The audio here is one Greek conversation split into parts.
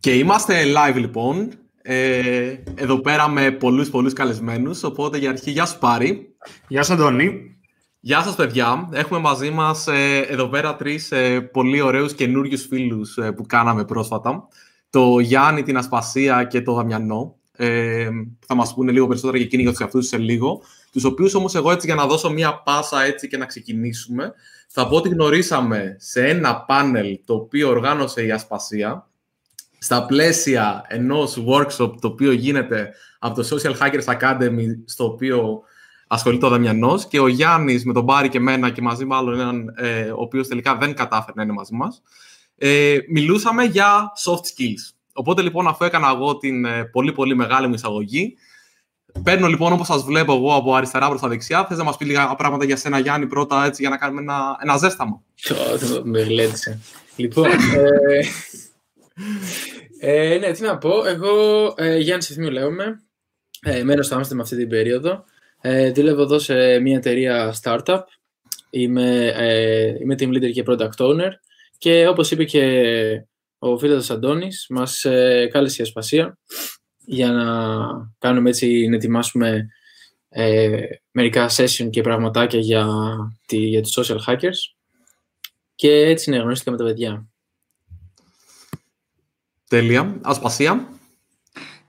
Και είμαστε live λοιπόν, ε, εδώ πέρα με πολλούς πολλούς καλεσμένους, οπότε για αρχή γεια σου Πάρη. Γεια σου Αντώνη. Γεια σας παιδιά, έχουμε μαζί μας ε, εδώ πέρα τρεις ε, πολύ ωραίους καινούριους φίλους ε, που κάναμε πρόσφατα. Το Γιάννη, την Ασπασία και το Δαμιανό. Ε, θα μας πούνε λίγο περισσότερα για εκείνοι για τους αυτούς σε λίγο. Τους οποίους όμως εγώ έτσι για να δώσω μία πάσα έτσι και να ξεκινήσουμε, θα πω ότι γνωρίσαμε σε ένα πάνελ το οποίο οργάνωσε η Ασπασία, στα πλαίσια ενός workshop το οποίο γίνεται από το Social Hackers Academy, στο οποίο ασχολείται ο Δαμιανός και ο Γιάννης με τον Μπάρι και εμένα και μαζί με άλλον έναν, ε, ο οποίος τελικά δεν κατάφερε να είναι μαζί μας, ε, μιλούσαμε για soft skills. Οπότε λοιπόν αφού έκανα εγώ την ε, πολύ πολύ μεγάλη μου εισαγωγή, παίρνω λοιπόν όπως σας βλέπω εγώ από αριστερά προς τα δεξιά, θες να μας πει λίγα πράγματα για σένα Γιάννη πρώτα έτσι για να κάνουμε ένα, ένα ζέσταμα. Με γλέντισε. Λοιπόν, ε, ε, ναι, τι να πω. Εγώ, ε, Γιάννης Εθνίου λέγομαι. Ε, μένω στο Άμστερνταμ αυτή την περίοδο. Ε, δουλεύω εδώ σε μια εταιρεία startup. Είμαι, ε, είμαι team leader και product owner. Και όπως είπε και ο φίλος Αντώνης, μας ε, κάλεσε η Ασπασία για να κάνουμε έτσι, να ετοιμάσουμε ε, μερικά session και πραγματάκια για, τη, για τους social hackers. Και έτσι ναι, γνωρίστηκα με τα παιδιά. Τέλεια. Ασπασία.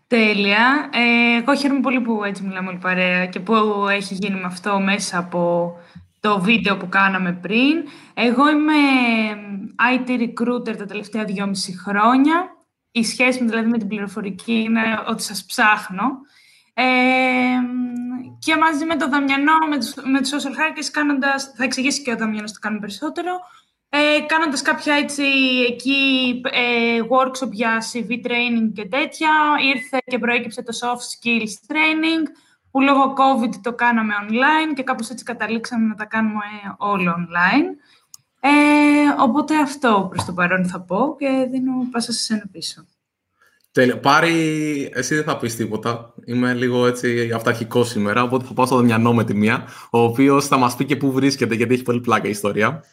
Τέλεια. Ε, εγώ χαίρομαι πολύ που έτσι μιλάμε όλη παρέα και που έχει γίνει με αυτό μέσα από το βίντεο που κάναμε πριν. Εγώ είμαι IT recruiter τα τελευταία δυόμιση χρόνια. Η σχέση μου δηλαδή με την πληροφορική είναι ότι σας ψάχνω. Ε, και μαζί με το Δαμιανό, με τους, με τους social hackers, κάνοντας, θα εξηγήσει και ο Δαμιανός το κάνουμε περισσότερο, ε, κάνοντας κάποια έτσι εκεί ε, workshop για CV training και τέτοια, ήρθε και προέκυψε το soft skills training, που λόγω COVID το κάναμε online και κάπως έτσι καταλήξαμε να τα κάνουμε όλο online. Ε, οπότε αυτό προς το παρόν θα πω και δίνω πάσα σε ένα πίσω. Τέλεια. Πάρη, εσύ δεν θα πεις τίποτα. Είμαι λίγο έτσι αυταρχικός σήμερα, οπότε θα πάω στο Δαμιανό με τη μία, ο οποίος θα μας πει και πού βρίσκεται, γιατί έχει πολύ πλάκα η ιστορία.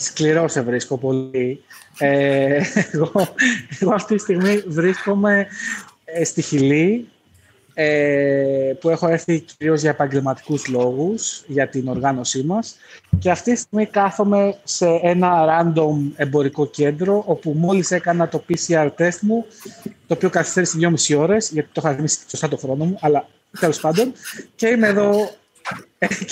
Σκληρό σε βρίσκω πολύ. Ε, εγώ, εγώ αυτή τη στιγμή βρίσκομαι ε, στη Χιλή, ε, που έχω έρθει κυρίως για επαγγελματικούς λόγους, για την οργάνωσή μας. Και αυτή τη στιγμή κάθομαι σε ένα random εμπορικό κέντρο, όπου μόλις έκανα το PCR test μου, το οποίο καθυστέρησε δυόμιση ώρες, γιατί το είχα θυμίσει σωστά το χρόνο μου, αλλά τέλος πάντων. Και είμαι εδώ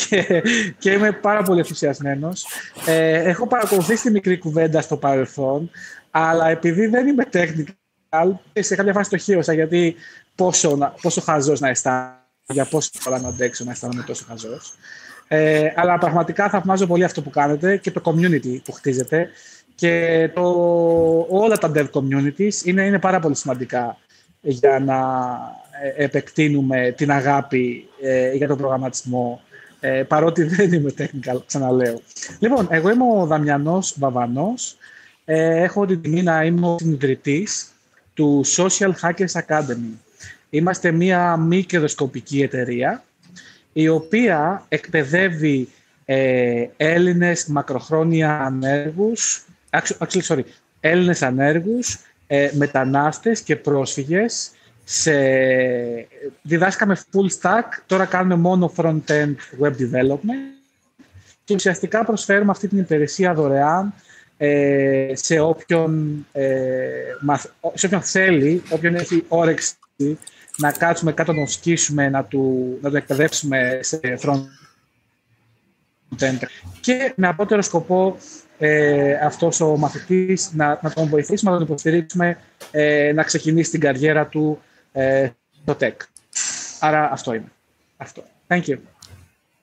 και, και είμαι πάρα πολύ ενθουσιασμένος. Ε, έχω παρακολουθήσει τη μικρή κουβέντα στο παρελθόν, αλλά επειδή δεν είμαι technical, σε κάποια φάση το χείρωσα, γιατί πόσο, πόσο χαζός να αισθάνομαι, για πόσο ώρα να αντέξω να αισθάνομαι τόσο χαζός. Ε, αλλά πραγματικά θαυμάζω πολύ αυτό που κάνετε και το community που χτίζετε και το, όλα τα dev communities είναι, είναι πάρα πολύ σημαντικά για να ε, επεκτείνουμε την αγάπη ε, για τον προγραμματισμό ε, παρότι δεν είμαι technical, ξαναλέω. Λοιπόν, εγώ είμαι ο Δαμιανός Βαβανός. Ε, έχω την τιμή να είμαι ο συνειδητής του Social Hackers Academy. Είμαστε μία μη κερδοσκοπική εταιρεία η οποία εκπαιδεύει ε, Έλληνες μακροχρόνια ανέργους, actually, sorry, Έλληνες ανέργους, ε, μετανάστες και πρόσφυγες σε... Διδάσκαμε full stack, τώρα κάνουμε μόνο front-end web development και ουσιαστικά προσφέρουμε αυτή την υπηρεσία δωρεάν ε, σε, όποιον, ε, σε όποιον θέλει, όποιον έχει όρεξη να κάτσουμε κάτω να τον σκίσουμε, να, του, να τον εκπαιδεύσουμε σε front και με απότερο σκοπό ε, αυτός ο μαθητής να, να τον βοηθήσουμε, να τον υποστηρίξουμε ε, να ξεκινήσει την καριέρα του ε, στο tech. Άρα αυτό είναι. Αυτό. Thank you.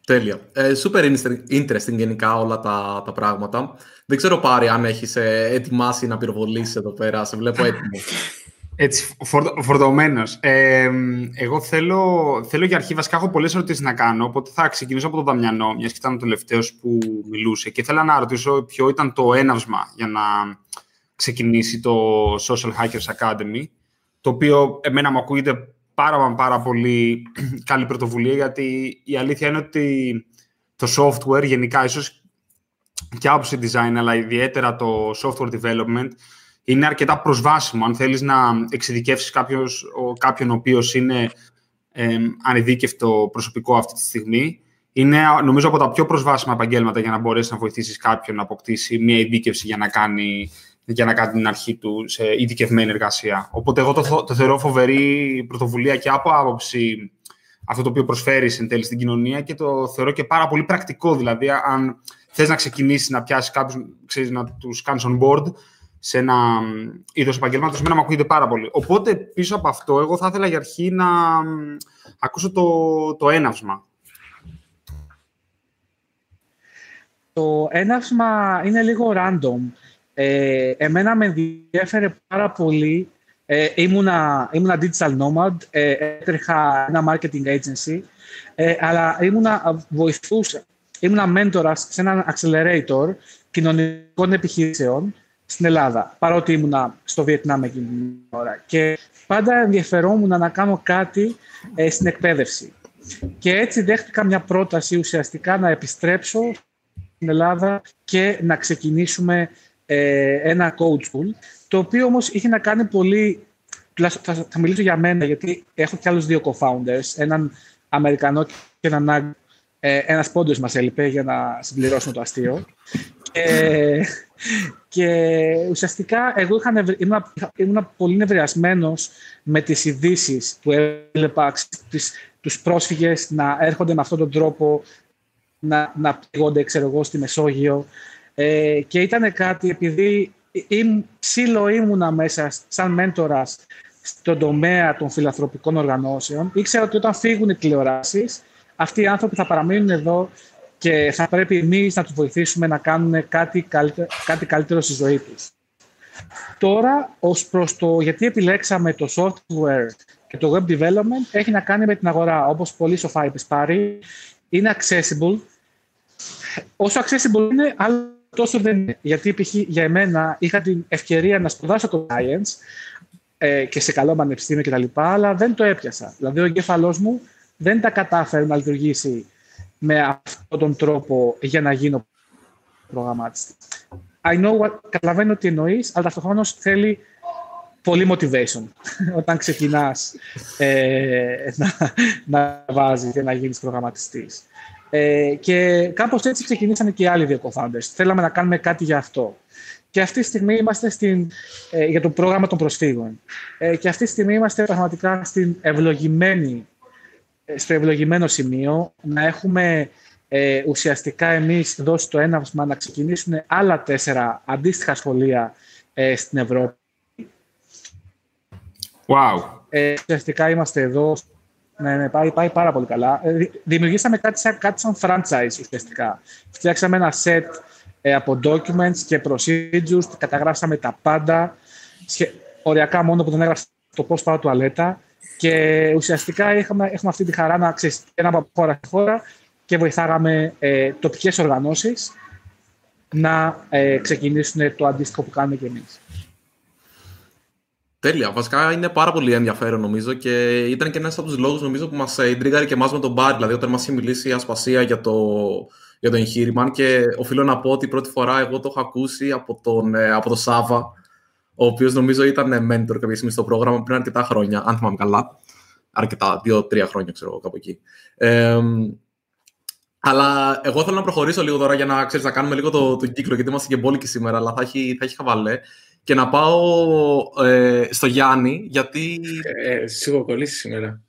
Τέλεια. Ε, super interesting γενικά όλα τα, τα πράγματα. Δεν ξέρω πάρει αν έχεις ε, ετοιμάσει να πυροβολήσεις εδώ πέρα. Σε βλέπω έτοιμος. Έτσι, φορτωμένος. Ε, εγώ θέλω, θέλω για αρχή, βασικά έχω πολλές ερωτήσεις να κάνω, οπότε θα ξεκινήσω από το Δαμιανό, μιας και ήταν ο τελευταίος που μιλούσε. Και θέλω να ρωτήσω ποιο ήταν το έναυσμα για να ξεκινήσει το Social Hackers Academy, το οποίο εμένα μου ακούγεται πάρα, πάρα πολύ καλή πρωτοβουλία, γιατί η αλήθεια είναι ότι το software γενικά, ίσως και άποψη design, αλλά ιδιαίτερα το software development, είναι αρκετά προσβάσιμο. Αν θέλεις να εξειδικεύσεις κάποιος, κάποιον ο οποίος είναι ε, ανειδίκευτο προσωπικό αυτή τη στιγμή, είναι νομίζω από τα πιο προσβάσιμα επαγγέλματα για να μπορέσεις να βοηθήσεις κάποιον να αποκτήσει μια ειδίκευση για να κάνει, για να κάνει την αρχή του σε ειδικευμένη εργασία. Οπότε εγώ το, το θεωρώ φοβερή πρωτοβουλία και από άποψη αυτό το οποίο προσφέρεις εν τέλει στην κοινωνία και το θεωρώ και πάρα πολύ πρακτικό. Δηλαδή, αν θες να ξεκινήσεις να πιάσεις κάποιους, να τους κάνεις on board σε ένα είδος επαγγελμάτων, εμένα μου ακούγεται πάρα πολύ. Οπότε πίσω από αυτό, εγώ θα ήθελα για αρχή να ακούσω το, το έναυσμα. Το έναυσμα είναι λίγο random. Ε, εμένα με ενδιαφέρε πάρα πολύ ε, ήμουνα, ήμουνα digital nomad, ε, έτρεχα ένα marketing agency, ε, αλλά ήμουνα βοηθούσα, ήμουνα mentor σε ένα accelerator κοινωνικών επιχειρήσεων στην Ελλάδα, παρότι ήμουνα στο Βιετνάμ εκείνη την ώρα. Και πάντα ενδιαφερόμουν να κάνω κάτι ε, στην εκπαίδευση. Και έτσι δέχτηκα μια πρόταση ουσιαστικά να επιστρέψω στην Ελλάδα και να ξεκινήσουμε ε, ένα coach school το οποίο όμως είχε να κάνει πολύ... Θα, θα μιλήσω για μένα, γιατί έχω και άλλους δύο co-founders, έναν Αμερικανό και έναν Άγγλο. Ε, ένας πόντος μας έλειπε για να συμπληρώσουμε το αστείο. Και, και ουσιαστικά εγώ είχα, ήμουν, ήμουν πολύ νευριασμένος με τις ειδήσεις που έβλεπα τις, τους πρόσφυγες να έρχονται με αυτόν τον τρόπο να, να πήγονται, ξέρω εγώ, στη Μεσόγειο. Ε, και ήταν κάτι, επειδή ψήλο ήμουνα μέσα σαν μέντορας στον τομέα των φιλανθρωπικών οργανώσεων. Ήξερα ότι όταν φύγουν οι τηλεοράσεις, αυτοί οι άνθρωποι θα παραμείνουν εδώ και θα πρέπει εμείς να τους βοηθήσουμε να κάνουν κάτι καλύτερο, κάτι καλύτερο στη ζωή τους. Τώρα, ως προς το γιατί επιλέξαμε το software και το web development, έχει να κάνει με την αγορά. Όπως πολύ σοφά είπε πάρει, είναι accessible. Όσο accessible είναι, αλλά τόσο δεν είναι. Γιατί π.χ. για εμένα είχα την ευκαιρία να σπουδάσω το science ε, και σε καλό πανεπιστήμιο κτλ. Αλλά δεν το έπιασα. Δηλαδή ο εγκέφαλός μου δεν τα κατάφερε να λειτουργήσει με αυτόν τον τρόπο για να γίνω προγραμμάτιστη. I know what, καταλαβαίνω τι εννοείς, αλλά ταυτόχρονα θέλει πολύ motivation όταν ξεκινάς ε, να, να βάζεις και να γίνεις προγραμματιστής. Ε, και κάπως έτσι ξεκινήσανε και οι άλλοι δύο co-founders. Θέλαμε να κάνουμε κάτι για αυτό. Και αυτή τη στιγμή είμαστε στην, ε, για το πρόγραμμα των προσφύγων. Ε, και αυτή τη στιγμή είμαστε πραγματικά στην ευλογημένη, ε, στο ευλογημένο σημείο να έχουμε ε, ουσιαστικά εμείς δώσει το έναυσμα να ξεκινήσουν άλλα τέσσερα αντίστοιχα σχολεία ε, στην Ευρώπη. Wow. Ε, ουσιαστικά είμαστε εδώ ναι, ναι, πάει, πάει πάρα πολύ καλά. Ε, δημιουργήσαμε κάτι σαν, κάτι σαν franchise ουσιαστικά. Φτιάξαμε ένα set ε, από documents και procedures, καταγράψαμε τα πάντα, σχε, οριακά μόνο που δεν έγραψα το πώς πάω τουαλέτα και ουσιαστικά έχουμε, έχουμε αυτή τη χαρά να ένα από χώρα σε χώρα και βοηθάγαμε ε, τοπικές οργανώσεις να ε, ξεκινήσουν το αντίστοιχο που κάνουμε και εμείς. Τέλεια. Βασικά είναι πάρα πολύ ενδιαφέρον νομίζω και ήταν και ένας από τους λόγους νομίζω που μας εντρίγαρε και εμάς με τον Μπάρ. Δηλαδή, όταν μας είχε μιλήσει η Ασπασία για το, για το εγχείρημα. Και οφείλω να πω ότι πρώτη φορά εγώ το έχω ακούσει από τον, ε, από τον Σάβα, ο οποίος νομίζω ήταν mentor κάποια στιγμή στο πρόγραμμα πριν αρκετά χρόνια, αν θυμάμαι καλά. Αρκετά, δύο-τρία χρόνια ξέρω εγώ κάπου εκεί. Ε, αλλά εγώ θέλω να προχωρήσω λίγο τώρα για να, ξέρεις, να κάνουμε λίγο το, το κύκλο, γιατί είμαστε και μπόλικοι σήμερα, αλλά θα έχει, θα έχει χαβαλέ και να πάω ε, στο Γιάννη, γιατί... Ε, κολλήσει σήμερα.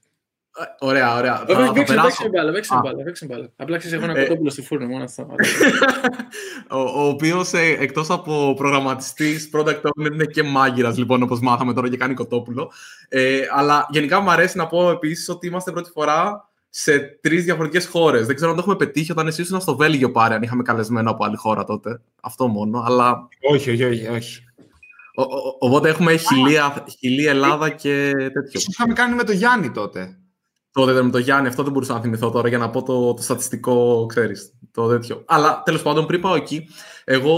Ε, ωραία, ωραία. Θα, θα παίξουμε μπάλα, παίξουμε μπάλα, παίξουμε μπάλα. Απλά ξέρεις, έχω ένα ε, κοτόπουλο στη φούρνο, μόνο αυτό. ο, ο οποίος ε, εκτός από προγραμματιστής, product owner, είναι και μάγειρας, λοιπόν, όπως μάθαμε τώρα και κάνει κοτόπουλο. Ε, αλλά γενικά μου αρέσει να πω επίσης ότι είμαστε πρώτη φορά σε τρεις διαφορετικές χώρες. Δεν ξέρω αν το έχουμε πετύχει όταν εσύ ήσουν στο Βέλγιο πάρε, αν είχαμε καλεσμένο από άλλη χώρα τότε. Αυτό μόνο, αλλά. Όχι, όχι, όχι. όχι. Οπότε έχουμε χιλή Ελλάδα και τέτοιο. Τι είχαμε κάνει με το Γιάννη τότε. Τότε ήταν με το Γιάννη, αυτό δεν μπορούσα να θυμηθώ τώρα για να πω το, το στατιστικό, ξέρεις, το τέτοιο. Αλλά τέλος πάντων, πριν πάω εκεί, εγώ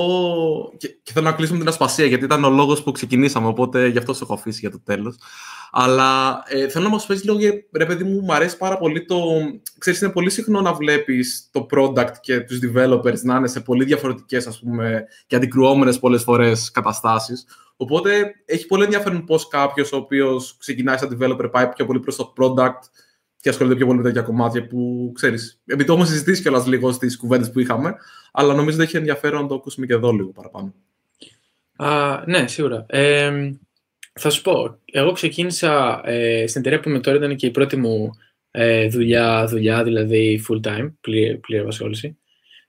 και, και θέλω να κλείσουμε την ασπασία, γιατί ήταν ο λόγος που ξεκινήσαμε, οπότε γι' αυτό σε έχω αφήσει για το τέλος. Αλλά ε, θέλω να μας πεις λίγο, ρε παιδί μου, μου αρέσει πάρα πολύ το... Ξέρεις, είναι πολύ συχνό να βλέπεις το product και τους developers να είναι σε πολύ διαφορετικές, ας πούμε, και αντικρουόμενες πολλές φορές καταστάσεις. Οπότε έχει πολύ ενδιαφέρον πώς κάποιος ο οποίος ξεκινάει σαν developer πάει πιο πολύ προς το product και ασχολείται πιο πολύ με τέτοια κομμάτια που ξέρεις. Επειδή το έχουμε συζητήσει κιόλας λίγο στις κουβέντες που είχαμε, αλλά νομίζω ότι έχει ενδιαφέρον να το ακούσουμε και εδώ λίγο παραπάνω. Α, ναι, σίγουρα. Ε, θα σου πω, εγώ ξεκίνησα ε, στην εταιρεία που είμαι τώρα, ήταν και η πρώτη μου ε, δουλειά, δουλειά, δηλαδή full time, πλήρη, πλήρη απασχόληση.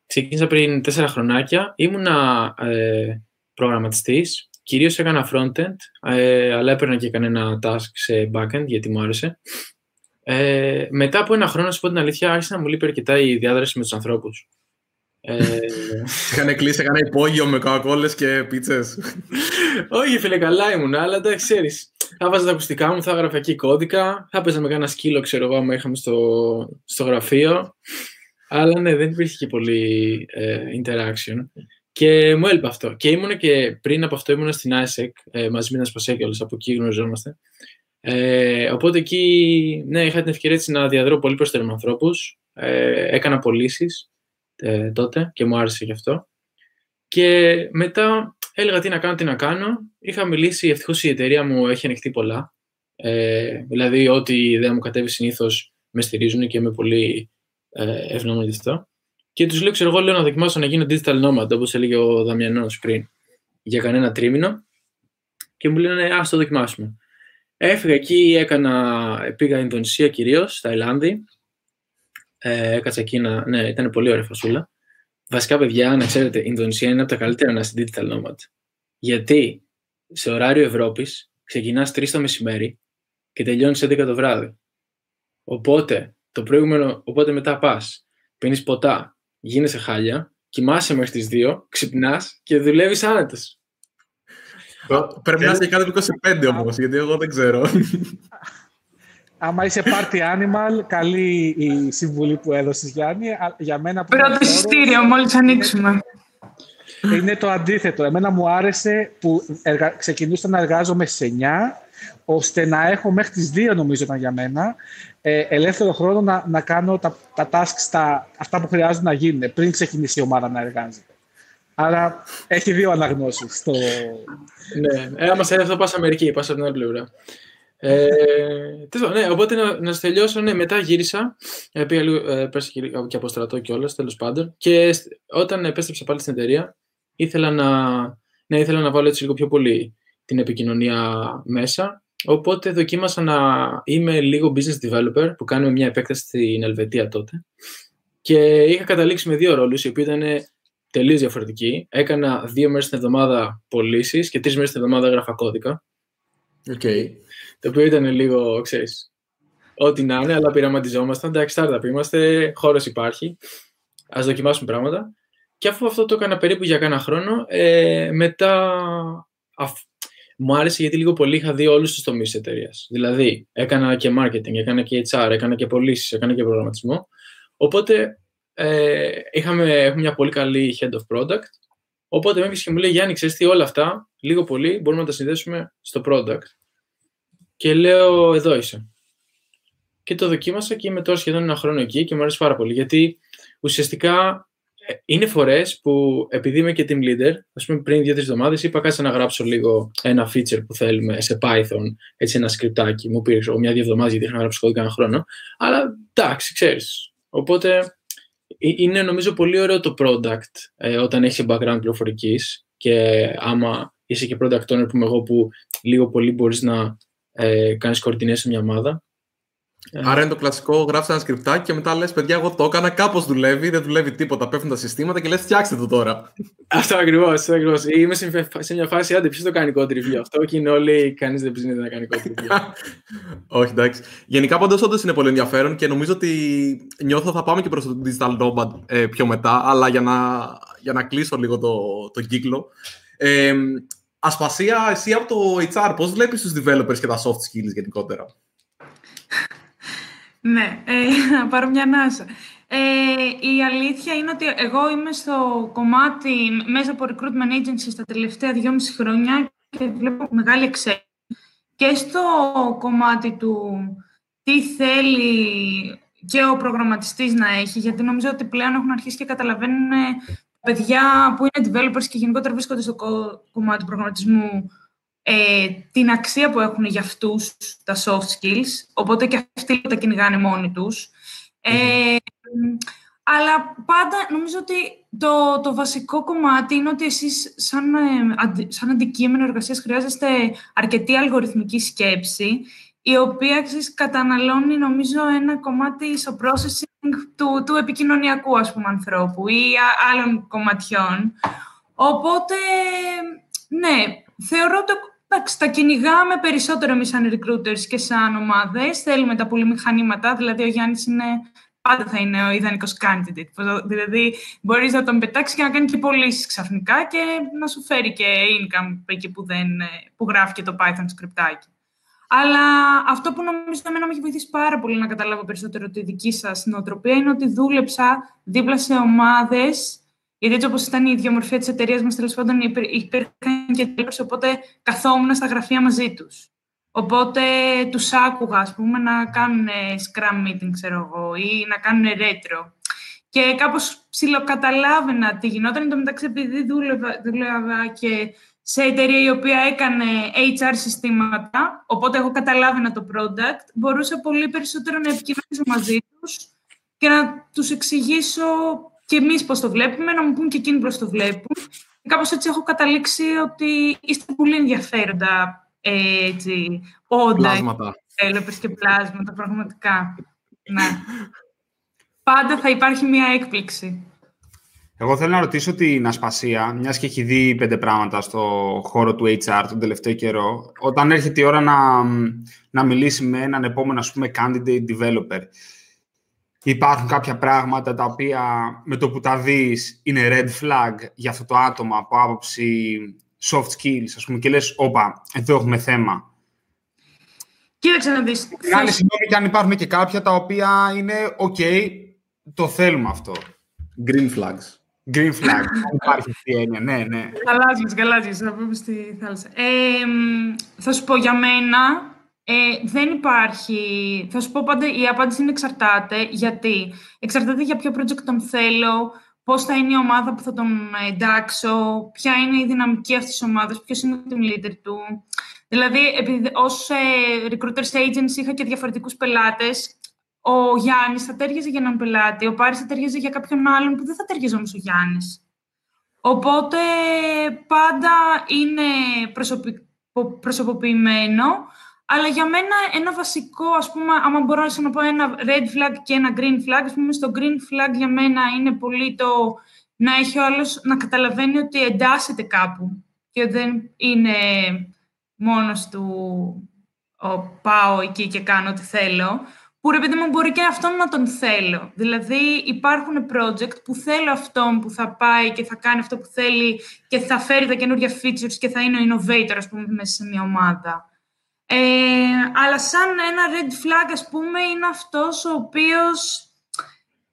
Ξεκίνησα πριν τέσσερα χρονάκια, ήμουνα ε, προγραμματιστής, κυρίως έκανα frontend, ε, αλλά έπαιρνα και κανένα task σε backend γιατί μου άρεσε. Ε, μετά από ένα χρόνο, σου πω την αλήθεια, άρχισε να μου λείπει αρκετά η διάδραση με τους ανθρώπους. Ε... Είχαν κλείσει, έκανα υπόγειο με κοκακόλες και πίτσες. Όχι, φίλε, καλά ήμουν, αλλά εντάξει, ξέρεις. Θα βάζα τα ακουστικά μου, θα έγραφα εκεί κώδικα, θα παίζα με κάνα σκύλο, ξέρω εγώ, άμα είχαμε στο, στο γραφείο. Αλλά ναι, δεν υπήρχε και πολύ ε, interaction. Και μου έλειπε αυτό. Και ήμουν και πριν από αυτό ήμουν στην ISEC, ε, μαζί με ένα σπασέ από εκεί γνωριζόμαστε. Ε, οπότε εκεί, ναι, είχα την ευκαιρία να διαδρώ πολύ προς με ανθρώπους. Ε, έκανα πωλήσεις ε, τότε και μου άρεσε γι' αυτό. Και μετά έλεγα τι να κάνω, τι να κάνω. Είχα μιλήσει, ευτυχώς η εταιρεία μου έχει ανοιχτεί πολλά. Ε, δηλαδή, ό,τι δεν μου κατέβει συνήθως με στηρίζουν και είμαι πολύ ε, ευγνώμων γι' αυτό. Και τους λέω, ξέρω εγώ, λέω να δοκιμάσω να γίνω digital nomad, όπως έλεγε ο Δαμιανός πριν, για κανένα τρίμηνο. Και μου λένε, ας το δοκιμάσουμε. Έφυγα εκεί, έκανα, πήγα Ινδονησία κυρίως, Ταϊλάνδη, ε, έκατσα εκεί να. Ναι, ήταν πολύ ωραία φασούλα. Βασικά, παιδιά, να ξέρετε, η Ινδονησία είναι από τα καλύτερα να είσαι digital nomad. Γιατί σε ωράριο Ευρώπης ξεκινάς 3 το μεσημέρι και τελειώνεις 11 το βράδυ. Οπότε, το προηγούμενο, οπότε μετά πας, πίνεις ποτά, γίνεσαι χάλια, κοιμάσαι μέχρι τις 2, ξυπνάς και δουλεύεις άνετα. Πρέπει να είσαι κάτω από 25 όμως, γιατί εγώ δεν ξέρω. Άμα είσαι party animal, καλή η συμβουλή που έδωσες Γιάννη. Για μένα Πρώτο εισιτήριο, μόλις ανοίξουμε. Είναι το αντίθετο. Εμένα μου άρεσε που εργα... ξεκινούσα να εργάζομαι στι 9, ώστε να έχω μέχρι τις 2 νομίζω ήταν για μένα, ε, ελεύθερο χρόνο να, να κάνω τα, τα tasks, τα, αυτά που χρειάζονται να γίνουν πριν ξεκινήσει η ομάδα να εργάζεται. Άρα έχει δύο αναγνώσεις. Στο... ναι, ε, άμα σε αυτό πας Αμερική, πας από την άλλη πλευρά. Ε, ναι, οπότε να, να τελειώσω, ναι, μετά γύρισα, ε, πήγα λίγο, ε, πέρασα και, και από στρατό κιόλας, τέλος πάντων, και όταν επέστρεψα πάλι στην εταιρεία, ήθελα να, ναι, ήθελα να βάλω έτσι λίγο πιο πολύ την επικοινωνία μέσα, οπότε δοκίμασα να είμαι λίγο business developer, που κάνουμε μια επέκταση στην Ελβετία τότε, και είχα καταλήξει με δύο ρόλους, οι οποίοι ήταν τελείως διαφορετικοί. Έκανα δύο μέρες την εβδομάδα πωλήσεις και τρεις μέρες την εβδομάδα έγραφα κώδικα. Okay. Το οποίο ήταν λίγο, ξέρεις, ό,τι να είναι, αλλά πειραματιζόμασταν. Εντάξει, startup είμαστε, χώρος υπάρχει. Α δοκιμάσουμε πράγματα. Και αφού αυτό το έκανα περίπου για κάνα χρόνο, ε, μετά αφ... μου άρεσε γιατί λίγο πολύ είχα δει όλους τους τομείς της εταιρείας. Δηλαδή, έκανα και marketing, έκανα και HR, έκανα και πωλήσεις, έκανα και προγραμματισμό. Οπότε ε, είχαμε, έχουμε μια πολύ καλή head of product. Οπότε με και μου λέει Γιάννη, ξέρεις τι, όλα αυτά λίγο πολύ μπορούμε να τα συνδέσουμε στο product. Και λέω, εδώ είσαι. Και το δοκίμασα και είμαι τώρα σχεδόν ένα χρόνο εκεί και μου αρέσει πάρα πολύ. Γιατί ουσιαστικά ε, είναι φορές που επειδή είμαι και team leader, ας πούμε πριν δύο-τρεις εβδομάδες είπα κάτσε να γράψω λίγο ένα feature που θέλουμε σε Python, έτσι ένα σκριπτάκι. Μου πήρε μια-δύο εβδομάδες γιατί είχα να γράψω κώδικα ένα χρόνο. Αλλά εντάξει, ξέρεις. Οπότε ε, είναι νομίζω πολύ ωραίο το product ε, όταν έχεις background πληροφορικής και άμα είσαι και product owner που είμαι εγώ που λίγο πολύ μπορείς να ε, κάνεις coordination σε μια ομάδα. Άρα είναι το κλασικό, γράφει ένα σκριπτάκι και μετά λες: Παιδιά, εγώ το έκανα, κάπως δουλεύει, δεν δουλεύει τίποτα. Πέφτουν τα συστήματα και λες: Φτιάξτε το τώρα. Αυτό ακριβώς. Ακριβώς. Είμαι σε μια φάση, άντε, ποιος το κάνει code review. Αυτό και είναι όλοι, κανείς δεν ψήνεται να κάνει code review. Όχι, εντάξει. Γενικά, πάντως, όντως είναι πολύ ενδιαφέρον και νομίζω ότι νιώθω θα πάμε και προς το digital nomad ε, πιο μετά. Αλλά για να, για να κλείσω λίγο το, το κύκλο. Ε, Ασπασία, εσύ από το HR, πώς βλέπεις τους developers και τα soft skills γενικότερα; Ναι, ε, να πάρω μια ανάσα. Ε, η αλήθεια είναι ότι εγώ είμαι στο κομμάτι μέσα από recruitment agency στα τελευταία δυόμιση χρόνια και βλέπω μεγάλη εξέλιξη. και στο κομμάτι του τι θέλει και ο προγραμματιστής να έχει, γιατί νομίζω ότι πλέον έχουν αρχίσει και καταλαβαίνουν παιδιά που είναι developers και γενικότερα βρίσκονται στο κομμάτι του προγραμματισμού ε, την αξία που έχουν για αυτούς τα soft skills, οπότε και αυτοί τα κυνηγάνε μόνοι τους. Ε, αλλά πάντα νομίζω ότι το, το βασικό κομμάτι είναι ότι εσείς σαν, ε, σαν αντικείμενο εργασίας χρειάζεστε αρκετή αλγοριθμική σκέψη, η οποία εξής, καταναλώνει νομίζω ένα κομμάτι στο processing του, του επικοινωνιακού ας πούμε, ανθρώπου ή άλλων κομματιών. Οπότε, ναι, θεωρώ ότι εντάξει, τα κυνηγάμε περισσότερο εμείς σαν recruiters και σαν ομάδες. Θέλουμε τα πολυμηχανήματα, δηλαδή ο Γιάννης είναι πάντα θα είναι ο ιδανικός candidate. Δηλαδή, μπορείς να τον πετάξεις και να κάνει και πωλήσεις ξαφνικά και να σου φέρει και income εκεί που, δεν, που γράφει και το Python σκριπτάκι. Αλλά αυτό που νομίζω εμένα με έχει βοηθήσει πάρα πολύ να καταλάβω περισσότερο τη δική σας νοοτροπία είναι ότι δούλεψα δίπλα σε ομάδες. Γιατί έτσι όπως ήταν η ιδιομορφία της εταιρείας μας, τέλος πάντων υπήρχαν και τέλο, οπότε καθόμουν στα γραφεία μαζί τους. Οπότε τους άκουγα, ας πούμε, να κάνουν scrum meeting, ξέρω εγώ, ή να κάνουν retro. Και κάπως ψιλοκαταλάβαινα τι γινόταν. Εν τω μεταξύ, επειδή δούλευα, δούλευα και σε εταιρεία η οποία έκανε HR συστήματα, οπότε εγώ καταλάβαινα το product, μπορούσα πολύ περισσότερο να επικοινωνήσω μαζί τους και να τους εξηγήσω και εμείς πώς το βλέπουμε, να μου πούν και εκείνοι πώς το βλέπουν. Και κάπως έτσι έχω καταλήξει ότι είστε πολύ ενδιαφέροντα έτσι, όντα. Πλάσματα. Έλεπες και πλάσματα, πραγματικά. ναι. Πάντα θα υπάρχει μια έκπληξη. Εγώ θέλω να ρωτήσω την Ασπασία, μιας και έχει δει πέντε πράγματα στο χώρο του HR τον τελευταίο καιρό, όταν έρχεται η ώρα να, να μιλήσει με έναν επόμενο, ας πούμε, candidate developer, υπάρχουν κάποια πράγματα τα οποία με το που τα δεις είναι red flag για αυτό το άτομο από άποψη soft skills, ας πούμε, και λες, όπα, εδώ έχουμε θέμα. Κοίταξε να δεις. Άλλη συγγνώμη και αν υπάρχουν και κάποια τα οποία είναι, ok, το θέλουμε αυτό. Green flags. Green flag. υπάρχει αυτή η έννοια, ναι, ναι. Γαλάζιες, γαλάζιες, να πούμε στη θάλασσα. Ε, θα σου πω για μένα, ε, δεν υπάρχει. Θα σου πω πάντα, η απάντηση είναι εξαρτάται. Γιατί; Εξαρτάται για ποιο project τον θέλω, πώς θα είναι η ομάδα που θα τον εντάξω, ποια είναι η δυναμική αυτής της ομάδας, ποιος είναι ο team leader του. Δηλαδή, επειδή ως ε, recruiters agency είχα και διαφορετικούς πελάτες, ο Γιάννης θα τέριαζε για έναν πελάτη, ο Πάρης θα τέριαζε για κάποιον άλλον που δεν θα τέριαζε όμως ο Γιάννης. Οπότε πάντα είναι προσωποποιημένο, αλλά για μένα ένα βασικό, ας πούμε, άμα μπορώ να πω ένα red flag και ένα green flag, ας πούμε, στο green flag για μένα είναι πολύ το να έχει ο άλλος να καταλαβαίνει ότι εντάσσεται κάπου και δεν είναι μόνος του ο, πάω εκεί και κάνω ό,τι θέλω, που ρε παιδί μου μπορεί και αυτόν να τον θέλω. Δηλαδή υπάρχουν project που θέλω αυτόν που θα πάει και θα κάνει αυτό που θέλει και θα φέρει τα καινούργια features και θα είναι ο innovator, ας πούμε, μέσα σε μια ομάδα. Ε, αλλά σαν ένα red flag, ας πούμε, είναι αυτός ο οποίος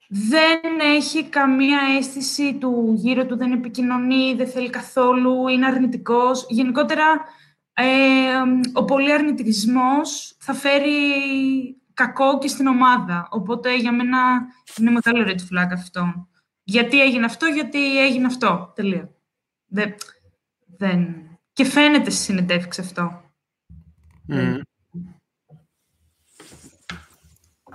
δεν έχει καμία αίσθηση του γύρω του, δεν επικοινωνεί, δεν θέλει καθόλου, είναι αρνητικός. Γενικότερα, ε, ο πολύ αρνητισμός θα φέρει κακό και στην ομάδα. Οπότε, για μένα, είναι μεγάλο red flag αυτό. Γιατί έγινε αυτό, γιατί έγινε αυτό. Τελεία. Δεν... δεν... Και φαίνεται στη συνεντεύξη αυτό. Mm.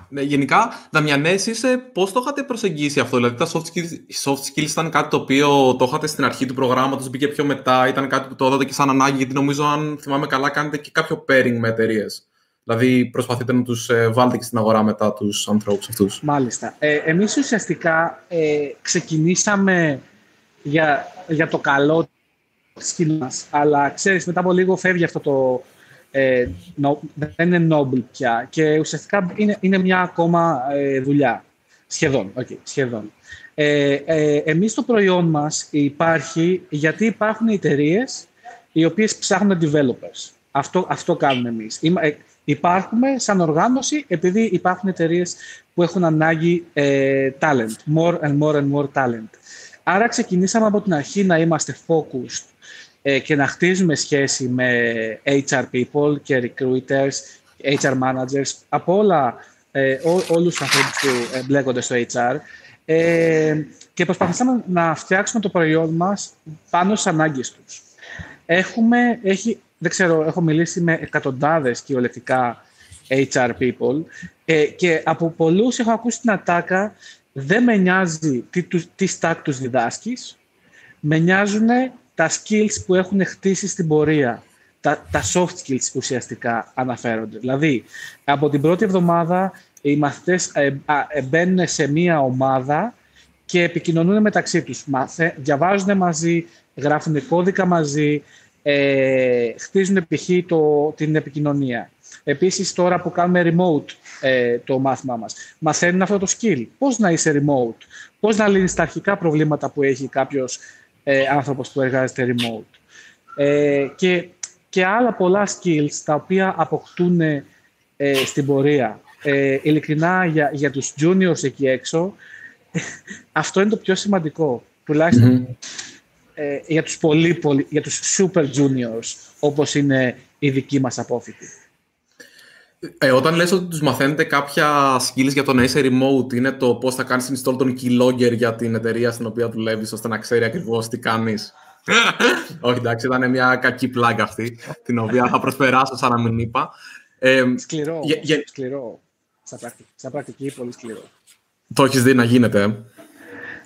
Ναι, γενικά, Δαμιανές, είσαι πώς το είχατε προσεγγίσει αυτό, δηλαδή τα soft skills, soft skills ήταν κάτι το οποίο το είχατε στην αρχή του προγράμματος, μπήκε πιο μετά, ήταν κάτι που το έδατε και σαν ανάγκη, γιατί νομίζω αν θυμάμαι καλά κάνετε και κάποιο pairing με εταιρείες. Δηλαδή προσπαθείτε να τους ε, βάλετε και στην αγορά μετά τους ανθρώπους αυτούς. Μάλιστα. Ε, εμείς ουσιαστικά ε, ξεκινήσαμε για, για το καλό της κοινωνίας, αλλά ξέρεις μετά από λίγο φεύγει αυτό το ε, δεν είναι noble πια και ουσιαστικά είναι, είναι μια ακόμα ε, δουλειά. Σχεδόν, okay, σχεδόν. Ε, ε, εμείς το προϊόν μας υπάρχει γιατί υπάρχουν εταιρείες οι οποίες ψάχνουν developers. Αυτό, αυτό κάνουμε εμείς. Είμα, ε, υπάρχουμε σαν οργάνωση επειδή υπάρχουν εταιρείες που έχουν ανάγκη ε, talent, more and more and more talent. Άρα ξεκινήσαμε από την αρχή να είμαστε focused ε, και να χτίζουμε σχέση με HR people και recruiters, HR managers, από όλα, ε, ό, όλους τους ανθρώπους που εμπλέκονται στο HR ε, και προσπαθήσαμε να φτιάξουμε το προϊόν μας πάνω στις ανάγκες τους. Έχουμε, έχει, δεν ξέρω, έχω μιλήσει με εκατοντάδες κυριολεκτικά HR people ε, και από πολλούς έχω ακούσει την ατάκα δεν με νοιάζει τι, τι stack τους διδάσκεις, με νοιάζουν τα skills που έχουν χτίσει στην πορεία. Τα, τα soft skills ουσιαστικά αναφέρονται. Δηλαδή, από την πρώτη εβδομάδα οι μαθητές ε, ε, μπαίνουν σε μία ομάδα και επικοινωνούν μεταξύ τους. Μάθε, διαβάζουν μαζί, γράφουν κώδικα μαζί, ε, χτίζουν π.χ. την επικοινωνία. Επίσης, τώρα που κάνουμε remote ε, το μάθημά μας, μαθαίνουν αυτό το skill. Πώς να είσαι remote, πώς να λύνεις τα αρχικά προβλήματα που έχει κάποιος ε, άνθρωπος που εργάζεται remote. Ε, και, και άλλα πολλά skills τα οποία αποκτούν ε, στην πορεία. Ε, ειλικρινά για, για τους juniors εκεί έξω, αυτό είναι το πιο σημαντικό. τουλαχιστον ε, για τους πολύ, πολύ, για τους super juniors, όπως είναι οι δικοί μας απόφοιτοι. Ε, όταν λες ότι τους μαθαίνετε κάποια skills για το να είσαι remote, είναι το πώς θα κάνεις install τον keylogger για την εταιρεία στην οποία δουλεύεις, ώστε να ξέρει ακριβώς τι κάνεις. Όχι, εντάξει, ήταν μια κακή πλάγκα αυτή, την οποία θα προσπεράσω σαν να μην είπα. Ε, σκληρό, για, σκληρό. Σαν πρακτική, πολύ σκληρό. Το έχεις δει να γίνεται,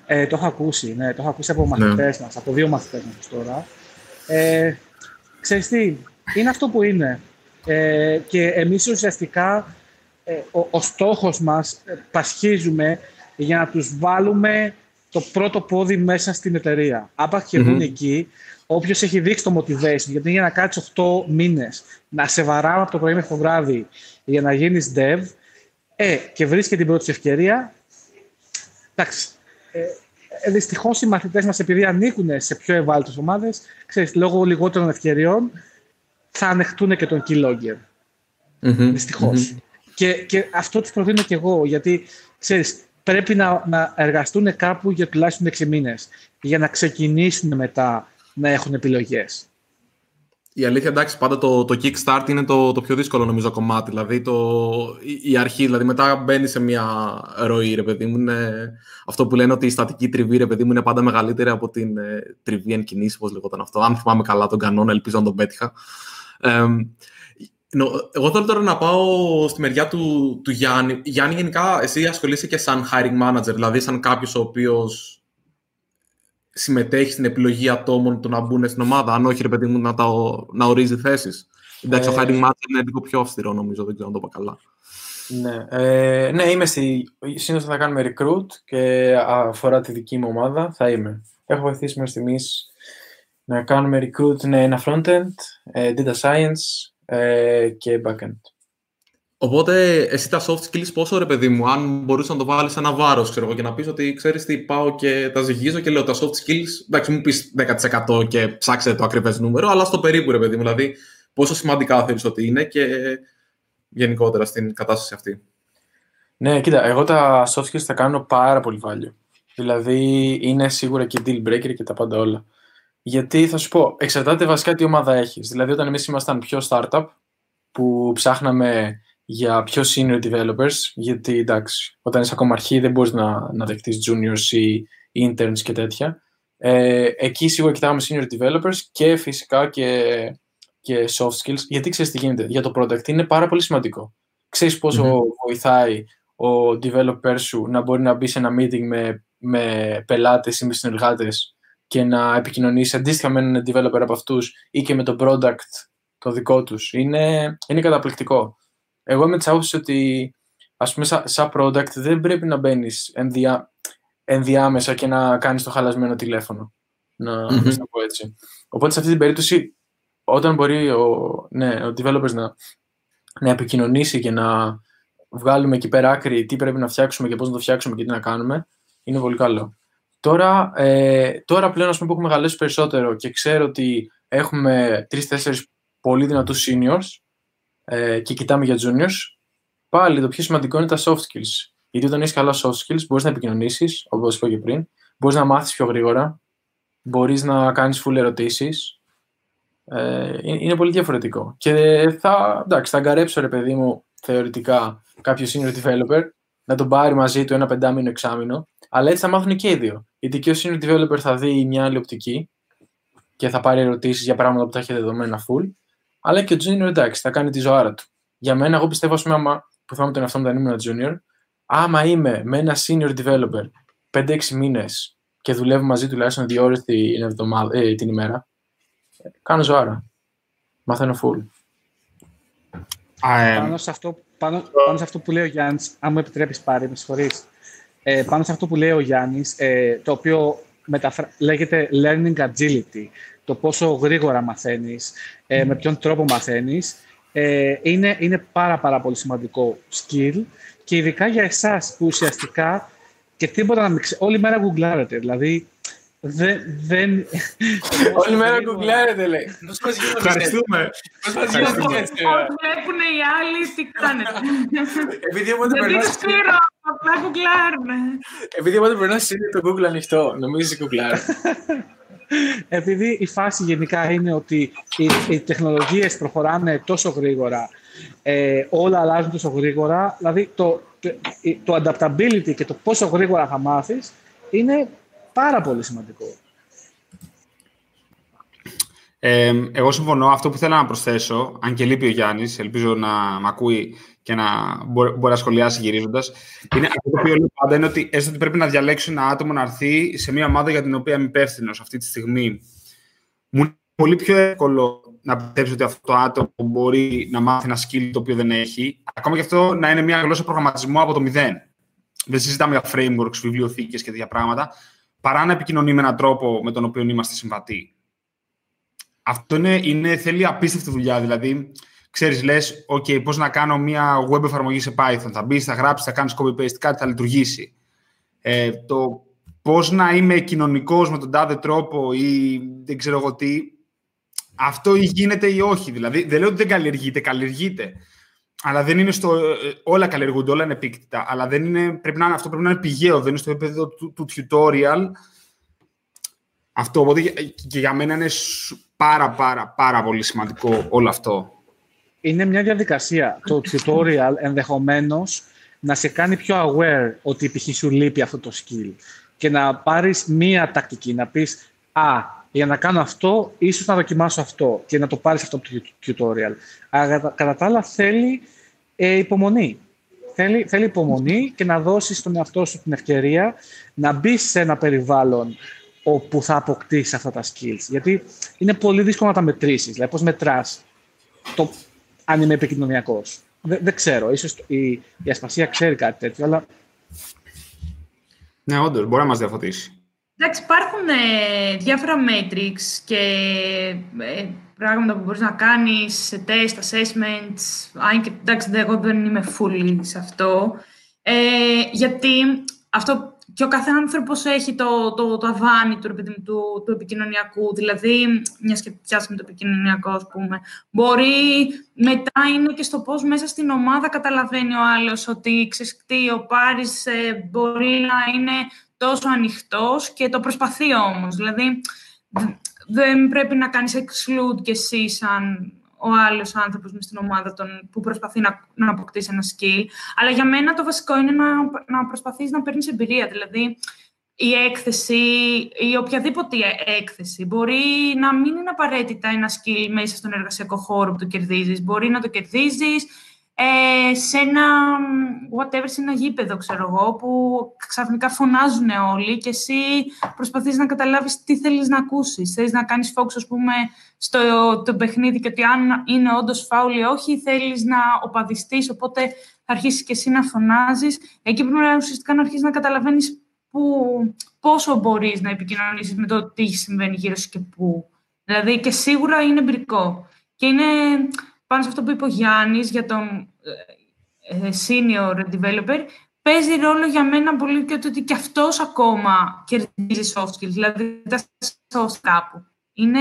ε, το έχω ακούσει, ναι, το έχω ακούσει από μαθητές ναι. μας, από δύο μαθητές μας τώρα. Ε, ξέρεις τι, είναι αυτό που είναι. Ε, και εμείς ουσιαστικά ε, ο, ο στόχος μας ε, πασχίζουμε για να τους βάλουμε το πρώτο πόδι μέσα στην εταιρεία. Άπα και mm εκεί, όποιος έχει δείξει το motivation, γιατί για να κάτσεις 8 μήνες να σε βαράμε από το πρωί μέχρι το βράδυ για να γίνεις dev, ε, και βρίσκει την πρώτη ευκαιρία, εντάξει. Ε, ε Δυστυχώς οι μαθητές μας, επειδή ανήκουν σε πιο ευάλωτες ομάδες, λόγω λιγότερων ευκαιριών, θα ανεχτούν και τον keylogger. Mm-hmm. Δυστυχώς. Και, και αυτό τους προτείνω και εγώ, γιατί ξέρεις, πρέπει να, να εργαστούν κάπου για τουλάχιστον 6 μήνες για να ξεκινήσουν μετά να έχουν επιλογές. Η αλήθεια, εντάξει, πάντα το, το kickstart είναι το, το πιο δύσκολο νομίζω κομμάτι. Δηλαδή το, η, η αρχή, δηλαδή μετά μπαίνει σε μια ροή, ρε παιδί μου. Είναι αυτό που λένε ότι η στατική τριβή, ρε παιδί μου, είναι πάντα μεγαλύτερη από την ε, τριβή εν κινήσεις, όπως λεγόταν αυτό. Αν θυμάμαι καλά τον κανόνα, ελπίζω να τον πέτυχα. Εγώ θέλω τώρα να πάω στη μεριά του, του Γιάννη. Γιάννη, γενικά, εσύ ασχολείσαι και σαν hiring manager, δηλαδή σαν κάποιος ο οποίος συμμετέχει στην επιλογή ατόμων του να μπουν στην ομάδα, αν όχι, ρε παιδί μου, να, τα, να ορίζει θέσεις. Εντάξει, ε, ο hiring manager είναι λίγο πιο αυστηρό, νομίζω, δεν ξέρω αν το είπα καλά. Ναι, ε, ναι είμαι στη... Συνήθως θα κάνουμε recruit και αφορά τη δική μου ομάδα, θα είμαι. Έχω βοηθήσει μέχρι στιγμής να κάνουμε recruit ναι, ένα frontend, ε, data science ε, και backend. Οπότε, εσύ τα soft skills πόσο ρε παιδί μου, αν μπορούσες να το βάλεις ένα βάρος, ξέρω εγώ, και να πεις ότι ξέρεις τι, πάω και τα ζυγίζω και λέω τα soft skills. Εντάξει, μου πεις 10% και ψάξε το ακριβές νούμερο, αλλά στο περίπου ρε παιδί μου. Δηλαδή, πόσο σημαντικά θεωρεί ότι είναι και γενικότερα στην κατάσταση αυτή. Ναι, κοίτα, εγώ τα soft skills θα κάνω πάρα πολύ value. Δηλαδή, είναι σίγουρα και deal breaker και τα πάντα όλα. Γιατί θα σου πω, εξαρτάται βασικά τι ομάδα έχεις. Δηλαδή, όταν εμείς ήμασταν πιο startup, που ψάχναμε για πιο senior developers, γιατί εντάξει, όταν είσαι ακόμα αρχή δεν μπορείς να, να δεχτείς juniors ή interns και τέτοια. Ε, εκεί σίγουρα κοιτάμε senior developers και φυσικά και, και soft skills, γιατί ξέρεις τι γίνεται. Για το product είναι πάρα πολύ σημαντικό. Ξέρεις βοηθάει ο developer σου να μπορεί να μπει σε ένα meeting με, με πελάτες ή με συνεργάτες και να επικοινωνήσει αντίστοιχα με έναν developer από αυτούς ή και με το product το δικό τους. Είναι, είναι καταπληκτικό. Εγώ είμαι της άποψης ότι ας πούμε σαν, σαν product δεν πρέπει να μπαίνεις ενδιά, ενδιάμεσα και να κάνεις το χαλασμένο τηλέφωνο. Να mm-hmm. το πω έτσι. Οπότε σε αυτή την περίπτωση όταν μπορεί ο, ναι, ο developers να, να επικοινωνήσει και να βγάλουμε εκεί πέρα άκρη τι πρέπει να φτιάξουμε και πώς να το φτιάξουμε και τι να κάνουμε, είναι πολύ καλό. Τώρα, ε, τώρα πλέον ας πούμε, που έχουμε μεγαλώσει περισσότερο και ξέρω ότι έχουμε τρει-τέσσερι πολύ δυνατούς seniors ε, και κοιτάμε για juniors, πάλι το πιο σημαντικό είναι τα soft skills. Γιατί όταν έχεις καλά soft skills, μπορείς να επικοινωνήσεις, όπως είπα και πριν, μπορείς να μάθεις πιο γρήγορα, μπορείς να κάνεις full ερωτήσεις, Ε, είναι πολύ διαφορετικό. Και θα, εντάξει, θα αγκαρέψω, ρε παιδί μου, θεωρητικά κάποιο senior developer να τον πάρει μαζί του ένα πεντάμινο εξάμεινο, αλλά έτσι θα μάθουν και οι δύο. Γιατί και ο senior developer θα δει μια άλλη οπτική και θα πάρει ερωτήσεις για πράγματα που τα έχει δεδομένα full, αλλά και ο junior εντάξει, θα κάνει τη ζωάρα του. Για μένα, εγώ πιστεύω, ας πούμε, άμα, που θα είμαι τον εαυτό μου όταν ήμουν junior, άμα είμαι με ένα senior developer 5-6 μήνες και δουλεύω μαζί τουλάχιστον δύο ώρες την, εβδομάδα, ε, την ημέρα, κάνω ζωάρα. Μαθαίνω full. Πάνω σε, αυτό, πάνω, πάνω σε αυτό που λέει ο Γιάννης, αν μου επιτρέπεις πάρει, με συγχωρείς, ε, πάνω σε αυτό που λέει ο Γιάννης, ε, το οποίο μεταφρα... λέγεται learning agility, το πόσο γρήγορα μαθαίνεις, ε, με ποιον τρόπο μαθαίνεις, ε, είναι, είναι πάρα πάρα πολύ σημαντικό skill και ειδικά για εσάς που ουσιαστικά και τίποτα να μην ξέρετε, όλη μέρα γκουγκλάρετε, δηλαδή δεν... δεν... Όλη μέρα γκουγκλάρετε, λέει. Ευχαριστούμε. Πώς μας γίνονται έτσι. Βλέπουν οι άλλοι τι κάνετε; Επειδή όποτε Δεν περνάς... ξέρω, απλά γκουγκλάρουν. Επειδή όποτε περνάς είναι το Google ανοιχτό, νομίζεις γκουγκλάρ. Επειδή η φάση γενικά είναι ότι οι, οι τεχνολογίες προχωράνε τόσο γρήγορα, ε, όλα αλλάζουν τόσο γρήγορα, δηλαδή το, το, το adaptability και το πόσο γρήγορα θα μάθεις είναι πάρα πολύ σημαντικό. Ε, εγώ συμφωνώ. Αυτό που θέλω να προσθέσω, αν και λείπει ο Γιάννης, ελπίζω να μ' ακούει και να μπορεί, μπορεί να σχολιάσει γυρίζοντας. Είναι αυτό το οποίο λέω πάντα είναι ότι έστω ότι πρέπει να διαλέξω ένα άτομο να έρθει σε μια ομάδα για την οποία είμαι υπεύθυνος αυτή τη στιγμή. Μου είναι πολύ πιο εύκολο να πιστέψω ότι αυτό το άτομο μπορεί να μάθει ένα skill το οποίο δεν έχει, ακόμα και αυτό να είναι μια γλώσσα προγραμματισμού από το μηδέν. Δεν συζητάμε για frameworks, βιβλιοθήκες και τέτοια πράγματα, παρά να επικοινωνεί με έναν τρόπο με τον οποίο είμαστε συμβατοί. Αυτό είναι, είναι, θέλει απίστευτη δουλειά. Δηλαδή, ξέρεις, λες, OK, πώς να κάνω μια web εφαρμογή σε Python; Θα μπεις, θα γράψεις, θα κάνεις copy-paste, κάτι θα λειτουργήσει. Ε, το πώς να είμαι κοινωνικός με τον τάδε τρόπο ή δεν ξέρω εγώ τι, αυτό ή γίνεται ή όχι. Δηλαδή, δεν λέω ότι δεν καλλιεργείται, καλλιεργείται. Αλλά δεν είναι στο. ε, Όλα καλλιεργούνται, όλα είναι επίκτητα. Αλλά δεν είναι, πρέπει να, είναι- αυτό πρέπει να είναι πηγαίο, δεν είναι στο επίπεδο του, του tutorial. Αυτό, οπότε και- και για μένα είναι σου- πάρα πάρα πάρα πολύ σημαντικό όλο αυτό. Είναι μια διαδικασία. Το tutorial ενδεχομένως να σε κάνει πιο aware ότι π.χ. σου λείπει αυτό το skill και να πάρεις μία τακτική, να πεις «Α, για να κάνω αυτό, ίσως να δοκιμάσω αυτό» και να το πάρεις αυτό το tutorial. Αλλά κατά- κατά τα άλλα θέλει ε, υπομονή. Θέλει, θέλει υπομονή και να δώσεις στον εαυτό σου την ευκαιρία να μπει σε ένα περιβάλλον όπου θα αποκτήσεις αυτά τα skills. Γιατί είναι πολύ δύσκολο να τα μετρήσεις. Δηλαδή, πώς μετράς το αν είμαι επικοινωνιακός. Δεν, δεν ξέρω. Ίσως η, η ασπασία ξέρει κάτι τέτοιο, αλλά Ναι, όντως, μπορεί να μας διαφωτίσει. Εντάξει, υπάρχουν ε, διάφορα metrics και ε, πράγματα που μπορείς να κάνεις σε test, assessments. Αν και εντάξει, δεν- εγώ δεν είμαι fully σε αυτό. Ε, γιατί αυτό και ο κάθε άνθρωπος έχει το, το, το αβάνι του, ρε παιδί μου, του, του επικοινωνιακού. Δηλαδή, μιας και πιάσαμε το επικοινωνιακό, ας πούμε. Μπορεί μετά είναι και στο πώς μέσα στην ομάδα καταλαβαίνει ο άλλος ότι ξέρεις τι, ο Πάρης ε, μπορεί να είναι τόσο ανοιχτός και το προσπαθεί όμως. Δηλαδή, δ- δεν πρέπει να κάνεις exclude κι εσύ σαν ο άλλος άνθρωπος μες στην ομάδα τον, που προσπαθεί να, να αποκτήσει ένα skill. Αλλά για μένα το βασικό είναι να, να προσπαθείς να παίρνεις εμπειρία. Δηλαδή, η έκθεση ή οποιαδήποτε έκθεση μπορεί να μην είναι απαραίτητα ένα skill μέσα στον εργασιακό χώρο που το κερδίζεις. Μπορεί να το κερδίζεις ε, σε ένα, whatever, σε ένα γήπεδο, ξέρω εγώ, που ξαφνικά φωνάζουν όλοι και εσύ προσπαθείς να καταλάβεις τι θέλεις να ακούσεις. Θέλεις να κάνεις focus, ας πούμε, στο το παιχνίδι και ότι αν είναι όντως φάουλ ή όχι, ή θέλεις να οπαδιστείς, οπότε θα αρχίσεις και εσύ να φωνάζεις. Εκεί πρέπει να, ουσιαστικά να αρχίσεις να καταλαβαίνεις που, πόσο μπορείς να επικοινωνήσεις με το τι συμβαίνει γύρω σου και πού. Δηλαδή και σίγουρα είναι εμπειρικό. Και είναι πάνω σε αυτό που είπε ο Γιάννης για τον ε, senior developer, παίζει ρόλο για μένα πολύ και το ότι και αυτός ακόμα κερδίζει soft skills, δηλαδή τα soft κάπου. Είναι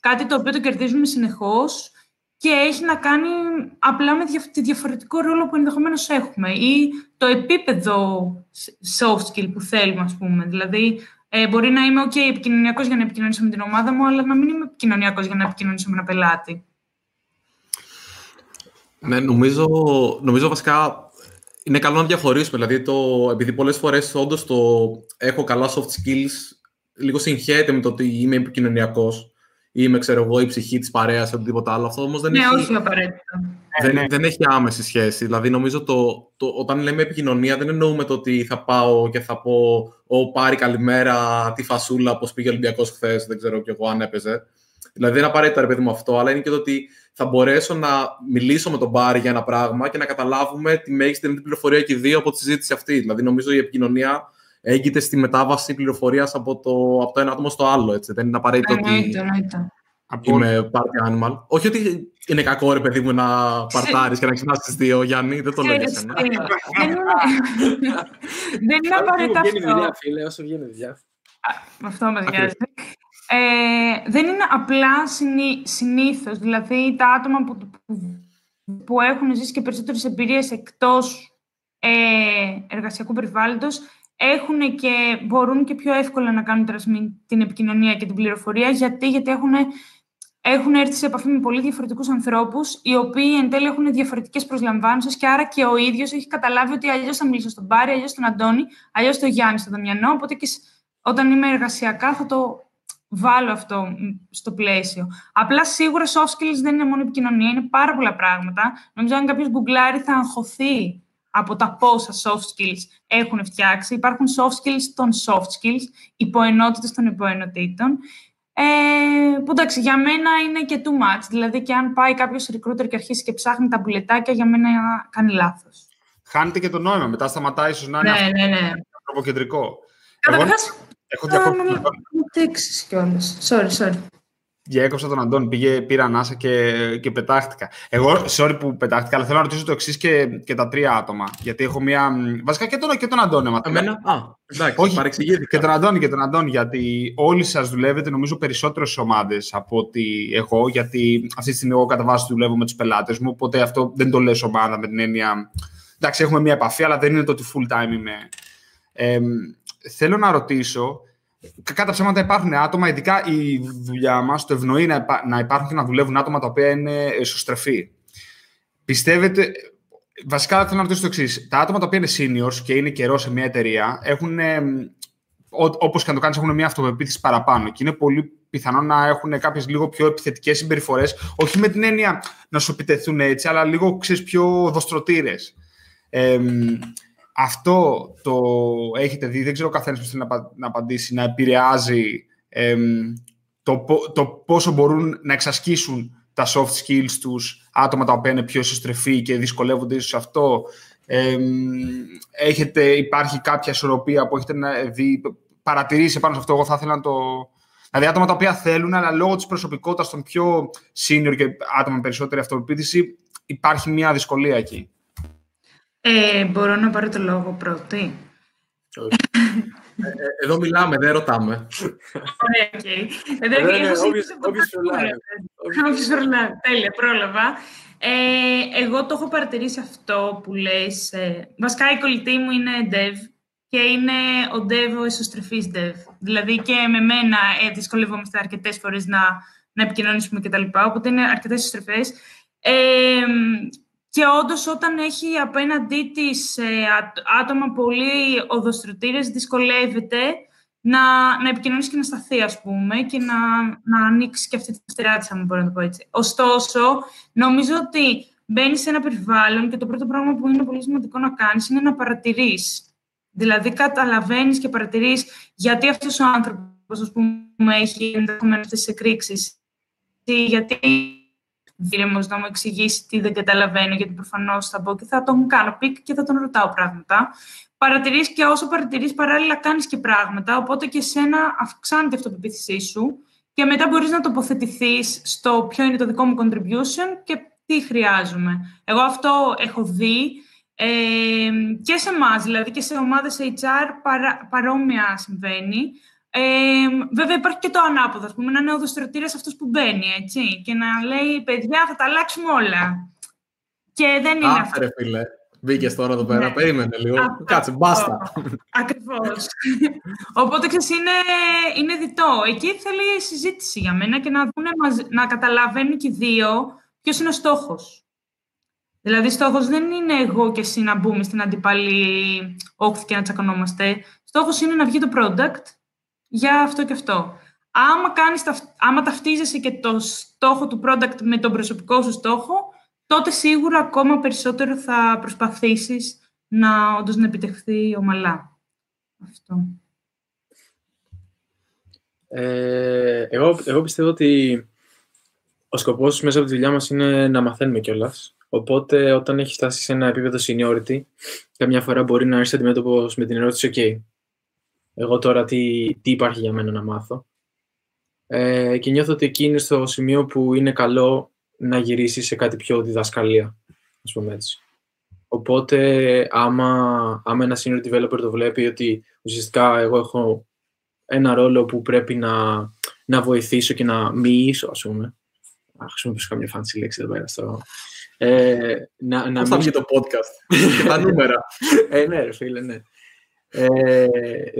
κάτι το οποίο το κερδίζουμε συνεχώς και έχει να κάνει απλά με τη διαφορετικό ρόλο που ενδεχομένως έχουμε ή το επίπεδο soft skill που θέλουμε, ας πούμε. Δηλαδή, Ε, μπορεί να είμαι OK επικοινωνιακός για να επικοινωνήσω με την ομάδα μου, αλλά να μην είμαι επικοινωνιακός για να επικοινωνήσω με ένα πελάτη. Ναι, νομίζω, νομίζω βασικά είναι καλό να διαχωρίσουμε. Δηλαδή, το, επειδή πολλές φορές όντως το έχω καλά soft skills, λίγο συγχαίρεται με το ότι είμαι επικοινωνιακός ή είμαι, ξέρω εγώ, η ψυχή της παρέας ή οτιδήποτε άλλο. Αυτό όμως δεν, ναι, έχει, όχι απαραίτητα. δεν, ναι. δεν έχει άμεση σχέση. Δηλαδή, νομίζω το, το, όταν λέμε επικοινωνία, δεν εννοούμε το ότι θα πάω και θα πω Ω πάρει καλημέρα, τη φασούλα, πώς πήγε ο Ολυμπιακός χθες, δεν ξέρω κι εγώ αν έπαιζε. Δηλαδή, δεν είναι απαραίτητα ρε παιδί μου αυτό, αλλά είναι και το ότι θα μπορέσω να μιλήσω με τον Μπάρι για ένα πράγμα και να καταλάβουμε τη μέγιστη δυνατή πληροφορία και δύο από τη συζήτηση αυτή. Δηλαδή, νομίζω η επικοινωνία έγκυται στη μετάβαση πληροφορίας από το, από το ένα άτομο στο άλλο. Έτσι. Δεν είναι απαραίτητο ότι είμαι party animal. Όχι ότι είναι κακό ρε παιδί μου να παρτάρεις και να ξυπνάς τι δύο, Γιάννη. Δεν το λέω για σένα. Δεν είναι απαραίτητα αυτό. Όσο βγαίνει δουλειά, φίλε, όσο βγαίνει δουλειά. Αυτό μα νοιάζει. Ε, δεν είναι απλά συνή, συνήθως, δηλαδή τα άτομα που, που, έχουν ζήσει και περισσότερες εμπειρίες εκτός ε, εργασιακού περιβάλλοντος έχουν και μπορούν και πιο εύκολα να κάνουν την επικοινωνία και την πληροφορία. Γιατί, γιατί έχουν, έχουν έρθει σε επαφή με πολύ διαφορετικούς ανθρώπους οι οποίοι εν τέλει έχουν διαφορετικές προσλαμβάνσεις και άρα και ο ίδιος έχει καταλάβει ότι αλλιώς θα μιλήσω στον Πάρη, αλλιώς στον Αντώνη, αλλιώς στον Γιάννη, στον Δαμιανό, οπότε και όταν είμαι εργασιακά θα το βάλω αυτό στο πλαίσιο. Απλά σίγουρα soft skills δεν είναι μόνο επικοινωνία, είναι πάρα πολλά πράγματα. Νομίζω αν κάποιος γκουγκλάρει θα αγχωθεί από τα πόσα soft skills έχουν φτιάξει. Υπάρχουν soft skills των soft skills, υποενότητες των υποενοτήτων. Ε, που εντάξει, για μένα είναι και too much. Δηλαδή, και αν πάει κάποιος recruiter και αρχίσει και ψάχνει τα μπουλετάκια, για μένα κάνει λάθος. Χάνεται και το νόημα. Μετά σταματάει ίσως να είναι ναι, ναι, ναι. ανθρωποκεντρικό. Καταρχάς, Έχω διακόψει. Τέξεις κιόλας. Sorry, sorry. Διέκοψα τον Αντών, πήγε, πήρα ανάσα και, και πετάχτηκα. Εγώ, sorry που πετάχτηκα, αλλά θέλω να ρωτήσω το εξής και, και τα τρία άτομα. Γιατί έχω μία. Βασικά και τον, και τον Αντώνη. Εμένα; Α, εντάξει, Όχι, και τον Αντώνη και τον Αντώνη. Γιατί όλοι σας δουλεύετε, νομίζω, περισσότερες ομάδες από ότι εγώ. Γιατί αυτή τη στιγμή εγώ κατά βάση δουλεύω με τους πελάτες μου. Οπότε αυτό δεν το λες ομάδα με την έννοια. Εντάξει, έχουμε μία επαφή, αλλά δεν είναι το ότι full time είμαι. Ε, θέλω να ρωτήσω, κατά ψέματα υπάρχουν άτομα, ειδικά η δουλειά μας το ευνοεί να, να υπάρχουν και να δουλεύουν άτομα τα οποία είναι εσωστρεφή. Πιστεύετε, βασικά θέλω να ρωτήσω το εξής. Τα άτομα τα οποία είναι seniors και είναι καιρός σε μια εταιρεία έχουν, όπως και να το κάνεις, έχουν μια αυτοπεποίθηση παραπάνω και είναι πολύ πιθανό να έχουν κάποιες λίγο πιο επιθετικές συμπεριφορές, όχι με την έννοια να σου επιτεθούν έτσι, αλλά λίγο ξέρεις, πιο δοστρωτήρες. Ε, αυτό το έχετε δει, δεν ξέρω ο καθένας πώς θέλει να απαντήσει, να επηρεάζει το, το πόσο μπορούν να εξασκήσουν τα soft skills τους άτομα τα οποία είναι πιο ισοστρεφή και δυσκολεύονται ίσως σε αυτό. έχετε, υπάρχει κάποια ισορροπία που έχετε δει, παρατηρήσει πάνω σε αυτό; Εγώ θα ήθελα να το... Δηλαδή άτομα τα οποία θέλουν, αλλά λόγω της προσωπικότητας των πιο senior και άτομα με περισσότερη αυτοπεποίθηση, υπάρχει μια δυσκολία εκεί. Ε, μπορώ να πάρω το λόγο πρώτη; Ε, ε, εδώ μιλάμε, δεν ρωτάμε. Ωραία, οκ. Όποιος προλάβει. Τέλεια, πρόλαβα. Ε, εγώ το έχω παρατηρήσει αυτό που λες. βασικά η κολλητή μου είναι dev και είναι ο dev ο εσωστρεφής dev. Δηλαδή και με μένα ε, δυσκολευόμαστε αρκετές φορές να, να επικοινωνήσουμε κτλ. Οπότε είναι αρκετές εσωστρεφές. Ε, και όντως, όταν έχει απέναντί της ε, άτομα πολύ οδοστρωτήρες, δυσκολεύεται να, να επικοινωνήσει και να σταθεί, ας πούμε, και να, να ανοίξει και αυτή τα φτερά της, αν μπορώ να το πω έτσι. Ωστόσο, νομίζω ότι μπαίνεις σε ένα περιβάλλον και το πρώτο πράγμα που είναι πολύ σημαντικό να κάνεις είναι να παρατηρείς. Δηλαδή, καταλαβαίνεις και παρατηρείς γιατί αυτός ο άνθρωπος, ας πούμε, έχει ενδεχομένως αυτές τις εκρήξεις. Γιατί δίλεμος να μου εξηγήσει τι δεν καταλαβαίνω, γιατί προφανώς θα μπω και θα τον κάνω ping και θα τον ρωτάω πράγματα. Παρατηρείς και όσο παρατηρείς, παράλληλα κάνεις και πράγματα. Οπότε και σένα αυξάνεται η αυτοπεποίθησή σου και μετά μπορείς να τοποθετηθείς στο ποιο είναι το δικό μου contribution και τι χρειάζομαι. Εγώ αυτό έχω δει ε, και σε εμάς, δηλαδή και σε ομάδες HR παρά, παρόμοια συμβαίνει. Ε, βέβαια υπάρχει και το ανάποδο, ας πούμε, να είναι ο δοστρωτήρας αυτός που μπαίνει, έτσι, και να λέει, παιδιά, θα τα αλλάξουμε όλα. Και δεν είναι Α, αυτό. Ρε, φίλε. Μπήκες τώρα εδώ πέρα, Ναι. περίμενε λίγο. Αυτό. Κάτσε, μπάστα. Ακριβώς. Οπότε ξέρεις, είναι, είναι διτό. Εκεί θέλει συζήτηση για μένα και να, δούνε μαζί, να καταλαβαίνουν και οι δύο ποιος είναι ο στόχος. Δηλαδή, στόχος δεν είναι εγώ και εσύ να μπούμε στην αντιπαλή όχθη και να τσακωνόμαστε. Στόχος είναι να βγει το product για αυτό και αυτό. Άμα, κάνεις, ταυτ- άμα ταυτίζεσαι και το στόχο του product με τον προσωπικό σου στόχο, τότε σίγουρα ακόμα περισσότερο θα προσπαθήσεις να όντως να επιτευχθεί ομαλά. Αυτό. Ε, εγώ, εγώ πιστεύω ότι ο σκοπός μέσα από τη δουλειά μας είναι να μαθαίνουμε κιόλας. Οπότε όταν έχει φτάσει σε ένα επίπεδο seniority, καμιά φορά μπορεί να έρθει αντιμέτωπος με την ερώτηση «OK, εγώ τώρα τι, τι υπάρχει για μένα να μάθω». Ε, και νιώθω ότι εκεί είναι στο σημείο που είναι καλό να γυρίσεις σε κάτι πιο διδασκαλία, ας πούμε έτσι. Οπότε, άμα, άμα ένα senior developer το βλέπει ότι ουσιαστικά εγώ έχω ένα ρόλο που πρέπει να, να βοηθήσω και να μοιήσω, ας πούμε. Να χρησιμοποιήσω καμιά fancy λέξη εδώ πέρα στο... Ε, να, να Πώς θα μοιήσω- βγει το podcast; Και τα νούμερα. ε, ναι, ρε φίλε, ναι. Ε,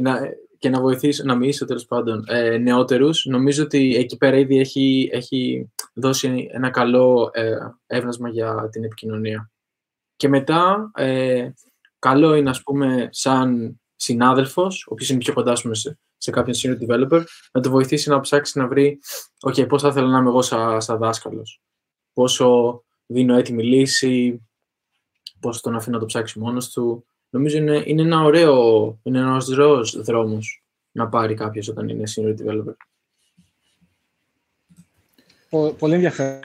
να, και να βοηθήσω, να μιλήσω τέλος πάντων ε, νεότερους. Νομίζω ότι εκεί πέρα ήδη έχει, έχει δώσει ένα καλό ε, έβνασμα για την επικοινωνία. Και μετά, ε, καλό είναι, ας πούμε, σαν συνάδελφος, ο οποίος είναι πιο κοντά ας πούμε, σε, σε κάποιον senior developer, να το βοηθήσει να ψάξει να βρει «OK, πώς θα ήθελα να είμαι εγώ σαν, σαν δάσκαλος, πόσο δίνω έτοιμη λύση, πόσο τον αφήνω να το ψάξει μόνος του, Νομίζω είναι, είναι ένα ωραίο, είναι ένας ωραίος δρόμος να πάρει κάποιος όταν είναι senior developer. Πο- πολύ ενδιαφέρον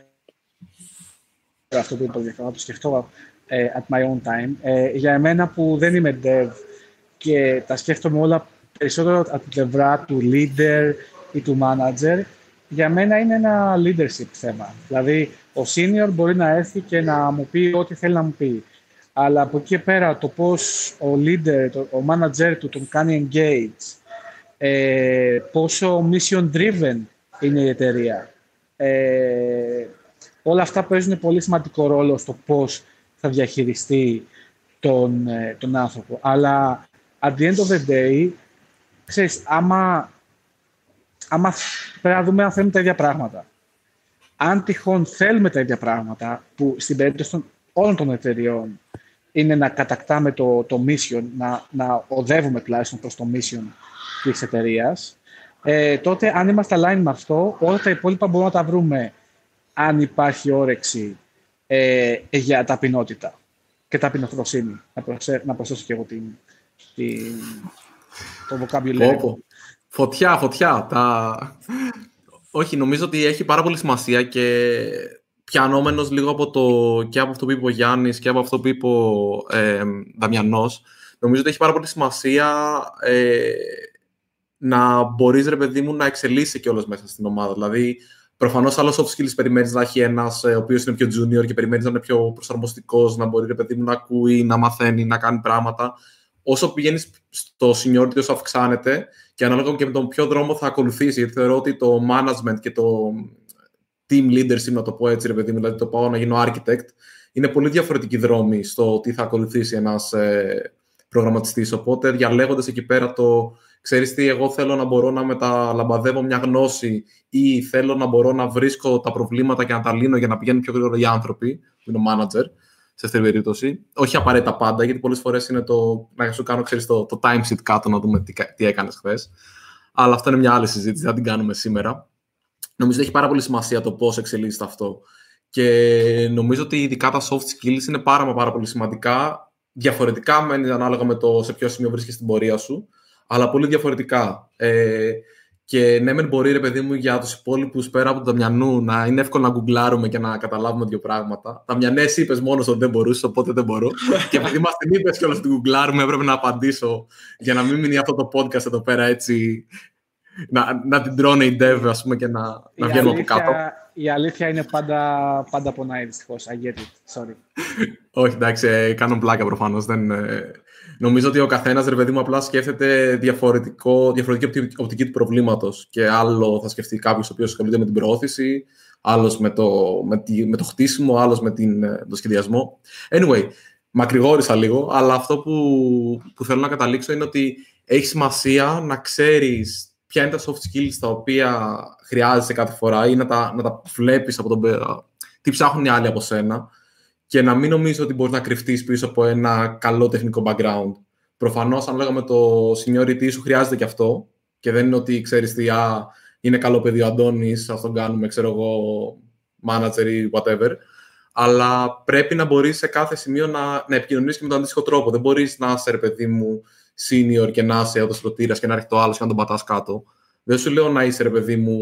αυτό που είπες, πολύ ενδιαφέρον, να το σκεφτώ ε, at my own time. Ε, για εμένα που δεν είμαι dev και τα σκέφτομαι όλα περισσότερο από την πλευρά του leader ή του manager, για μένα είναι ένα leadership θέμα. Δηλαδή, ο senior μπορεί να έρθει και να μου πει ό,τι θέλει να μου πει. Αλλά από εκεί και πέρα το πώς ο leader, το, ο manager του τον κάνει engage, ε, πόσο mission driven είναι η εταιρεία, ε, όλα αυτά παίζουν πολύ σημαντικό ρόλο στο πώς θα διαχειριστεί τον, ε, τον άνθρωπο. Αλλά at the end of the day, ξέρεις, άμα, άμα πρέπει να δούμε αν θέλουμε τα ίδια πράγματα. Αν τυχόν θέλουμε τα ίδια πράγματα, που στην περίπτωση των όλων των εταιριών είναι να κατακτάμε το, το mission, να, να οδεύουμε τουλάχιστον προς το mission της εταιρείας, ε, τότε αν είμαστε aligned με αυτό, όλα τα υπόλοιπα μπορούμε να τα βρούμε αν υπάρχει όρεξη ε, για ταπεινότητα και ταπεινοφροσύνη. Να, προσε, να προσθέσω και εγώ την, την, το vocabulary. Πω, πω. Φωτιά, φωτιά. Τα... Όχι, νομίζω ότι έχει πάρα πολύ σημασία και πιανόμενος λίγο από το, και από αυτό που είπε ο Γιάννης και από αυτό που είπε ο ε, Δαμιανός, νομίζω ότι έχει πάρα πολύ σημασία ε, να μπορείς, ρε παιδί μου, να εξελίσσει κιόλας μέσα στην ομάδα. Δηλαδή, προφανώς άλλο soft skills περιμένεις να έχει ένας ε, ο οποίος είναι πιο junior και περιμένεις να είναι πιο προσαρμοστικός, να μπορεί, ρε παιδί μου, να ακούει, να μαθαίνει, να κάνει πράγματα. Όσο πηγαίνεις στο seniority, όσο αυξάνεται και ανάλογα και με τον ποιο δρόμο θα ακολουθήσεις, γιατί θεωρώ ότι το management και το team leadership, να το πω έτσι, ρε παιδί μου, δηλαδή το πάω να γίνω architect, είναι πολύ διαφορετική δρόμη στο τι θα ακολουθήσει ένας ε, προγραμματιστής. Οπότε διαλέγοντας εκεί πέρα το, ξέρεις τι, εγώ θέλω να μπορώ να μεταλαμπαδεύω μια γνώση ή θέλω να μπορώ να βρίσκω τα προβλήματα και να τα λύνω για να πηγαίνουν πιο γρήγορα οι άνθρωποι, που είναι ο manager, σε αυτή την περίπτωση. Όχι απαραίτητα πάντα, γιατί πολλές φορές είναι το να σου κάνω, ξέρεις, το, το time sheet κάτω να δούμε τι, τι έκανες χθες. Αλλά αυτό είναι μια άλλη συζήτηση, δεν την κάνουμε σήμερα. Νομίζω ότι έχει πάρα πολύ σημασία το πώς εξελίσσεται αυτό. Και νομίζω ότι ειδικά τα soft skills είναι πάρα, μα πάρα πολύ σημαντικά. Διαφορετικά μένει ανάλογα με το σε ποιο σημείο βρίσκεσαι στην πορεία σου, αλλά πολύ διαφορετικά. Ε, και ναι, μεν μπορεί, ρε παιδί μου, για τους υπόλοιπους πέρα από το Δαμιανού να είναι εύκολο να γκουγκλάρουμε και να καταλάβουμε δύο πράγματα. Δαμιανέ, είπες μόνος ότι δεν μπορούσε, οπότε δεν μπορώ. και επειδή μας την είπες κιόλας ότι γκουγκλάρουμε, έπρεπε να απαντήσω για να μην μείνει αυτό το podcast εδώ πέρα έτσι. Να, να την τρώνε οι dev, ας πούμε, και να, να βγαίνουμε από κάτω. Η αλήθεια είναι πάντα, πάντα πονάει, δυστυχώς. I get it. Sorry. Όχι, εντάξει, ε, κάνω πλάκα προφανώς. Δεν, ε, νομίζω ότι ο καθένας, ρε παιδί μου, απλά σκέφτεται διαφορετικό, διαφορετική οπτική, οπτική του προβλήματος. Και άλλο θα σκεφτεί κάποιος ο οποίος ασχολείται με την προώθηση, άλλος με το, με, τη, με το χτίσιμο, άλλος με την, το σχεδιασμό. Anyway, μακρηγόρησα λίγο, αλλά αυτό που, που θέλω να καταλήξω είναι ότι έχει σημασία να ξέρεις ποια είναι τα soft skills τα οποία χρειάζεσαι κάθε φορά ή να τα, να τα βλέπεις από τον πέρα, τι ψάχνουν οι άλλοι από σένα και να μην νομίζω ότι μπορείς να κρυφτείς πίσω από ένα καλό τεχνικό background. Προφανώς, αν λέγαμε το seniority σου χρειάζεται και αυτό και δεν είναι ότι ξέρεις τι, α, είναι καλό παιδί ο Αντώνης, ας τον κάνουμε, ξέρω εγώ, manager ή whatever. Αλλά πρέπει να μπορείς σε κάθε σημείο να, να επικοινωνείς και με τον αντίστοιχο τρόπο. Δεν μπορείς να είσαι, ρε παιδί μου, senior και να είσαι οδοστρωτήρα και να έρχεται το άλλος και να τον πατάς κάτω. Δεν σου λέω να είσαι, ρε παιδί μου,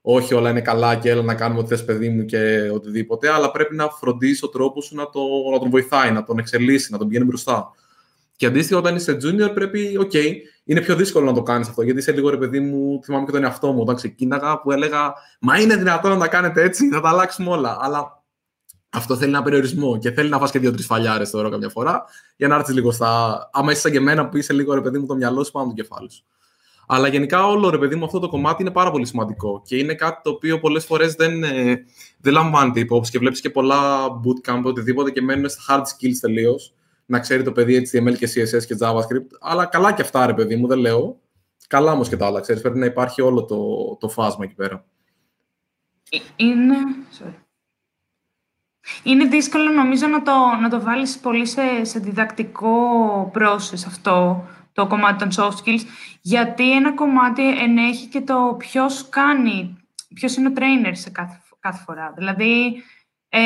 όχι όλα είναι καλά και έλα να κάνουμε ό,τι θες παιδί μου και οτιδήποτε, αλλά πρέπει να φροντίσεις ο τρόπος σου να, το, να τον βοηθάει, να τον εξελίσσει, να τον πηγαίνει μπροστά. Και αντίστοιχα, όταν είσαι junior, πρέπει, OK, okay, είναι πιο δύσκολο να το κάνεις αυτό. Γιατί είσαι λίγο ρε παιδί μου, θυμάμαι και τον εαυτό μου όταν ξεκίναγα που έλεγα Μα είναι δυνατόν να τα κάνετε έτσι, θα τα αλλάξουμε όλα. Αλλά αυτό θέλει ένα περιορισμό και θέλει να φας και δύο-τρεις φαλιάρες τώρα καμιά φορά για να έρθεις λίγο στα. Άμα είσαι σαν και εμένα που είσαι λίγο ρε παιδί μου το μυαλό σου πάνω το κεφάλι σου. Αλλά γενικά όλο ρε παιδί μου αυτό το κομμάτι είναι πάρα πολύ σημαντικό και είναι κάτι το οποίο πολλές φορές δεν, ε, δεν λαμβάνεται υπόψη και βλέπεις και πολλά bootcamp οτιδήποτε και μένουν στα hard skills τελείως να ξέρει το παιδί HTML και CSS και JavaScript. Αλλά καλά και αυτά, ρε παιδί μου, δεν λέω. Καλά όμως και τα άλλα, ξέρεις, πρέπει να υπάρχει όλο το, το φάσμα εκεί πέρα. Ε, είναι... Sorry. Είναι δύσκολο νομίζω να το, να το βάλεις πολύ σε, σε διδακτικό process αυτό το κομμάτι των soft skills, γιατί ένα κομμάτι ενέχει και το ποιος κάνει, ποιος είναι ο trainer σε κάθε, κάθε φορά. Δηλαδή, ε,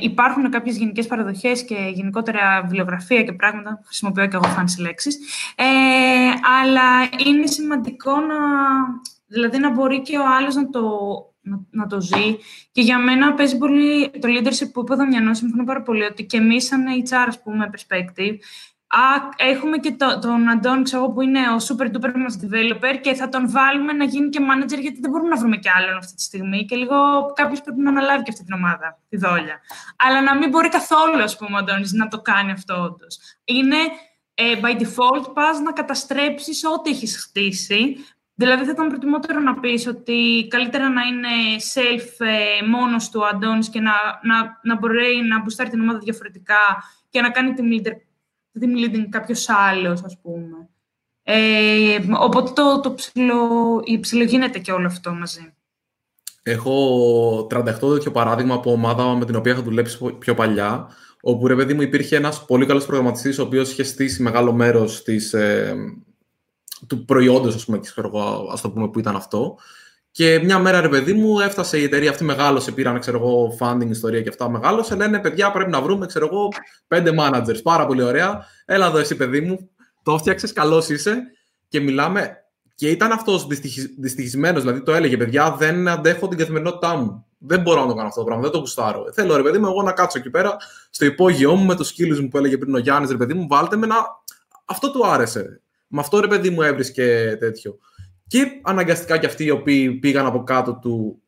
υπάρχουν κάποιες γενικές παραδοχές και γενικότερα βιβλιογραφία και πράγματα, χρησιμοποιώ και εγώ fancy λέξεις, ε, αλλά είναι σημαντικό να, δηλαδή να μπορεί και ο άλλος να το, να, το ζει. Και για μένα παίζει πολύ το leadership που είπε ο Δαμιανός, συμφωνώ πάρα πολύ, ότι και εμείς σαν HR, ας πούμε, perspective, Α, έχουμε και το, τον Αντώνη, ξέρω, που είναι ο super duper μας developer και θα τον βάλουμε να γίνει και manager γιατί δεν μπορούμε να βρούμε και άλλον αυτή τη στιγμή και λίγο κάποιος πρέπει να αναλάβει και αυτή την ομάδα, τη δόλια. Αλλά να μην μπορεί καθόλου, ας πούμε, ο Αντώνης να το κάνει αυτό όντως. Είναι ε, by default πας να καταστρέψεις ό,τι έχεις χτίσει. Δηλαδή θα ήταν προτιμότερο να πεις ότι καλύτερα να είναι self ε, μόνος του ο Αντώνης και να, να, να μπορεί να μπουστάρει την ομάδα διαφορετικά και να κάνει την leader team leading κάποιος άλλος, ας πούμε. Ε, οπότε το, το ψηλο, ψιλογίνεται και όλο αυτό μαζί. Έχω 38 τέτοιο παράδειγμα από ομάδα με την οποία είχα δουλέψει πιο παλιά, όπου ρε παιδί μου υπήρχε ένας πολύ καλός προγραμματιστής, ο οποίος είχε στήσει μεγάλο μέρος της, ε, του προϊόντος, ας πούμε, ας το πούμε, που ήταν αυτό. Και μια μέρα, ρε παιδί μου, έφτασε η εταιρεία αυτή, μεγάλωσε, πήραν, ξέρω εγώ, funding, ιστορία και αυτά, μεγάλωσε. Λένε, παιδιά, πρέπει να βρούμε, ξέρω εγώ, πέντε managers. Πάρα πολύ ωραία. Έλα εδώ, εσύ, παιδί μου, το έφτιαξε, καλός είσαι. Και μιλάμε. Και ήταν αυτός δυστυχισμένος, δηλαδή το έλεγε, παιδιά, δεν αντέχω την καθημερινότητά μου. Δεν μπορώ να το κάνω αυτό το πράγμα, δεν το γουστάρω. Θέλω, ρε παιδί μου, εγώ να κάτσω εκεί πέρα, στο υπόγειό μου, με τους σκύλους μου που έλεγε πριν ο Γιάννης, ρε παιδί μου, βάλτε με να. Αυτό του άρεσε. Με αυτό, ρε παιδί μου, έβρισκε τέτοιο. Και αναγκαστικά και αυτοί οι οποίοι πήγαν από κάτω του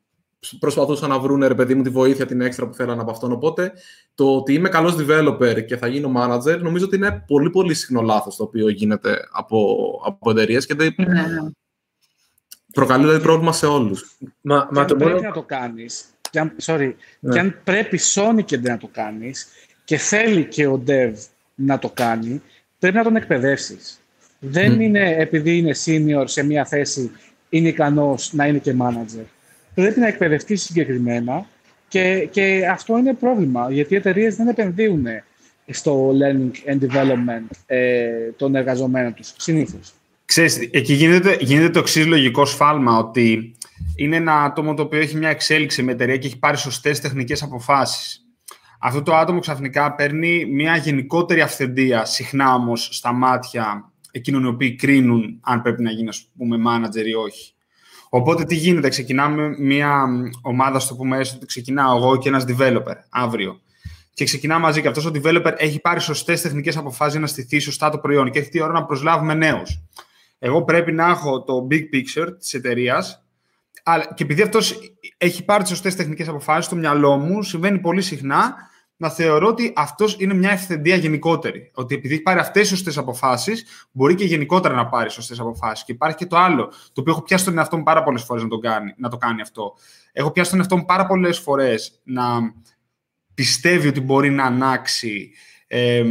προσπαθούσαν να βρουν ρε παιδί μου τη βοήθεια την έξτρα που θέλανε από αυτόν. Οπότε το ότι είμαι καλός developer και θα γίνω manager νομίζω ότι είναι πολύ πολύ συχνό λάθος το οποίο γίνεται από, από εταιρείες και δεν... Ναι, ναι. προκαλεί δηλαδή πρόβλημα σε όλους. Μα, μα το πρέπει να το κάνεις. Και αν, sorry, ναι. και αν πρέπει Sony και να το κάνεις και θέλει και ο dev να το κάνει, πρέπει να τον εκπαιδεύσεις. Δεν είναι επειδή είναι senior σε μια θέση, είναι ικανός να είναι και manager. Πρέπει να εκπαιδευτείς συγκεκριμένα και, και αυτό είναι πρόβλημα, γιατί οι εταιρείες δεν επενδύουν στο learning and development ε, των εργαζομένων τους, συνήθως. Ξέρεις, εκεί γίνεται, γίνεται το εξής λογικό σφάλμα, ότι είναι ένα άτομο το οποίο έχει μια εξέλιξη με εταιρεία και έχει πάρει σωστές τεχνικές αποφάσεις. Αυτό το άτομο ξαφνικά παίρνει μια γενικότερη αυθεντία, συχνά όμως στα μάτια εκείνων οι οποίοι κρίνουν αν πρέπει να γίνει, ας πούμε, manager ή όχι. Οπότε τι γίνεται, ξεκινάμε μια ομάδα, στο πούμε έστω ότι ξεκινάω εγώ και ένας developer αύριο. Και ξεκινά μαζί και αυτός ο developer έχει πάρει σωστές τεχνικές αποφάσεις για να στηθεί σωστά το προϊόν και έχει η ώρα να προσλάβουμε νέους. Εγώ πρέπει να έχω το big picture της εταιρείας, και επειδή αυτός έχει πάρει τις σωστές τεχνικές αποφάσεις στο μυαλό μου, συμβαίνει πολύ συχνά να θεωρώ ότι αυτός είναι μια ευθεντία γενικότερη. Ότι επειδή έχει πάρει αυτές τι σωστές αποφάσεις, μπορεί και γενικότερα να πάρει σωστές αποφάσεις. Και υπάρχει και το άλλο, το οποίο έχω πιάσει τον εαυτό μου πάρα πολλές φορές να, το κάνει, να το κάνει αυτό. Έχω πιάσει τον εαυτό μου πάρα πολλές φορές να πιστεύει ότι μπορεί να ανάξει ε,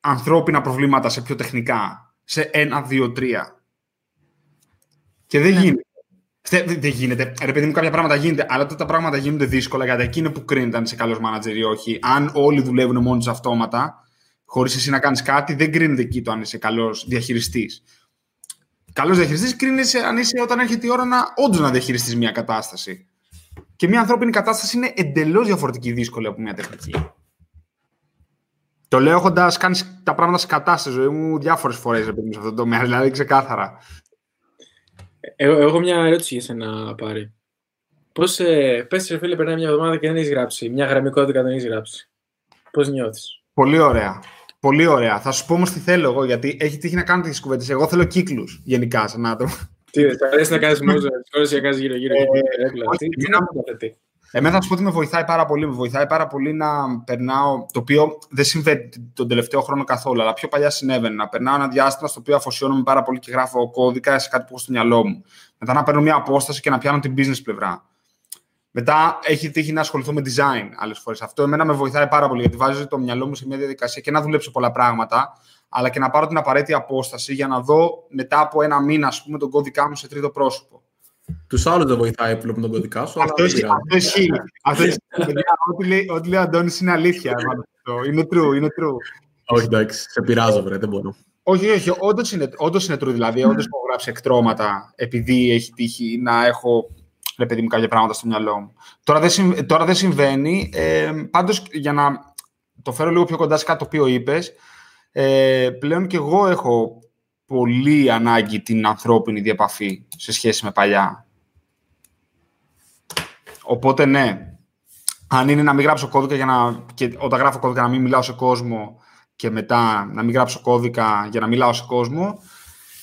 ανθρώπινα προβλήματα σε πιο τεχνικά. Σε ένα, δύο, τρία. Και δεν ναι. γίνεται. Δεν, γίνεται. Ρε παιδί μου, κάποια πράγματα γίνεται, αλλά τότε τα πράγματα γίνονται δύσκολα γιατί εκεί είναι που κρίνεται αν είσαι καλός μάνατζερ ή όχι. Αν όλοι δουλεύουν μόνοι του αυτόματα, χωρίς εσύ να κάνεις κάτι, δεν κρίνεται εκεί το αν είσαι καλός διαχειριστής. Καλός διαχειριστής κρίνεσαι αν είσαι όταν έρχεται η ώρα να όντως να διαχειριστείς μια κατάσταση. Και μια ανθρώπινη κατάσταση είναι εντελώς διαφορετική δύσκολη από μια τεχνική. Το λέω έχοντας κάνεις τα πράγματα σε κατάσταση ζωή μου διάφορες φορές σε αυτό το τομέα, δηλαδή ξεκάθαρα. Εγώ, έχω μια ερώτηση για σένα, Πάρη. Πώς ε, πες, ρε φίλε, περνάει μια εβδομάδα και δεν έχεις γράψει, μια γραμμή κώδικα δεν έχεις γράψει. Πώς νιώθεις; Πολύ ωραία. Πολύ ωραία. Θα σου πω όμως τι θέλω εγώ, γιατί έχει τύχει να κάνω τις κουβέντες. Εγώ θέλω κύκλους γενικά σαν άτομο. Τι, θα αρέσει να κάνεις μόνο τι να κάνεις γύρω-γύρω. Εμένα θα σου πω ότι με βοηθάει πάρα πολύ. Με βοηθάει πάρα πολύ να περνάω, το οποίο δεν συμβαίνει τον τελευταίο χρόνο καθόλου, αλλά πιο παλιά συνέβαινε. Να περνάω ένα διάστημα στο οποίο αφοσιώνομαι πάρα πολύ και γράφω κώδικα σε κάτι που έχω στο μυαλό μου. Μετά να παίρνω μια απόσταση και να πιάνω την business πλευρά. Μετά έχει τύχει να ασχοληθώ με design άλλες φορές. Αυτό εμένα με βοηθάει πάρα πολύ γιατί βάζει το μυαλό μου σε μια διαδικασία και να δουλέψω πολλά πράγματα, αλλά και να πάρω την απαραίτητη απόσταση για να δω μετά από ένα μήνα, ας πούμε, τον κώδικά μου σε τρίτο πρόσωπο. Τους άλλους δεν βοηθάει που βλέπουν τον κωδικά σου. Αυτός ισχύει. Αυτός ισχύει. Ό,τι λέει ο Αντώνης είναι αλήθεια. Είναι true, είναι true. Όχι, εντάξει, σε πειράζω, βρε, δεν μπορώ. Όχι, όχι, όντως είναι, όντως είναι true. Δηλαδή, όντως έχω γράψει εκτρώματα επειδή έχει τύχει να έχω ρε παιδί μου κάποια πράγματα στο μυαλό μου. Τώρα δεν, τώρα δεν συμβαίνει. Ε, Πάντως, για να το φέρω λίγο πιο κοντά σε κάτι το οποίο είπες, ε, πλέον και εγώ έχω πολύ ανάγκη την ανθρώπινη διαπαφή σε σχέση με παλιά. Οπότε ναι, αν είναι να μην γράψω κώδικα για να, και όταν γράφω κώδικα να μην μιλάω σε κόσμο και μετά να μην γράψω κώδικα για να μιλάω σε κόσμο,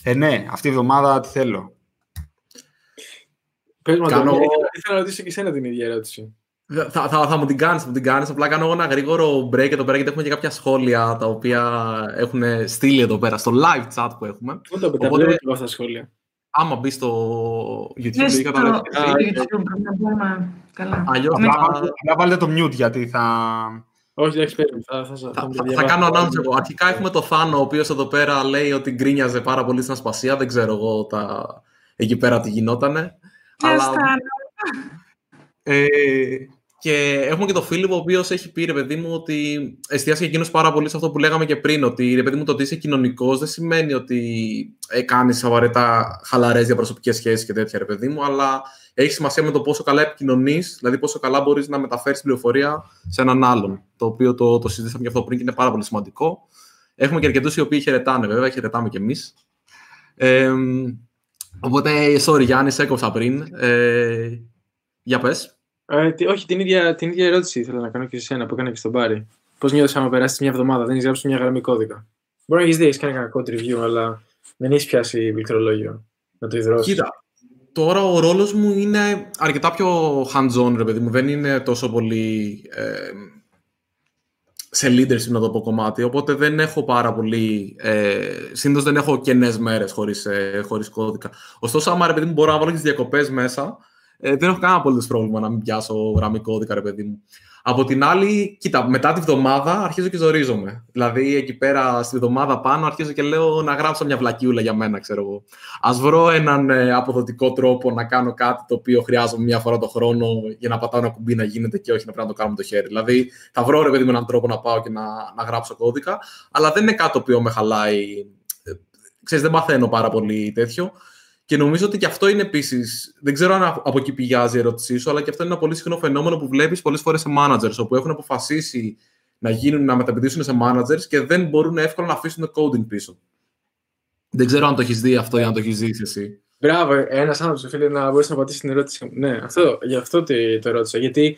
ε, ναι, αυτή η εβδομάδα τι θέλω. Πες μου, κάνω... ήθελα να ρωτήσω και εσένα την ίδια ερώτηση. Θα, θα, θα μου την κάνεις, θα μου την κάνεις. Απλά κάνω ένα γρήγορο break εδώ πέρα γιατί έχουμε και κάποια σχόλια τα οποία έχουν στείλει εδώ πέρα στο live chat που έχουμε. Πού το πετάμε Οπότε... αυτά τα σχόλια. Άμα μπεις στο YouTube ή στο YouTube, να πούμε. Καλά. Αλλιώς θα... βάλετε το mute γιατί θα... Όχι, εντάξει, Θα, θα, θα, θα, θα κάνω announce εγώ. Αρχικά έχουμε το Θάνο, ο οποίος εδώ πέρα λέει ότι γκρίνιαζε πάρα πολύ στην ασπασία. Δεν ξέρω εγώ τα... εκεί πέρα τι γινότανε. Αλλά... Ε, και έχουμε και τον Φίλιππο, ο οποίος έχει πει, ρε παιδί μου, ότι εστιάσει εκείνος πάρα πολύ σε αυτό που λέγαμε και πριν. Ότι ρε παιδί μου, το ότι είσαι κοινωνικός δεν σημαίνει ότι ε, κάνεις απαραίτητα χαλαρές διαπροσωπικές σχέσεις και τέτοια, ρε παιδί μου, αλλά έχει σημασία με το πόσο καλά επικοινωνείς, δηλαδή πόσο καλά μπορείς να μεταφέρεις πληροφορία σε έναν άλλον. Το οποίο το, το συζήτησαμε και αυτό πριν και είναι πάρα πολύ σημαντικό. Έχουμε και αρκετούς οι οποίοι χαιρετάνε, βέβαια, χαιρετάμε κι εμείς. Ε, οπότε, sorry Γιάννης, έκοψα πριν. Ε, για πες. Ε, όχι, την ίδια, την ίδια ερώτηση ήθελα να κάνω και σε εσένα που έκανε και στον Πάρη. Πώς νιώθεις άμα περάσεις μια εβδομάδα, δεν έχεις γράψει μια γραμμή κώδικα. Μπορεί να έχεις δει, έχεις κάνει κανένα code review, αλλά δεν έχεις πιάσει πληκτρολόγιο να το υδρώσεις. Κοίτα, τώρα ο ρόλος μου είναι αρκετά πιο hands-on, ρε παιδί μου. Δεν είναι τόσο πολύ ε, σε leadership να το πω κομμάτι, οπότε δεν έχω πάρα πολύ, ε, συνήθως δεν έχω κενές μέρες χωρίς, ε, χωρίς κώδικα. Ωστόσο, άμα ρε παιδί μου μπορώ να βάλω και τις διακοπές μέσα, ε, δεν έχω κανένα απολύτως πρόβλημα να μην πιάσω γραμμή κώδικα, ρε παιδί μου. Από την άλλη, κοίτα, μετά τη βδομάδα αρχίζω και ζορίζομαι. Δηλαδή, εκεί πέρα στη βδομάδα πάνω αρχίζω και λέω να γράψω μια βλακιούλα για μένα, ξέρω εγώ. Α βρω έναν ε, αποδοτικό τρόπο να κάνω κάτι το οποίο χρειάζομαι μια φορά το χρόνο για να πατάω ένα κουμπί να γίνεται και όχι να πρέπει να το κάνω με το χέρι. Δηλαδή, θα βρω ρε παιδί μου έναν τρόπο να πάω και να, να γράψω κώδικα, αλλά δεν είναι κάτι το οποίο με χαλάει. Ε, ξέρεις, δεν μαθαίνω πάρα πολύ τέτοιο. Και νομίζω ότι και αυτό είναι επίσης. Δεν ξέρω αν από εκεί πηγάζει η ερώτησή σου, αλλά και αυτό είναι ένα πολύ συχνό φαινόμενο που βλέπεις πολλές φορές σε managers, όπου έχουν αποφασίσει να, γίνουν, να μεταπηδήσουν σε managers και δεν μπορούν εύκολα να αφήσουν το coding πίσω. Δεν ξέρω αν το έχεις δει αυτό ή αν το έχεις ζήσει εσύ. Μπράβο, ένας άνθρωπος φίλε να μπορέσει να απαντήσεις την ερώτηση μου. Ναι, αυτό, γι' αυτό το, το ρώτησα. Γιατί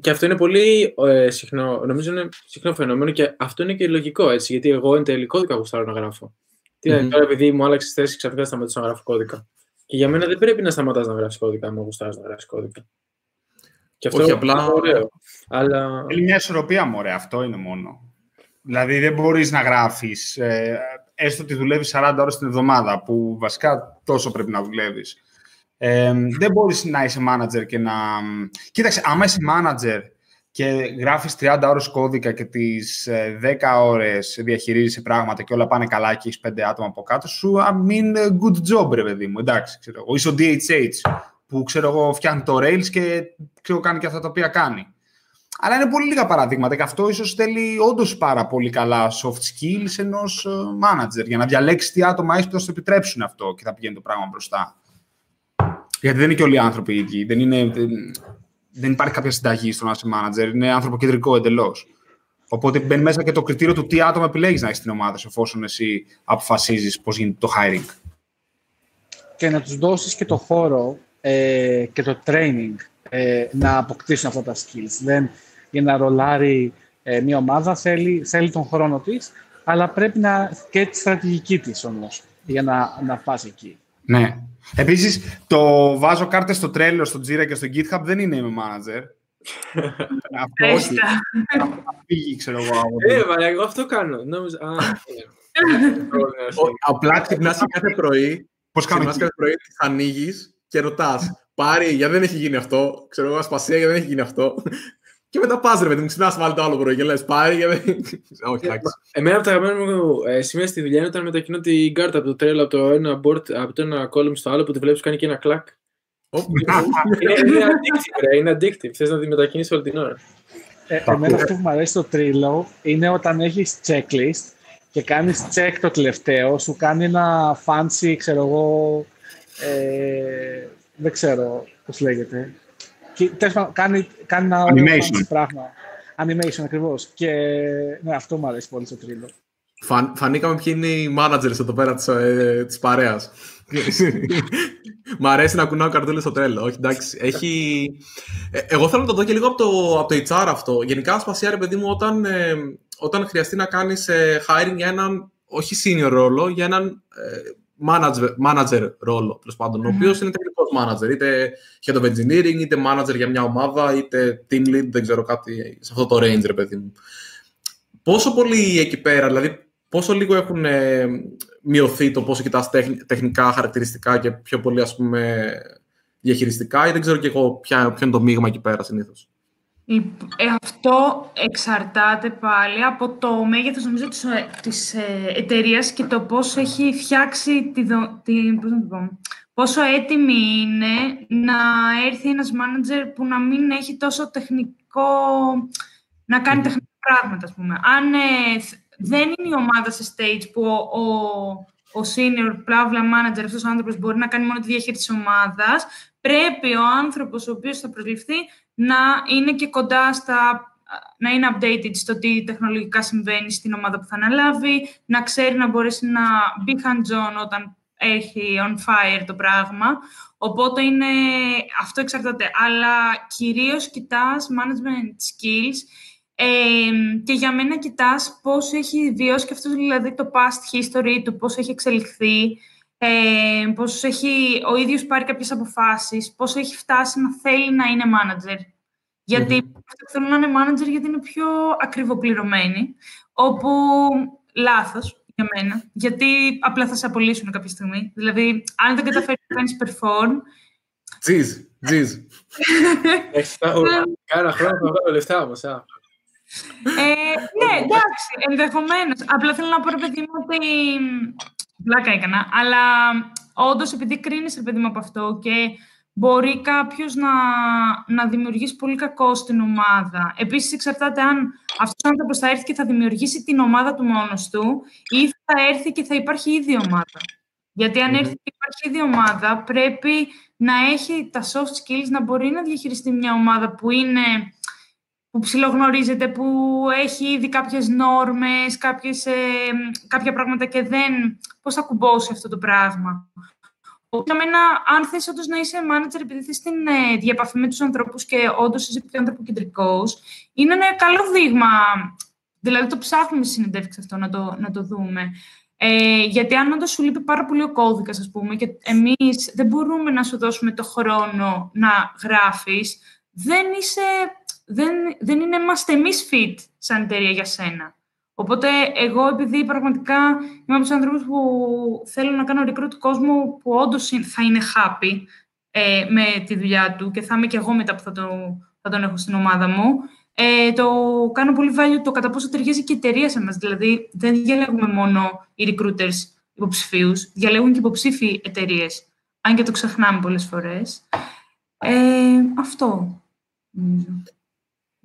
και αυτό είναι πολύ ε, συχνό, νομίζω είναι συχνό φαινόμενο και αυτό είναι και λογικό έτσι. Γιατί εγώ εν τέλει κώδικα γουστάρω να γράφω. Τι mm-hmm. τώρα, επειδή μου άλλαξες θέση, ξαφνικά σταματήσω να γράφω κώδικα. Και για μένα δεν πρέπει να σταματάς να γράφεις κώδικα, αν γουστάρεις να γράφεις κώδικα. Και αυτό Όχι, απλά... είναι ωραίο. Αλλά... Είναι μια ισορροπία μου, ωραία. Αυτό είναι μόνο. Δηλαδή δεν μπορείς να γράφεις. Ε, έστω ότι δουλεύεις 40 ώρες την εβδομάδα, που βασικά τόσο πρέπει να δουλεύεις. Ε, δεν μπορείς να είσαι manager και να. Κοίταξε, άμα είσαι manager και γράφεις 30 ώρες κώδικα και τις 10 ε, ώρες διαχειρίζεσαι πράγματα και όλα πάνε καλά και έχεις 5 άτομα από κάτω σου, I mean, good job, ρε παιδί μου, εντάξει, ξέρω εγώ. Είσαι ο DHH που, ξέρω εγώ, φτιάχνει το Rails και ξέρω, κάνει και αυτά τα οποία κάνει. Αλλά είναι πολύ λίγα παραδείγματα και αυτό ίσως θέλει όντως πάρα πολύ καλά soft skills ενός ε, manager για να διαλέξεις τι άτομα έχεις που θα σου επιτρέψουν αυτό και θα πηγαίνει το πράγμα μπροστά. Γιατί δεν είναι και όλοι οι άνθρωποι οι ίδιοι. Δεν, είναι, δεν υπάρχει κάποια συνταγή στο να είσαι manager. Είναι ανθρωποκεντρικό εντελώς. Οπότε μπαίνει μέσα και το κριτήριο του τι άτομα επιλέγεις να έχεις στην ομάδα σου, εφόσον εσύ αποφασίζεις πώς γίνεται το hiring. Και να τους δώσεις και το χώρο ε, και το training ε, να αποκτήσουν αυτά τα skills. Δεν, για να ρολάρει ε, μια ομάδα θέλει, θέλει τον χρόνο της, αλλά πρέπει να και τη στρατηγική της όμως για να, να πας εκεί. Ναι. Επίσης, το βάζω κάρτες στο τρέλο, στο Jira και στο GitHub δεν είναι είμαι manager. αυτό όχι. Φύγει, ξέρω εγώ. Ε, μα εγώ αυτό κάνω. Νόμιζα, α, Απλά ξυπνάς κάθε πρωί. Πώς κάνω κάθε πρωί, θα ανοίγεις και ρωτάς. Πάρει, γιατί δεν έχει γίνει αυτό; Ξέρω εγώ, ασπασία, γιατί δεν έχει γίνει αυτό; Και μετά πας ρε παιδί μου, ξυπνάς πάλι το άλλο πρωί και λες πάρει. Γιατί... Όχι, εντάξει. Εμένα από τα αγαπημένα μου ε, σημεία στη δουλειά είναι όταν μετακινώ την κάρτα από το τρέλο από το ένα, board, από το ένα column στο άλλο που τη βλέπεις κάνει και ένα κλακ. είναι, είναι addictive, ρε, είναι addictive. Θες να τη μετακινήσεις όλη την ώρα. Ε, εμένα αυτό που μου αρέσει στο τρίλο είναι όταν έχεις checklist και κάνεις check το τελευταίο, σου κάνει ένα fancy, ξέρω εγώ, ε, δεν ξέρω πώς λέγεται. Και, κάνει, κάνει ένα Animation. πράγμα. Animation ακριβώς. Και ναι, αυτό μου αρέσει πολύ στο τρίλο. Φαν, φανήκαμε ποιοι είναι οι managers εδώ πέρα της, ε, της παρέας. Μ' αρέσει να κουνάω καρτούλες στο τρέλο. Όχι, εντάξει. Έχει... Ε, εγώ θέλω να το δω και λίγο από το, από το HR αυτό. Γενικά, σπασία, ρε παιδί μου, όταν, ε, όταν χρειαστεί να κάνεις ε, hiring για έναν, όχι senior ρόλο, για έναν ε, manager, manager ρόλο, τέλος πάντων, ο οποίος είναι τεχνικό manager, είτε head of engineering, είτε manager για μια ομάδα, είτε team lead, δεν ξέρω κάτι σε αυτό το range, ρε παιδί μου. Πόσο πολύ εκεί πέρα, δηλαδή, πόσο λίγο έχουν ε, μειωθεί το πόσο κοιτάς τεχνικά χαρακτηριστικά και πιο πολύ, ας πούμε, διαχειριστικά ή δεν ξέρω και εγώ ποια, ποιο είναι το μείγμα εκεί πέρα συνήθως. Ε, αυτό εξαρτάται πάλι από το μέγεθος νομίζω της, ε, της ε, εταιρείας και το πώς έχει φτιάξει τη, τη, πώς να το πω, πόσο έτοιμη είναι να έρθει ένας μάνατζερ που να μην έχει τόσο τεχνικό, να κάνει τεχνικά πράγματα, ας πούμε. Αν δεν είναι η ομάδα σε stage που ο, ο, ο senior πλάβλα manager, αυτός ο άνθρωπος μπορεί να κάνει μόνο τη διαχείριση της ομάδας, πρέπει ο άνθρωπος ο οποίος θα προσληφθεί να είναι και κοντά στα να είναι updated στο τι τεχνολογικά συμβαίνει στην ομάδα που θα αναλάβει, να ξέρει να μπορέσει να μπει hands-on όταν έχει on fire το πράγμα. Οπότε είναι, αυτό εξαρτάται. Αλλά κυρίως κοιτάς management skills ε, και για μένα κοιτάς πώς έχει βιώσει και αυτός δηλαδή το past history του, πώς έχει εξελιχθεί, ε, πώς έχει ο ίδιος πάρει κάποιες αποφάσεις, πώς έχει φτάσει να θέλει να είναι manager. Γιατί mm-hmm. θέλουν να είναι manager γιατί είναι πιο ακριβοπληρωμένοι, όπου λάθος για μένα, γιατί απλά θα σε απολύσουν κάποια στιγμή. Δηλαδή, αν δεν καταφέρεις να κάνεις perform... Τζιζ, τζιζ. Έχεις κάνα χρόνο να βγάλω λεφτά όμως, α. Ε, ναι, εντάξει, ενδεχομένως. Απλά θέλω να πω, ρε παιδί μου, ότι Πλάκα έκανα. Αλλά όντως, επειδή κρίνεις, ρε παιδί μου, από αυτό και μπορεί κάποιος να, να δημιουργήσει πολύ κακό στην ομάδα. Επίσης, εξαρτάται αν αυτός ο άνθρωπος θα έρθει και θα δημιουργήσει την ομάδα του μόνος του ή θα έρθει και θα υπάρχει ήδη ομάδα. Γιατί αν έρθει και υπάρχει ήδη ομάδα, πρέπει να έχει τα soft skills να μπορεί να διαχειριστεί μια ομάδα που είναι που ψιλογνωρίζεται, που έχει ήδη κάποιες νόρμες, κάποιες, ε, κάποια πράγματα και δεν... Πώς θα κουμπώσει αυτό το πράγμα. Για μένα, αν θες όντως να είσαι manager επειδή θες την ε, διαπαφή με τους ανθρώπους και όντως είσαι πιο ανθρωποκεντρικός, είναι ένα καλό δείγμα. Δηλαδή, το ψάχνουμε στη συνεντεύξη αυτό να το, να το δούμε. Ε, γιατί αν όντως σου λείπει πάρα πολύ ο κώδικας, ας πούμε, και εμείς δεν μπορούμε να σου δώσουμε το χρόνο να γράφεις, δεν είσαι δεν, δεν είναι, είμαστε εμείς fit σαν εταιρεία για σένα. Οπότε, εγώ επειδή πραγματικά είμαι από τους ανθρώπους που θέλω να κάνω recruit κόσμο που όντως θα είναι happy ε, με τη δουλειά του και θα είμαι και εγώ μετά που θα, το, θα τον έχω στην ομάδα μου, ε, το κάνω πολύ value το κατά πόσο ταιριάζει και η εταιρεία σε μας. Δηλαδή, δεν διαλέγουμε μόνο οι recruiters υποψηφίους, διαλέγουν και υποψήφοι εταιρείες. Αν και το ξεχνάμε πολλές φορές. Ε, αυτό, νομίζω.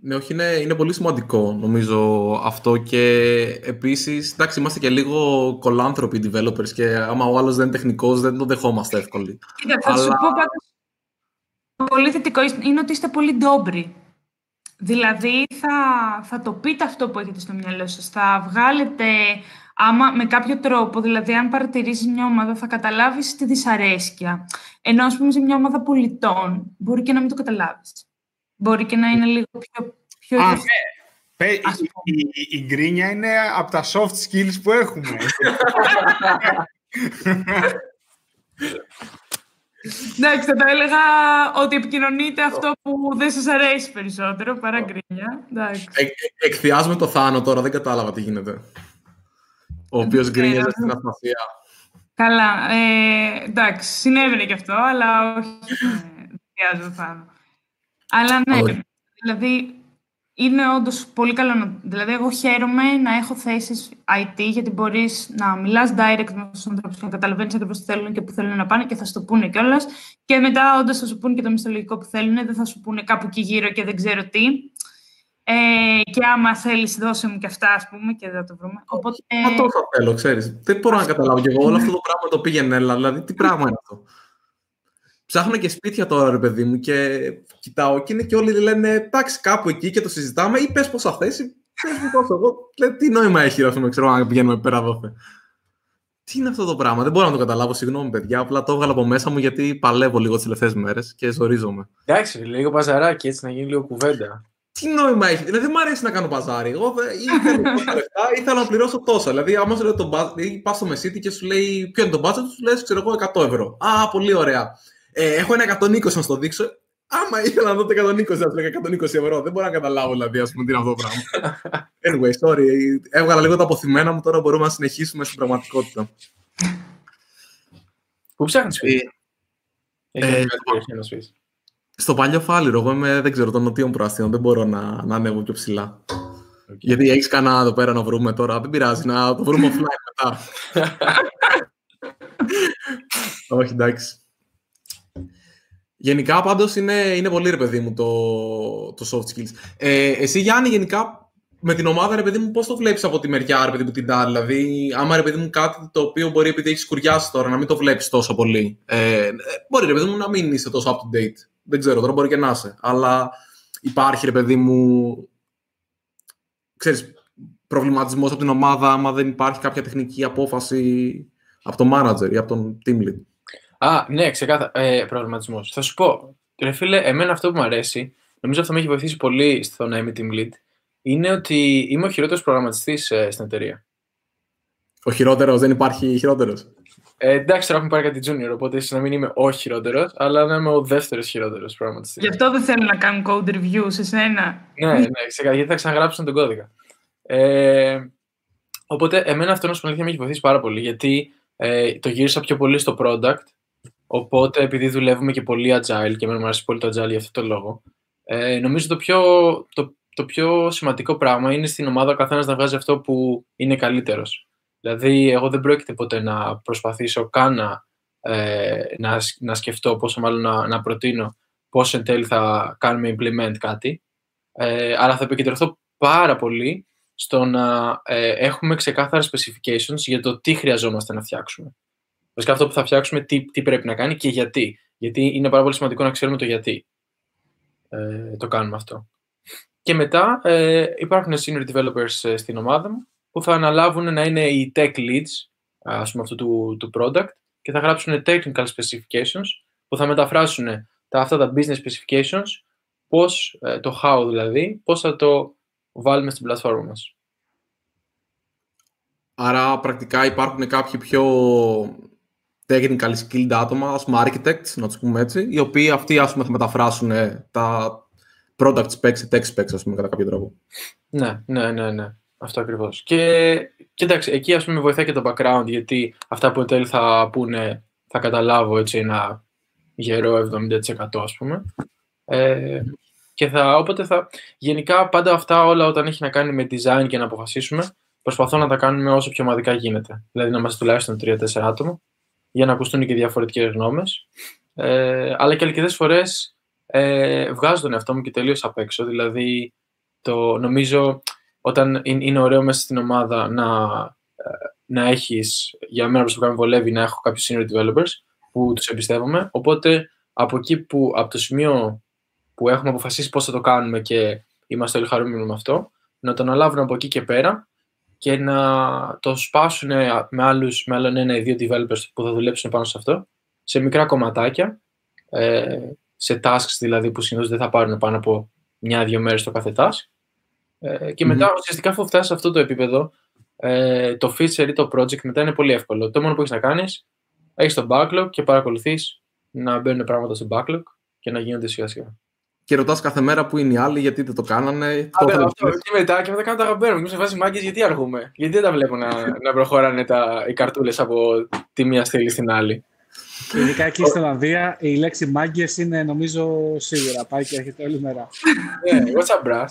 Ναι, όχι, είναι, είναι πολύ σημαντικό νομίζω αυτό και επίσης, εντάξει, είμαστε και λίγο κολάνθρωποι developers και άμα ο άλλος δεν είναι τεχνικός δεν το δεχόμαστε εύκολη. Κοίτα, θα σου πω πάντως, πολύ θετικό είναι ότι είστε πολύ ντόμπροι. Δηλαδή θα, θα το πείτε αυτό που έχετε στο μυαλό σας, θα βγάλετε άμα με κάποιο τρόπο, δηλαδή αν παρατηρήσεις μια ομάδα θα καταλάβεις τη δυσαρέσκεια. Ενώ ας πούμε σε μια ομάδα πολιτών μπορεί και να μην το καταλάβεις. Μπορεί και να είναι λίγο πιο... πιο Α, ναι. η, η, η, γκρίνια είναι από τα soft skills που έχουμε. Εντάξει, θα τα έλεγα ότι επικοινωνείτε αυτό που δεν σας αρέσει περισσότερο, παρά γκρίνια. Ε, εκθιάζουμε το Θάνο τώρα, δεν κατάλαβα τι γίνεται. Ο οποίος γκρίνιαζε στην ασπασία. Καλά, ε, εντάξει, συνέβαινε και αυτό, αλλά όχι, δεν το Θάνο. Αλλά ναι, δηλαδή είναι όντως πολύ καλό. Δηλαδή, εγώ χαίρομαι να έχω θέσεις IT, γιατί μπορείς να μιλάς direct με τους ανθρώπους και να καταλαβαίνεις ακριβώς τι θέλουν και που θέλουν να πάνε και θα σου το πούνε κιόλας. Και μετά, όντως, θα σου πούνε και το μισθολογικό που θέλουν, δεν θα σου πούνε κάπου εκεί γύρω και δεν ξέρω τι. Ε, και άμα θέλεις, δώσε μου και αυτά, ας πούμε, και δεν το βρούμε. Οπότε... Μα τόσο θέλω, ξέρεις. Δεν μπορώ να καταλάβω κι εγώ όλο αυτό το πράγμα το πήγαινε, δηλαδή τι πράγμα είναι αυτό; Ψάχνω και σπίτια τώρα, ρε παιδί μου, και κοιτάω και είναι και όλοι λένε εντάξει, κάπου εκεί και το συζητάμε ή πες πόσα θέση. Πες μου τόσο. Εγώ λέω τι νόημα έχει αυτό, ξέρω αν πηγαίνουμε πέρα δόθε. Τι είναι αυτό το πράγμα, δεν μπορώ να το καταλάβω. Συγγνώμη, παιδιά. Απλά το έβγαλα από μέσα μου γιατί παλεύω λίγο τις τελευταίες μέρες και ζορίζομαι. Εντάξει, λίγο παζαράκι έτσι να γίνει λίγο κουβέντα. Τι νόημα έχει, δηλαδή δεν μου αρέσει να κάνω παζάρι. Εγώ ήθελα τόσα λεφτά ή θέλω να πληρώσω τόσα. Δηλαδή, άμα σου λέει τον πας στο μεσίτη και σου λέει ποιο είναι το budget, σου λέει ξέρω εγώ 100 ευρώ. Α, πολύ ωραία. Ε, έχω ένα 120 να στο δείξω. Άμα ήθελα να δω το 120, θα λέγα 120 ευρώ. Δεν μπορώ να καταλάβω δηλαδή, ας πούμε, τι είναι αυτό το πράγμα. Anyway, sorry. Έβγαλα λίγο τα αποθυμένα μου, τώρα μπορούμε να συνεχίσουμε στην πραγματικότητα. Πού ψάχνεις σπίτι. Ε, ε, στο παλιό φάληρο, εγώ είμαι, δεν ξέρω, των νοτίων προαστίων, δεν μπορώ να, να ανέβω πιο ψηλά. Okay. Γιατί έχεις κανένα εδώ πέρα να βρούμε τώρα, δεν πειράζει, να το βρούμε offline μετά. Όχι, εντάξει. Γενικά, πάντως είναι, είναι πολύ ρε παιδί μου το, το soft skills. Ε, εσύ, Γιάννη, γενικά με την ομάδα, ρε παιδί μου, πώς το βλέπεις από τη μεριά, ρε παιδί μου, την τάρ; Δηλαδή, άμα ρε παιδί μου κάτι το οποίο μπορεί επειδή έχεις σκουριάσει τώρα να μην το βλέπεις τόσο πολύ. Ε, μπορεί ρε παιδί μου να μην είσαι τόσο up to date. Δεν ξέρω, τώρα μπορεί και να είσαι. Αλλά υπάρχει ρε παιδί μου. Ξέρεις, προβληματισμός από την ομάδα, άμα δεν υπάρχει κάποια τεχνική απόφαση από τον manager ή από τον team lead. Α, ναι, ξεκάθαρα. Ε, Προβληματισμός. Θα σου πω. Ρε φίλε, εμένα αυτό που μου αρέσει, νομίζω αυτό με έχει βοηθήσει πολύ στο να είμαι team lead, είναι ότι είμαι ο χειρότερος προγραμματιστής ε, στην εταιρεία. Ο χειρότερος, δεν υπάρχει χειρότερος. Ε, εντάξει, τώρα έχουμε πάρει κάτι junior, οπότε ίσως να μην είμαι ο χειρότερος, αλλά να είμαι ο δεύτερος χειρότερος προγραμματιστής. Γι' αυτό δεν θέλουν να κάνουν code review σε σένα. ναι, ναι, ξεκάθαρα, γιατί θα ξαναγράψουν τον κώδικα. Ε, οπότε, εμένα αυτό να σου με έχει βοηθήσει πάρα πολύ, γιατί ε, το γύρισα πιο πολύ στο product Οπότε, επειδή δουλεύουμε και πολύ agile και εμένα μου αρέσει πολύ το agile για αυτό το λόγο, ε, νομίζω το πιο, το, το πιο σημαντικό πράγμα είναι στην ομάδα ο καθένας να βγάζει αυτό που είναι καλύτερος. Δηλαδή, εγώ δεν πρόκειται ποτέ να προσπαθήσω καν να, ε, να, να σκεφτώ, πόσο μάλλον να, να προτείνω πώς εν τέλει θα κάνουμε implement κάτι, ε, αλλά θα επικεντρωθώ πάρα πολύ στο να ε, έχουμε ξεκάθαρα specifications για το τι χρειαζόμαστε να φτιάξουμε. Βασικά αυτό που θα φτιάξουμε, τι, τι πρέπει να κάνει και γιατί. Γιατί είναι πάρα πολύ σημαντικό να ξέρουμε το γιατί ε, το κάνουμε αυτό. Και μετά ε, υπάρχουν senior developers ε, στην ομάδα μου που θα αναλάβουν να είναι οι tech leads ας πούμε, αυτού του, του product και θα γράψουν technical specifications που θα μεταφράσουν τα, αυτά τα business specifications πώς, ε, το how δηλαδή, πώς θα το βάλουμε στην πλατφόρμα μας. Άρα πρακτικά υπάρχουν κάποιοι πιο technical skilled άτομα, ας πούμε architects, να τους πούμε έτσι, οι οποίοι αυτοί ας πούμε, θα μεταφράσουν τα product specs σε tech specs, ας πούμε, κατά κάποιο τρόπο. Ναι, ναι, ναι, ναι. Αυτό ακριβώς. Και, και εντάξει, εκεί ας πούμε βοηθάει και το background, γιατί αυτά που εν τέλει θα πούνε, θα καταλάβω έτσι ένα γερό 70% ας πούμε. Ε, Και θα, όποτε θα, γενικά πάντα αυτά όλα όταν έχει να κάνει με design και να αποφασίσουμε, προσπαθώ να τα κάνουμε όσο πιο ομαδικά γίνεται. Δηλαδή να είμαστε τουλάχιστον 3-4 άτομα για να ακουστούν και διαφορετικές γνώμες. Ε, αλλά και αρκετές φορές ε, βγάζω τον εαυτό μου και τελείως απ' έξω. Δηλαδή, το, νομίζω όταν είναι ωραίο μέσα στην ομάδα να, ε, να έχεις, για μένα προσωπικά με βολεύει να έχω κάποιους senior developers που τους εμπιστεύομαι, οπότε από εκεί που, από το σημείο που έχουμε αποφασίσει πώς θα το κάνουμε και είμαστε όλοι χαρούμενοι με αυτό, να το αναλάβουν από εκεί και πέρα και να το σπάσουν με, άλλους, με άλλον ένα ή δύο developers που θα δουλέψουν πάνω σε αυτό, σε μικρά κομματάκια, ε, σε tasks δηλαδή που συνήθως δεν θα πάρουν πάνω από μια-δύο μέρες το κάθε task ε, και μετά, mm-hmm. ουσιαστικά, αφού φτάσεις σε αυτό το επίπεδο, ε, το feature ή το project μετά είναι πολύ εύκολο. Το μόνο που έχεις να κάνεις, έχεις το backlog και παρακολουθείς να μπαίνουν πράγματα στο backlog και να γίνονται σιγά σιγά. Και ρωτάς κάθε μέρα που είναι οι άλλοι, γιατί δεν το κάνανε. Α, το αυτό, και μετά, και μετά κάνω τα αγαπημένα μου. σε φάση μάγκε, γιατί αργούμε; Γιατί δεν τα βλέπω να, να προχωράνε τα, οι καρτούλες από τη μία στήλη στην άλλη; Ειδικά εκεί στην Ολλανδία η λέξη μάγκες είναι νομίζω σίγουρα. Πάει και έρχεται όλη μέρα. Ναι, what's up,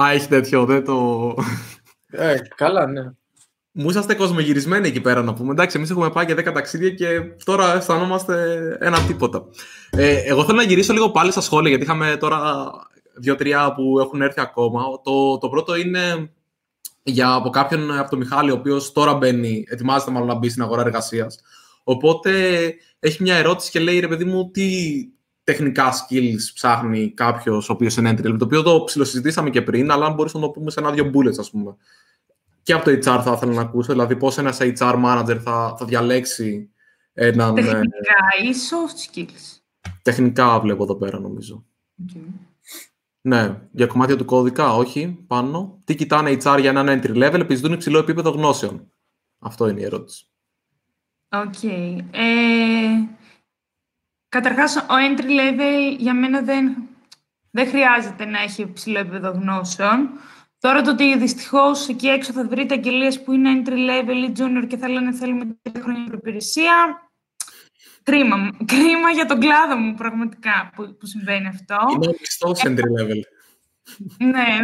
Α, έχει τέτοιο, δεν το... Ε, καλά, ναι. Μου είσαστε κοσμογυρισμένοι εκεί πέρα να πούμε. Εντάξει, εμείς έχουμε πάει και 10 ταξίδια και τώρα αισθανόμαστε ένα τίποτα. Ε, εγώ θέλω να γυρίσω λίγο πάλι στα σχόλια, γιατί είχαμε τώρα δύο-τρία που έχουν έρθει ακόμα. Το, το πρώτο είναι για από κάποιον από τον Μιχάλη, ο οποίος τώρα μπαίνει, ετοιμάζεται μάλλον να μπει στην αγορά εργασίας. Οπότε έχει μια ερώτηση και λέει, ρε παιδί μου, τι, τεχνικά skills ψάχνει κάποιος ο οποίος είναι entry level. Το οποίο το ψιλοσυζητήσαμε και πριν, αλλά αν μπορεί να το πούμε σε ένα-δύο bullets, ας πούμε. Και από το HR θα ήθελα να ακούσω, δηλαδή πώς ένας HR manager θα, θα διαλέξει έναν. Ε, τεχνικά ή soft skills. Τεχνικά βλέπω εδώ πέρα, νομίζω. Okay. Ναι, για κομμάτια του κώδικα, όχι, πάνω. Τι κοιτάνε HR για έναν entry level, επιζητούν υψηλό επίπεδο γνώσεων. Αυτό είναι η ερώτηση. OK. Okay. Ε, Καταρχάς, ο entry level για μένα δεν, δεν χρειάζεται να έχει ψηλό επίπεδο γνώσεων. Τώρα το ότι δυστυχώς εκεί έξω θα βρείτε αγγελίες που είναι entry level ή junior και θα λένε θέλουμε τρία χρόνια προπηρεσία. Κρίμα, κρίμα για τον κλάδο μου πραγματικά που, που συμβαίνει αυτό. Είναι πιστό entry level. ναι,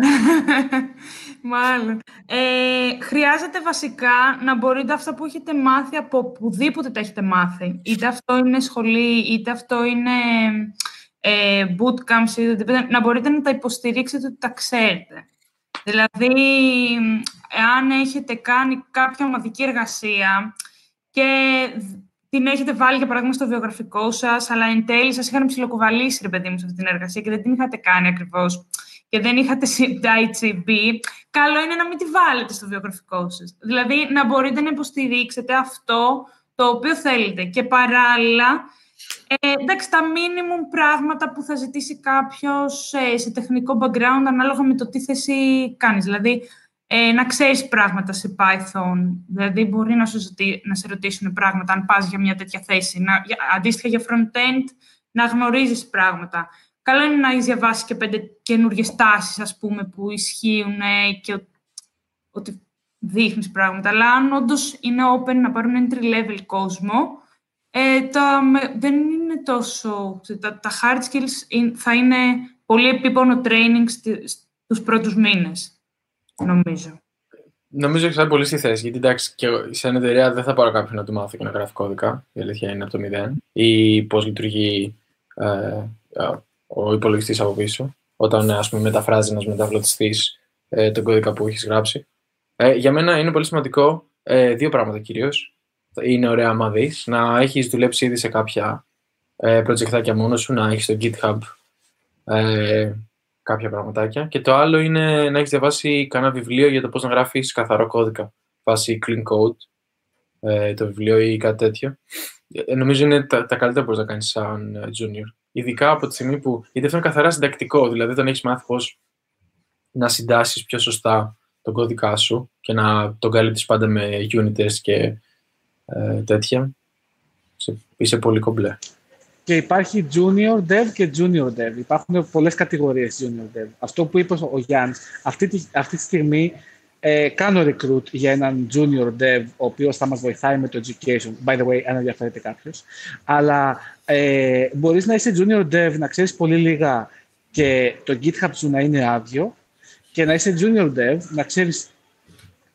μάλλον. Ε, χρειάζεται βασικά να μπορείτε αυτά που έχετε μάθει από οπουδήποτε τα έχετε μάθει. Είτε αυτό είναι σχολή, είτε αυτό είναι ε, bootcamps, είτε, να μπορείτε να τα υποστηρίξετε ότι τα ξέρετε. Δηλαδή, αν έχετε κάνει κάποια ομαδική εργασία και την έχετε βάλει για παράδειγμα στο βιογραφικό σας, αλλά εν τέλει σας είχαν ψιλοκουβαλήσει, ρε παιδί μου, σε αυτή την εργασία και δεν την είχατε κάνει ακριβώς και δεν είχατε IGB, καλό είναι να μην τη βάλετε στο βιογραφικό σας. Δηλαδή, να μπορείτε να υποστηρίξετε αυτό το οποίο θέλετε. Και παράλληλα, ε, εντάξει, τα minimum πράγματα που θα ζητήσει κάποιος ε, σε τεχνικό background ανάλογα με το τι θέση κάνεις. Δηλαδή, ε, να ξέρεις πράγματα σε Python. Δηλαδή, μπορεί να, σου να σε ρωτήσουν πράγματα αν πας για μια τέτοια θέση. Να, για, αντίστοιχα για front-end, να γνωρίζεις πράγματα καλό είναι να έχεις διαβάσει και πέντε καινούργιες τάσεις, ας πούμε, που ισχύουν ε, και ότι δείχνεις πράγματα. Αλλά αν όντως είναι open να πάρουν entry level κόσμο, ε, τα, δεν είναι τόσο. Τα, τα hard skills θα είναι πολύ επίπονο training στους πρώτους μήνες, νομίζω. Νομίζω ότι θα πολύ στη θέση. Γιατί εντάξει, και σε μια εταιρεία δεν θα πάρω κάποιον να του μάθει και να γράφει κώδικα. Η αλήθεια είναι από το μηδέν. Ή πώς λειτουργεί ε, ο υπολογιστής από πίσω, όταν ας πούμε, μεταφράζει ένας μεταφραστή ε, τον κώδικα που έχεις γράψει. Ε, για μένα είναι πολύ σημαντικό ε, δύο πράγματα κυρίως. Είναι ωραία άμα δεις να έχεις δουλέψει ήδη σε κάποια ε, projectάκια μόνος σου, να έχεις στο GitHub ε, κάποια πραγματάκια. Και το άλλο είναι να έχεις διαβάσει κανένα βιβλίο για το πώς να γράφεις καθαρό κώδικα. Βάσει clean code, ε, το βιβλίο ή κάτι τέτοιο. Ε, νομίζω είναι τα, τα καλύτερα που μπορείς να κάνεις σαν ε, junior. Ειδικά από τη στιγμή που. Γιατί αυτό είναι καθαρά συντακτικό. Δηλαδή, όταν έχεις μάθει πώς να συντάσεις πιο σωστά τον κώδικά σου και να τον καλύπτεις πάντα με unit και ε, τέτοια. Είσαι πολύ κομπλέ. Και υπάρχει junior dev και junior dev. Υπάρχουν πολλές κατηγορίες junior dev. Αυτό που είπες ο Γιάννης, αυτή, αυτή τη στιγμή ε, κάνω recruit για έναν junior dev, ο οποίος θα μας βοηθάει με το education. By the way, αν ενδιαφέρεται κάποιος. Αλλά ε, μπορείς να είσαι junior dev, να ξέρεις πολύ λίγα και το GitHub σου να είναι άδειο και να είσαι junior dev, να ξέρεις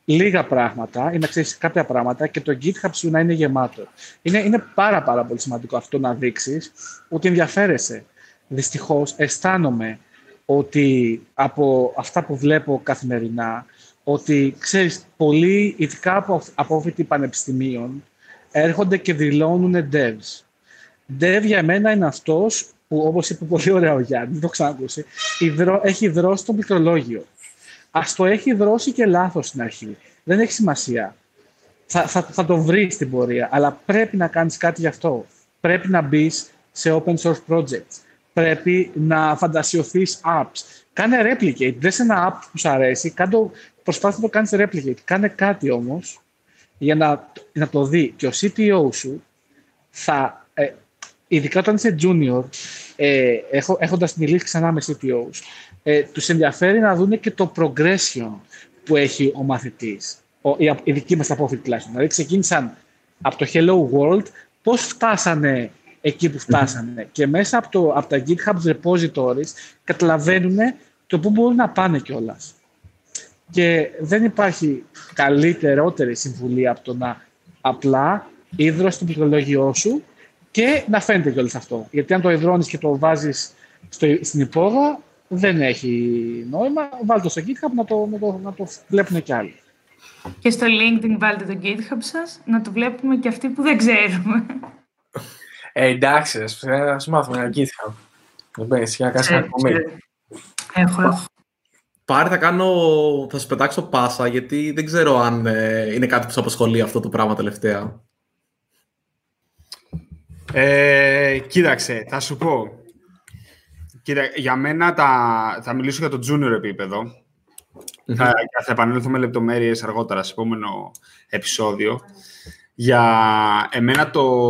λίγα πράγματα ή να ξέρεις κάποια πράγματα και το GitHub σου να είναι γεμάτο. Είναι, είναι πάρα πάρα πολύ σημαντικό αυτό να δείξεις ότι ενδιαφέρεσαι. Δυστυχώς αισθάνομαι ότι από αυτά που βλέπω καθημερινά, ότι ξέρεις, πολλοί, ειδικά από απόφοιτοι πανεπιστημίων, έρχονται και δηλώνουν devs. Dev για μένα είναι αυτός που, όπως είπε πολύ ωραία ο Γιάννης, δεν το ξανακούσει, έχει δρώσει το πληκτρολόγιο. Α το έχει δρώσει και λάθος στην αρχή. Δεν έχει σημασία. Θα, θα, θα το βρεις στην πορεία, αλλά πρέπει να κάνεις κάτι γι' αυτό. Πρέπει να μπεις σε open source projects. Πρέπει να φαντασιωθείς apps. Κάνε replicate. Δες ένα app που σου αρέσει, κάντο, προσπάθησε να το κάνεις replicate. Κάνε κάτι όμως για να, να το δει. Και ο CTO σου θα, ε, ειδικά όταν είσαι junior, ε, έχω, έχοντας μιλήσει ξανά με CTOs, ε, τους ενδιαφέρει να δουν και το progression που έχει ο μαθητής, ο, η, η δική μας απόφυτη τουλάχιστον. Δηλαδή ξεκίνησαν από το Hello World, πώς φτάσανε εκεί που φτασανε και μέσα από, το, από τα GitHub repositories καταλαβαίνουν το πού μπορούν να πάνε κιόλας. Και δεν υπάρχει καλύτερότερη συμβουλή από το να απλά ίδρωσε το πληκτρολόγιό σου και να φαίνεται κιόλας αυτό. Γιατί αν το υδρώνεις και το βάζεις στην υπόγα, δεν έχει νόημα. Βάλτε το στο GitHub να το, να το, να το βλέπουν κι άλλοι. Και στο LinkedIn βάλτε το GitHub σας, να το βλέπουμε και αυτοί που δεν ξέρουμε. Ε, εντάξει, ας μάθουμε ένα GitHub. Δεν παίρνεις για να κάνεις ένα Έχω, έχω. Πάρε, θα κάνω, θα σου πετάξω πάσα, γιατί δεν ξέρω αν ε, είναι κάτι που σου απασχολεί αυτό το πράγμα τελευταία. Ε, κοίταξε, θα σου πω. Κοίτα, για μένα τα, θα μιλήσω για το junior επίπεδο. Mm-hmm. Θα, θα επανέλθω με λεπτομέρειες αργότερα σε επόμενο επεισόδιο. Για εμένα το,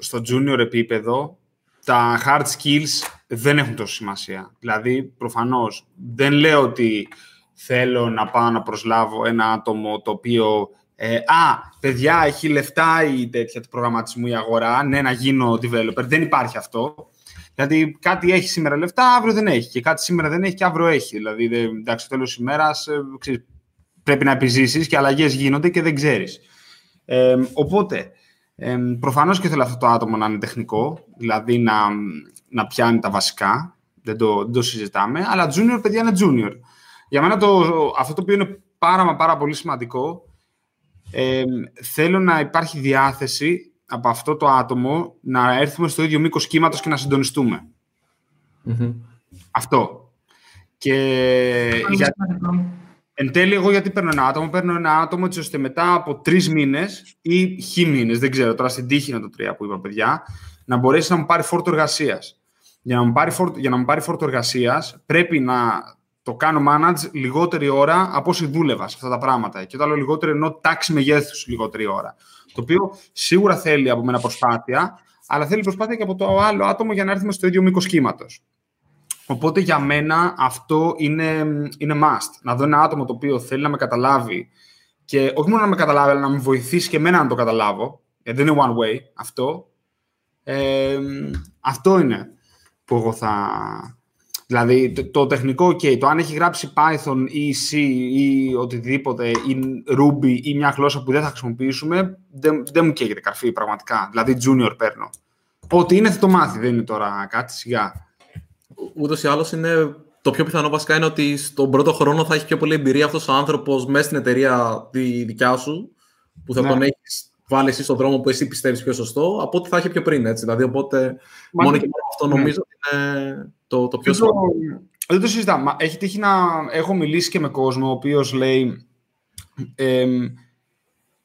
στο junior επίπεδο τα hard skills δεν έχουν τόσο σημασία. Δηλαδή, προφανώς, δεν λέω ότι θέλω να πάω να προσλάβω ένα άτομο το οποίο ε, «Α, παιδιά, έχει λεφτά η τέτοια του προγραμματισμού η αγορά, ναι, να γίνω developer». Δεν υπάρχει αυτό. Γιατί κάτι έχει σήμερα λεφτά, αύριο δεν έχει. Και κάτι σήμερα δεν έχει και αύριο έχει. Δηλαδή, δε, εντάξει, τέλος της ημέρας ε, πρέπει να επιζήσεις και αλλαγές γίνονται και δεν ξέρεις. Ε, οπότε, ε, προφανώς και θέλω αυτό το άτομο να είναι τεχνικό, δηλαδή να, να πιάνει τα βασικά, δεν το, δεν το συζητάμε, αλλά junior παιδιά είναι junior. Για μένα το, αυτό το οποίο είναι πάρα, πάρα πολύ σημαντικό, ε, θέλω να υπάρχει διάθεση από αυτό το άτομο να έρθουμε στο ίδιο μήκος κύματος και να συντονιστουμε Αυτό. Και για... εν τέλει, εγώ γιατί παίρνω ένα άτομο, παίρνω ένα άτομο έτσι ώστε μετά από τρεις μήνες ή χι μήνες, δεν ξέρω τώρα στην τύχη είναι το τρία που είπα, παιδιά, να μπορέσει να μου πάρει φόρτο εργασίας. Για να μου πάρει φόρτο, για να μου πάρει φόρτο εργασίας, πρέπει να το κάνω manage λιγότερη ώρα από όσοι δούλευα σε αυτά τα πράγματα. Και το άλλο λιγότερο ενώ τάξη μεγέθους λιγότερη ώρα. Το οποίο σίγουρα θέλει από μένα προσπάθεια, αλλά θέλει προσπάθεια και από το άλλο άτομο για να έρθουμε στο ίδιο μήκος κύματος. Οπότε για μένα αυτό είναι, είναι must. Να δω ένα άτομο το οποίο θέλει να με καταλάβει και όχι μόνο να με καταλάβει, αλλά να με βοηθήσει και εμένα να το καταλάβω. Γιατί δεν είναι one way αυτό. Ε, αυτό είναι που εγώ θα, Δηλαδή, το, τεχνικό, ok, το αν έχει γράψει Python ή C ή οτιδήποτε, ή Ruby ή μια γλώσσα που δεν θα χρησιμοποιήσουμε, δεν, δεν μου καίγεται καρφί πραγματικά. Δηλαδή, junior παίρνω. Ό,τι είναι θα το μάθει, δεν είναι τώρα κάτι σιγά. Ούτως ή άλλως είναι το πιο πιθανό βασικά είναι ότι στον πρώτο χρόνο θα έχει πιο πολύ εμπειρία αυτός ο άνθρωπος μέσα στην εταιρεία τη δικιά σου, που θα ναι. τον έχεις βάλει εσύ στον δρόμο που εσύ πιστεύεις πιο σωστό, από ότι θα έχει πιο πριν. Έτσι. Δηλαδή, οπότε μόνο και μόνο αυτό ναι. νομίζω ότι είναι το, το πιο σημαντικό. Δεν το συζητάω. Έχει τύχει να έχω μιλήσει και με κόσμο ο οποίος λέει.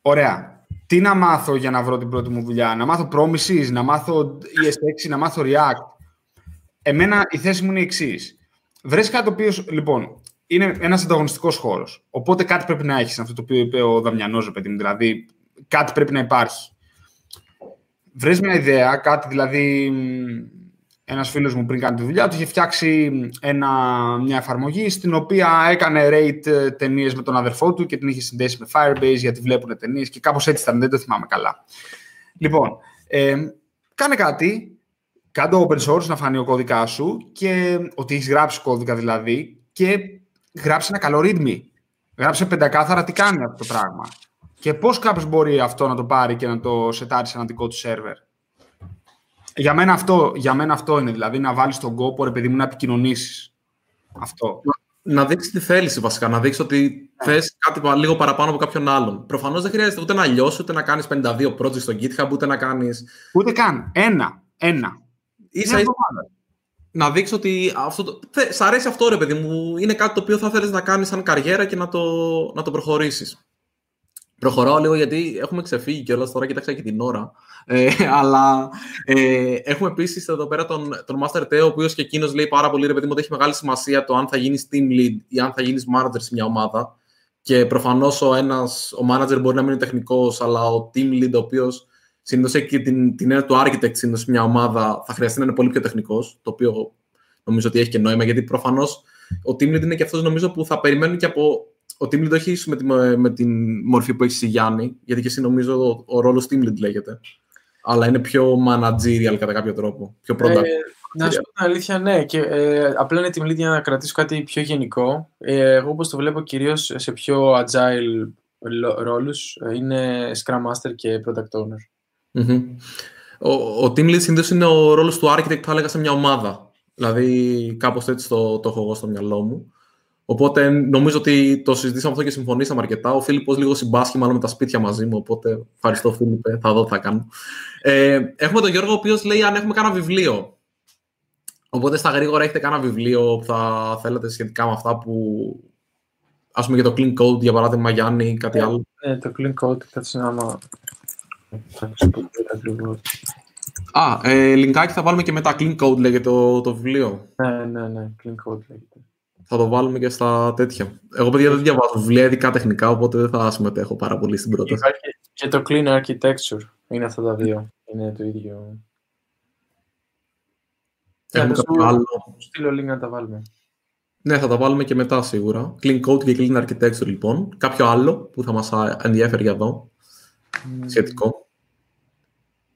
ωραία, τι να μάθω για να βρω την πρώτη μου δουλειά, να μάθω Promises, να μάθω ES6, να μάθω React. Εμένα η θέση μου είναι η εξής. Βρες κάτι το οποίο, λοιπόν, είναι ένας ανταγωνιστικός χώρος. Οπότε κάτι πρέπει να έχεις αυτό το οποίο είπε ο Δαμιανός, παιδί μου. Δηλαδή, κάτι πρέπει να υπάρχει. Βρες μια ιδέα, κάτι δηλαδή ένας φίλος μου πριν κάνει τη δουλειά του είχε φτιάξει ένα, μια εφαρμογή στην οποία έκανε rate ε, ταινίες με τον αδερφό του και την είχε συνδέσει με Firebase γιατί βλέπουν ταινίες και κάπως έτσι ήταν, δεν το θυμάμαι καλά. Λοιπόν, ε, κάνε κάτι, Κάντε open source να φανεί ο κώδικα σου και ότι έχεις γράψει κώδικα δηλαδή και γράψει ένα καλό readme. Γράψε πεντακάθαρα τι κάνει αυτό το πράγμα. Και πώς κάποιος μπορεί αυτό να το πάρει και να το σετάρει σε ένα δικό του σερβερ; Για μένα αυτό, για μένα αυτό είναι, δηλαδή να βάλεις τον κόπο, ρε παιδί μου, να επικοινωνήσεις. Αυτό. Να δείξεις τι θέλεις βασικά, να δείξεις ότι ναι. θες κάτι λίγο παραπάνω από κάποιον άλλον. Προφανώς δεν χρειάζεται ούτε να λιώσεις, ούτε να κάνεις 52 projects στο GitHub, ούτε να κάνει. Ούτε καν. Ένα. Ένα. σα ίσα να δείξεις ότι αυτό το... σ' αρέσει αυτό ρε παιδί μου, είναι κάτι το οποίο θα θέλεις να κάνεις σαν καριέρα και να το, να το προχωρήσεις. Προχωράω λίγο γιατί έχουμε ξεφύγει κιόλας τώρα, κοιτάξα και την ώρα. Ε, αλλά ε, έχουμε επίσης εδώ πέρα τον, τον Master Teo, ο οποίος και εκείνος λέει πάρα πολύ ρε παιδί μου ότι έχει μεγάλη σημασία το αν θα γίνεις team lead ή αν θα γίνεις manager σε μια ομάδα. Και προφανώς ο ένας, ο manager μπορεί να μην είναι τεχνικός, αλλά ο team lead, ο οποίος συνήθως έχει την, την έννοια του architect συνήθως μια ομάδα, θα χρειαστεί να είναι πολύ πιο τεχνικός, το οποίο νομίζω ότι έχει και νόημα, γιατί προφανώς ο team lead είναι και αυτός νομίζω που θα περιμένουν και από. Ο team lead όχι με, τη, με την μορφή που έχει η Γιάννη, γιατί και εσύ νομίζω ο, ο ρόλος team lead λέγεται. Αλλά είναι πιο managerial κατά κάποιο τρόπο. Πιο product. Ε, να σου πω την αλήθεια, ναι. Και, ε, απλά είναι team lead για να κρατήσω κάτι πιο γενικό. Ε, εγώ όπως το βλέπω κυρίως σε πιο agile ρόλους, ε, είναι Scrum Master και Product Owner. Mm-hmm. Ο, ο team lead συνήθως είναι ο ρόλος του architect, θα έλεγα, σε μια ομάδα. Δηλαδή, κάπως έτσι το, το έχω εγώ στο μυαλό μου. Οπότε νομίζω ότι το συζητήσαμε αυτό και συμφωνήσαμε αρκετά. Ο Φίλιππος λίγο συμπάσχει μάλλον με τα σπίτια μαζί μου. Οπότε ευχαριστώ, Φίλιππε. Θα δω τι θα κάνω. Ε, έχουμε τον Γιώργο, ο οποίος λέει αν έχουμε κάνα βιβλίο. Οπότε στα γρήγορα έχετε κάνα βιβλίο που θα θέλετε σχετικά με αυτά που. Α πούμε για το Clean Code, για παράδειγμα, Γιάννη, κάτι ε, άλλο; Ναι, το Clean Code, κάτι άμα Α, ε, λιγκάκι θα βάλουμε και μετά. Clean Code λέγεται το, το βιβλίο. Ναι, ναι, ναι. Clean Code λέγεται. Θα το βάλουμε και στα τέτοια. Εγώ, παιδιά, δεν διαβάζω βιβλία ειδικά τεχνικά, οπότε δεν θα συμμετέχω πάρα πολύ στην πρόταση. Υπάρχει και το Clean Architecture. Είναι αυτά τα δύο. Είναι το ίδιο. Έχουμε κάποιο άλλο; Στείλω link να τα βάλουμε. Ναι, θα τα βάλουμε και μετά σίγουρα. Clean Code και Clean Architecture, λοιπόν. Κάποιο άλλο που θα μας ενδιαφέρει για εδώ σχετικό.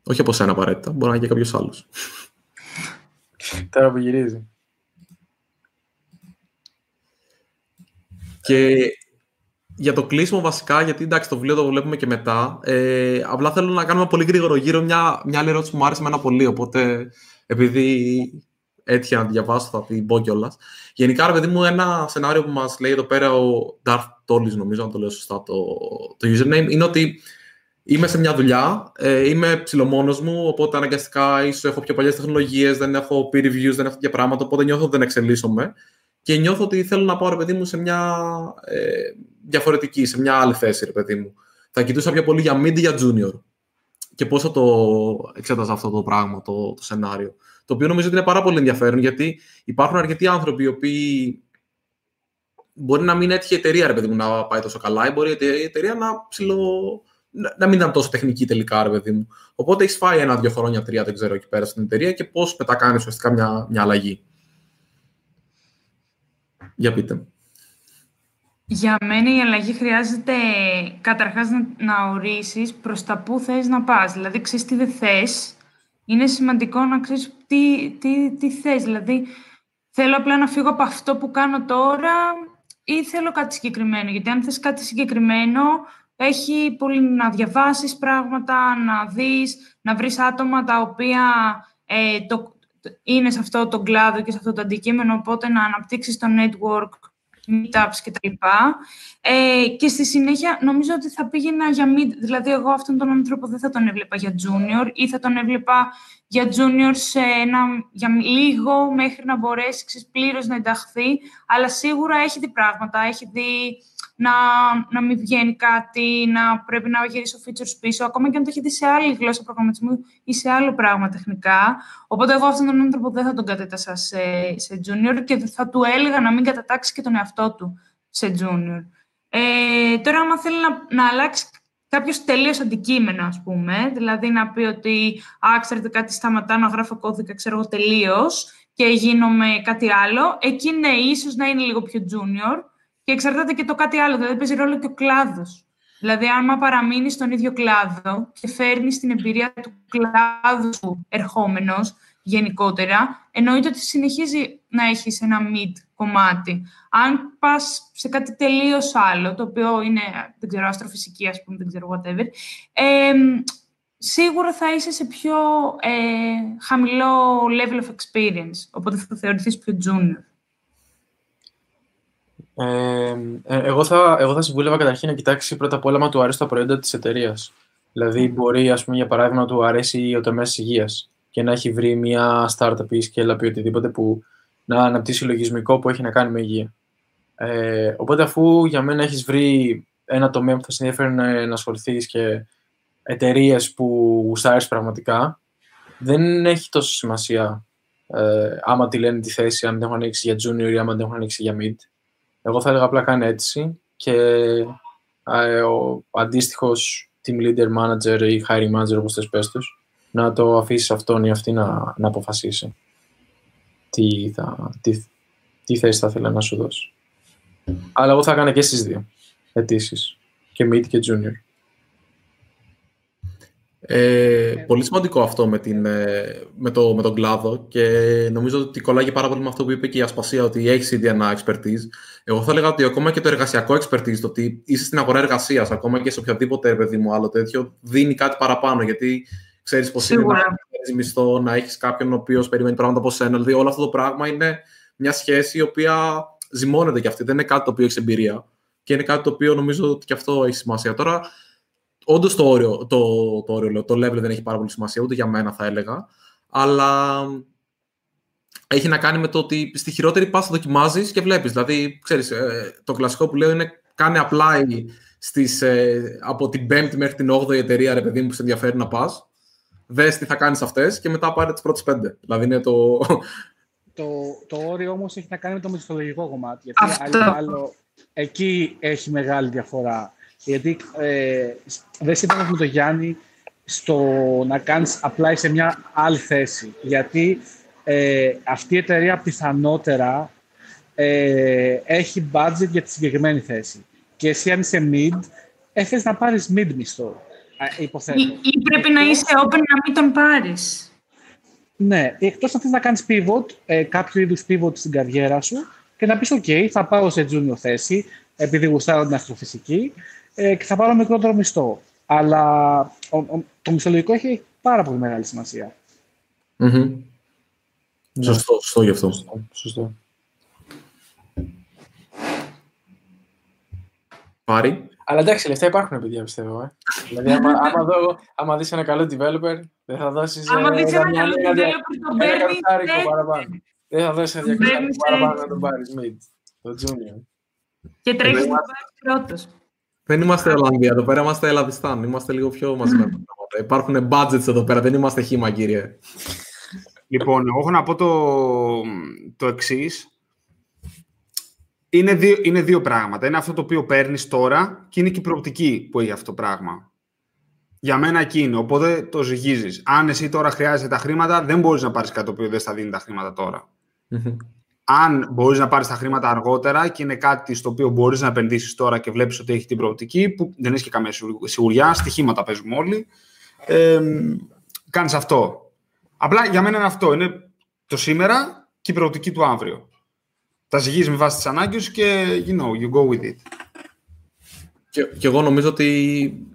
Όχι από σένα απαραίτητα, μπορεί να είναι και κάποιος άλλος. Τώρα που γυρίζει. Και για το κλείσιμο βασικά, γιατί εντάξει το βιβλίο το βλέπουμε και μετά, ε, απλά θέλω να κάνουμε πολύ γρήγορο γύρω μια, μια άλλη ερώτηση που μου άρεσε εμένα πολύ, οπότε επειδή έτυχε να τη διαβάσω θα την πω κιόλας. Γενικά, ρε παιδί μου, ένα σενάριο που μας λέει εδώ πέρα ο Darth Tollis, νομίζω να το λέω σωστά το, το username, είναι ότι Είμαι σε μια δουλειά, ε, είμαι ψηλομόνος μου, οπότε αναγκαστικά ίσως έχω πιο παλιές τεχνολογίες, δεν έχω peer reviews, δεν έχω τέτοια πράγματα, οπότε νιώθω ότι δεν εξελίσσομαι και νιώθω ότι θέλω να πάω, ρε παιδί μου, σε μια ε, διαφορετική, σε μια άλλη θέση, ρε παιδί μου. Θα κοιτούσα πιο πολύ για mid για junior. Και πώ θα το εξέταζα αυτό το πράγμα, το, το σενάριο. Το οποίο νομίζω ότι είναι πάρα πολύ ενδιαφέρον, γιατί υπάρχουν αρκετοί άνθρωποι οι οποίοι μπορεί να μην έτυχε η εταιρεία, ρε παιδί μου, να πάει τόσο καλά, ή μπορεί η εταιρεία να ψηλο να μην ήταν τόσο τεχνική τελικά, ρε παιδί μου. Οπότε έχεις φάει ένα-δύο χρόνια, τρία, δεν ξέρω, εκεί πέρα στην εταιρεία και πώς μετά κάνει ουσιαστικά μια, μια αλλαγή. Για πείτε. Για μένα η αλλαγή χρειάζεται καταρχάς να, να ορίσεις προς τα που θες να πας. Δηλαδή, ξέρεις τι δεν θες. Είναι σημαντικό να ξέρεις τι, τι, τι θες. Δηλαδή, θέλω απλά να φύγω από αυτό που κάνω τώρα ή θέλω κάτι συγκεκριμένο. Γιατί αν θες κάτι συγκεκριμένο, έχει πολύ να διαβάσεις πράγματα, να δεις, να βρεις άτομα τα οποία ε, το, είναι σε αυτό το κλάδο και σε αυτό το αντικείμενο, οπότε να αναπτύξεις το network, meetups κτλ. Ε, και στη συνέχεια νομίζω ότι θα πήγαινα για mid, δηλαδή εγώ αυτόν τον άνθρωπο δεν θα τον έβλεπα για junior ή θα τον έβλεπα για junior σε ένα, για λίγο μέχρι να μπορέσει πλήρως να ενταχθεί, αλλά σίγουρα έχει δει πράγματα, έχει δει να, να μην βγαίνει κάτι, να πρέπει να γυρίσει ο features πίσω, ακόμα και αν το έχει δει σε άλλη γλώσσα προγραμματισμού ή σε άλλο πράγμα τεχνικά. Οπότε εγώ αυτόν τον άνθρωπο δεν θα τον κατέτασα σε, σε junior και θα του έλεγα να μην κατατάξει και τον εαυτό του σε junior. Ε, τώρα, άμα θέλει να, να αλλάξει κάποιος τελείως αντικείμενο, ας πούμε, δηλαδή να πει ότι «Α, ξέρετε κάτι, σταματάω να γράφω κώδικα, ξέρω εγώ, τελείως και γίνομαι κάτι άλλο», εκεί ναι, ίσως να είναι λίγο πιο junior, και εξαρτάται και το κάτι άλλο, δηλαδή παίζει ρόλο και ο κλάδος. Δηλαδή, άμα παραμείνεις στον ίδιο κλάδο και φέρνεις την εμπειρία του κλάδου σου ερχόμενος, γενικότερα, εννοείται ότι συνεχίζει να έχεις ένα mid κομμάτι. Αν πας σε κάτι τελείως άλλο, το οποίο είναι, δεν ξέρω, αστροφυσική, ας πούμε, δεν ξέρω, whatever, ε, σίγουρα θα είσαι σε πιο ε, χαμηλό level of experience, οπότε θα θεωρηθείς πιο junior. Ε, εγώ, θα, εγώ θα συμβούλευα καταρχήν να κοιτάξει πρώτα απ' όλα μα του αρέσει τα προϊόντα της εταιρείας. Δηλαδή, μπορεί, ας πούμε, για παράδειγμα, να του αρέσει ο τομέα υγείας και να έχει βρει μια startup ή σκέλα ή οτιδήποτε που να αναπτύσσει λογισμικό που έχει να κάνει με υγεία. Ε, οπότε, αφού για μένα έχεις βρει ένα τομέα που θα σε ενδιαφέρει να, να ασχοληθείς και εταιρείες που γουστάρεις πραγματικά, δεν έχει τόσο σημασία ε, άμα τη λένε τη θέση, αν δεν έχουν ανοίξει για junior ή άμα δεν έχουν ανοίξει για mid. Εγώ θα έλεγα απλά κάνει αίτηση και ε, ο αντίστοιχος team leader, manager ή hiring manager, όπως θες πες τους, να το αφήσει αυτόν ή αυτή να, να αποφασίσει τι, θα, τι, τι θέση θα ήθελα να σου δώσει. Αλλά εγώ θα έκανα και στις δύο αιτήσει και mid και junior. Ε, πολύ σημαντικό αυτό με, την, ε, με, το, με τον κλάδο και νομίζω ότι κολλάγει πάρα πολύ με αυτό που είπε και η Ασπασία, ότι έχεις ήδη ένα expertise. Εγώ θα έλεγα ότι ακόμα και το εργασιακό expertise, το ότι είσαι στην αγορά εργασίας, ακόμα και σε οποιοδήποτε παιδί μου άλλο τέτοιο, δίνει κάτι παραπάνω. Γιατί ξέρεις πώ είναι να έχει μισθό, να έχεις κάποιον ο οποίος περιμένει πράγματα από σένα. Δηλαδή, όλο αυτό το πράγμα είναι μια σχέση η οποία ζυμώνεται κι αυτή. Δεν είναι κάτι το οποίο έχεις εμπειρία. Και είναι κάτι το οποίο νομίζω ότι και αυτό έχει σημασία. Τώρα, όντως το όριο, το, το, όριο, το level δεν έχει πάρα πολύ σημασία, ούτε για μένα θα έλεγα. Αλλά έχει να κάνει με το ότι στη χειρότερη πα δοκιμάζεις και βλέπεις. Δηλαδή, ξέρεις, ε, το κλασικό που λέω είναι κάνε apply στις, ε, από την 5η μέχρι την 8η εταιρεία, ρε παιδί μου, που σε ενδιαφέρει να πας. Δες τι θα κάνεις αυτές και μετά πάρε τις πρώτες πέντε. Δηλαδή είναι το. Το, το όριο όμως έχει να κάνει με το μισθολογικό κομμάτι. Γιατί άλλο, άλλο, εκεί έχει μεγάλη διαφορά. Γιατί ε, δεν συμφωνώ με τον Γιάννη στο να κάνεις apply σε μια άλλη θέση. Γιατί ε, αυτή η εταιρεία πιθανότερα ε, έχει budget για τη συγκεκριμένη θέση. Και εσύ αν είσαι mid, έχεις να πάρεις mid μισθό, υποθέτω. Ή, ή πρέπει να είσαι open να μην τον πάρεις. Ναι, εκτός αν θες να κάνεις pivot, ε, κάποιο είδους pivot στην καριέρα σου και να πεις, ok, θα πάω σε junior θέση, επειδή γουστάρω την αστροφυσική ε, και θα πάρω μικρότερο μισθό. Αλλά ο, ο, το μισθολογικό έχει πάρα πολύ μεγάλη σημασία. Mm-hmm. Σωστό, σωστό γι' αυτό. Σωστό. Πάρει. Αλλά εντάξει, λεφτά υπάρχουν παιδιά, πιστεύω. Ε. δηλαδή, άμα, άμα, δω, άμα δεις ένα καλό developer, δεν θα δώσεις... Άμα ε, δεις ένα καλό developer, τον παίρνεις... παραπάνω. Δεν θα δώσεις ένα διακοσάρικο παραπάνω να τον πάρεις mid, το junior. Και τρέχεις να τον πάρεις πρώτος. Δεν είμαστε Ολλανδία εδώ πέρα, είμαστε Ελλαδιστάν. Είμαστε λίγο πιο μαζεμένα. Υπάρχουν budgets εδώ πέρα, δεν είμαστε χήμα, κύριε. Λοιπόν, εγώ έχω να πω το, το εξής. Είναι δύο, είναι δύο πράγματα. Είναι αυτό το οποίο παίρνεις τώρα και είναι και η προοπτική που έχει αυτό το πράγμα. Για μένα εκείνο. Οπότε το ζυγίζεις. Αν εσύ τώρα χρειάζεσαι τα χρήματα, δεν μπορείς να πάρεις κάτι το οποίο δεν θα δίνει τα χρήματα αν μπορείς να πάρεις τα χρήματα αργότερα και είναι κάτι στο οποίο μπορείς να επενδύσεις τώρα και βλέπεις ότι έχει την προοπτική, που δεν έχει και καμία σιγουριά, στοιχήματα παίζουμε όλοι. Ε, Κάνεις αυτό. Απλά για μένα είναι αυτό. Είναι το σήμερα και η προοπτική του αύριο. Τα ζυγίζει με βάση τις ανάγκες και you know, you go with it. Και, και εγώ νομίζω ότι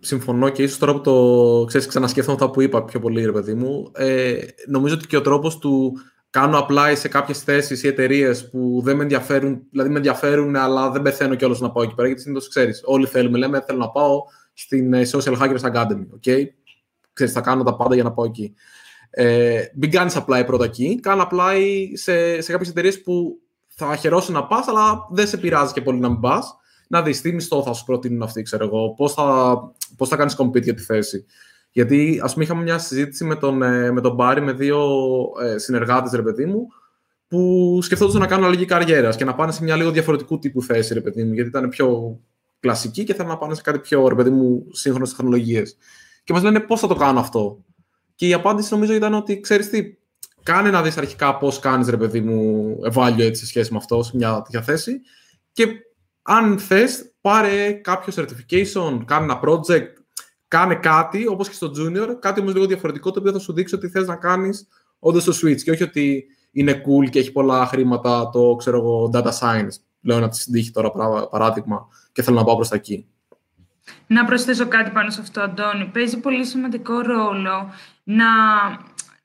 συμφωνώ και ίσως τώρα που το ξέρεις, ξανασκέφτομαι αυτά που είπα πιο πολύ, ρε παιδί μου, ε, νομίζω ότι και ο τρόπος του κάνω apply σε κάποιες θέσεις ή εταιρείες που δεν με ενδιαφέρουν, δηλαδή με ενδιαφέρουν, αλλά δεν πεθαίνω κιόλας να πάω εκεί πέρα. Γιατί συνήθως ξέρεις, όλοι θέλουμε, λέμε, θέλω να πάω στην ε, Social Hackers Academy. Okay? Ξέρεις, θα κάνω τα πάντα για να πάω εκεί. Ε, μην κάνεις apply πρώτα εκεί. Κάνω apply σε, σε κάποιες εταιρείες που θα χαιρώσει να πας, αλλά δεν σε πειράζει και πολύ να μην πας. Να δεις τι μισθό θα σου προτείνουν αυτοί, ξέρω εγώ, πώς θα, πώς θα κάνεις compete για τη θέση. Γιατί, ας πούμε, είχαμε μια συζήτηση με τον, ε, με τον Μπάρι, με δύο ε, συνεργάτες, ρε παιδί μου, που σκεφτόντουσαν να κάνουν αλλαγή καριέρα και να πάνε σε μια λίγο διαφορετικού τύπου θέση, ρε παιδί μου, γιατί ήταν πιο κλασική και θέλουν να πάνε σε κάτι πιο, ρε παιδί μου, σύγχρονες τεχνολογίες. Και μας λένε πώς θα το κάνω αυτό; Και η απάντηση νομίζω ήταν ότι ξέρεις τι, κάνε να δεις αρχικά πώς κάνεις, ρε παιδί μου, evaluate σε σχέση με αυτό, σε μια τέτοια θέση. Και αν θες, πάρε κάποιο certification, κάνε ένα project, κάνε κάτι, όπως και στο junior, κάτι όμως λίγο διαφορετικό, το οποίο θα σου δείξει ότι θες να κάνεις όντως το switch και όχι ότι είναι cool και έχει πολλά χρήματα το ξέρω εγώ, data science. Λέω ένα της τώρα παράδειγμα και θέλω να πάω προς τα εκεί. Να προσθέσω κάτι πάνω σε αυτό, Αντώνη. Παίζει πολύ σημαντικό ρόλο να,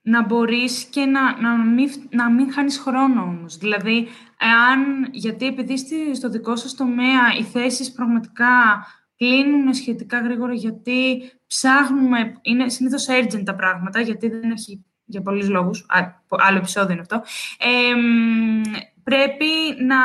να μπορείς και να, να, μην, να μην χάνεις χρόνο όμως. Δηλαδή, εάν, γιατί επειδή στο δικό σας τομέα οι θέσεις πραγματικά κλείνουν σχετικά γρήγορα, γιατί ψάχνουμε, είναι συνήθως urgent τα πράγματα, γιατί δεν έχει για πολλούς λόγους, άλλο επεισόδιο είναι αυτό, πρέπει να,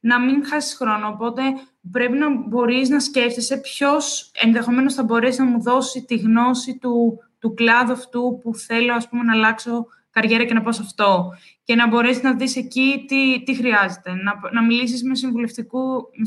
να μην χάσεις χρόνο, οπότε πρέπει να μπορείς να σκέφτεσαι ποιος ενδεχομένως θα μπορέσει να μου δώσει τη γνώση του, του κλάδου αυτού που θέλω ας πούμε, να αλλάξω καριέρα και να πάω σε αυτό. Και να μπορέσεις να δεις εκεί τι, τι χρειάζεται. Να, να μιλήσεις με συμβουλευτικού, με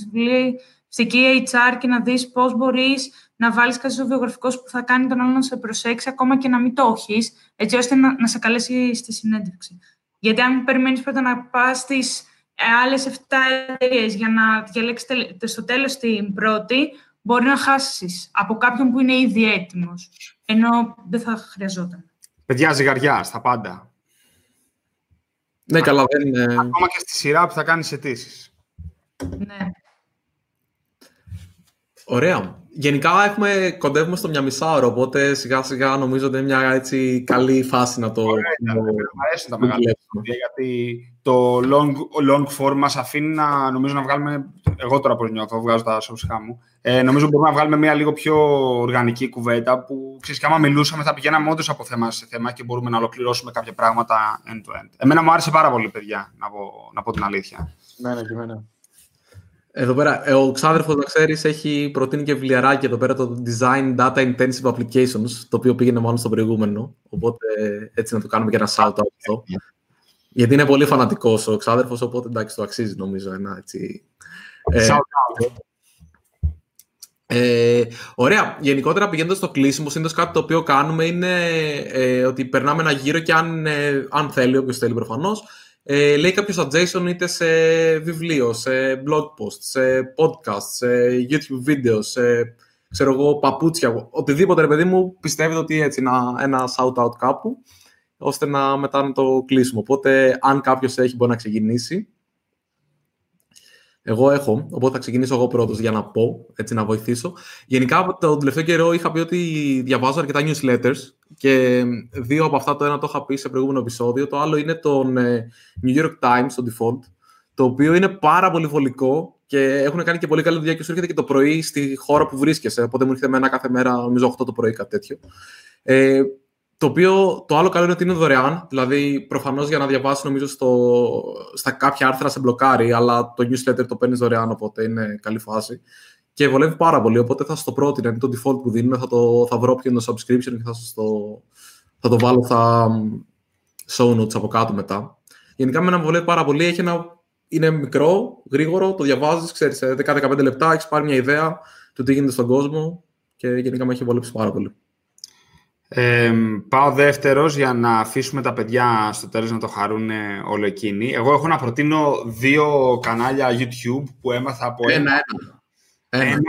συμβουλευτική HR και να δεις πώς μπορείς να βάλεις κάτι στο βιογραφικό σου που θα κάνει τον άλλο να σε προσέξει ακόμα και να μην το έχεις, έτσι ώστε να, να σε καλέσει στη συνέντευξη. Γιατί αν περιμένεις πρώτα να πας στις ε, άλλες 7 εταιρείες για να διαλέξεις στο τέλος την πρώτη, μπορεί να χάσεις από κάποιον που είναι ήδη έτοιμος, ενώ δεν θα χρειαζόταν. Παιδιά, ζυγαριά στα πάντα. Ναι, καλά, δεν είναι... Ακόμα και στη σειρά που θα κάνεις αιτήσεις. Ναι. Ωραία. Γενικά έχουμε, κοντεύουμε στο μια μισά ώρα, οπότε σιγά σιγά νομίζω ότι είναι μια έτσι καλή φάση να το... Ωραία, μου αρέσουν τα μεγάλα γιατί το long, long form μας αφήνει να, νομίζω, να βγάλουμε, εγώ τώρα πώς νιώθω, βγάζω τα σώψυχά μου, ε, νομίζω μπορούμε να βγάλουμε μια λίγο πιο οργανική κουβέντα που, ξέρεις, και άμα μιλούσαμε θα πηγαίναμε όντως από θέμα σε θέμα και μπορούμε να ολοκληρώσουμε κάποια πράγματα end-to-end. Εμένα μου άρεσε πάρα πολύ, παιδιά, να πω, να πω την αλήθεια. Ναι, και εμένα. Εδώ πέρα, ε, ο ξάδερφος, να ξέρεις, έχει προτείνει και βιβλιαράκι εδώ πέρα το Design Data Intensive Applications, το οποίο πήγαινε μόνο στο προηγούμενο. Οπότε έτσι να το κάνουμε και ένα shout out αυτό. Γιατί είναι πολύ φανατικός ο ξάδερφος, οπότε εντάξει, το αξίζει νομίζω ένα έτσι. Ε, shout out. Ε, ωραία. Γενικότερα πηγαίνοντας στο κλείσιμο, συνήθως κάτι το οποίο κάνουμε είναι ε, ότι περνάμε ένα γύρο και αν, ε, αν θέλει, όποιος θέλει προφανώς, ε, λέει κάποιος suggestion είτε σε βιβλίο, σε blog post, σε podcast, σε YouTube video, σε ξέρω εγώ, παπούτσια, οτιδήποτε ρε παιδί μου, πιστεύετε ότι έτσι ένα, ένα shout-out κάπου, ώστε να μετά να το κλείσουμε. Οπότε, αν κάποιος έχει, μπορεί να ξεκινήσει. Εγώ έχω, οπότε θα ξεκινήσω εγώ πρώτος για να πω, έτσι να βοηθήσω. Γενικά, το τελευταίο καιρό είχα πει ότι διαβάζω αρκετά newsletters και δύο από αυτά, το ένα το είχα πει σε προηγούμενο επεισόδιο, το άλλο είναι τον ε, New York Times, το default, το οποίο είναι πάρα πολύ βολικό και έχουν κάνει και πολύ καλή δουλειά και σου έρχεται και το πρωί στη χώρα που βρίσκεσαι, οπότε μου έρχεται με ένα κάθε μέρα, νομίζω 8 το πρωί, κάτι τέτοιο. Ε, το οποίο το άλλο καλό είναι ότι είναι δωρεάν. Δηλαδή, προφανώς για να διαβάσεις, νομίζω στο, στα κάποια άρθρα σε μπλοκάρει, αλλά το newsletter το παίρνεις δωρεάν, οπότε είναι καλή φάση. Και βολεύει πάρα πολύ, οπότε θα σα το πρότεινα. Είναι το default που δίνουμε. Θα, το, θα βρω ποιο είναι το subscription και θα, σας το, θα το βάλω στα show notes από κάτω μετά. Γενικά, με ένα βολεύει πάρα πολύ. Έχει ένα, είναι μικρό, γρήγορο, το διαβάζεις, ξέρεις, σε 10-15 λεπτά έχεις πάρει μια ιδέα του τι γίνεται στον κόσμο και γενικά με έχει βολέψει πάρα πολύ. Ε, πάω δεύτερος για να αφήσουμε τα παιδιά στο τέλος να το χαρούν όλο εκείνοι. Εγώ έχω να προτείνω δύο κανάλια YouTube που έμαθα από ένα. Ένα. ένα.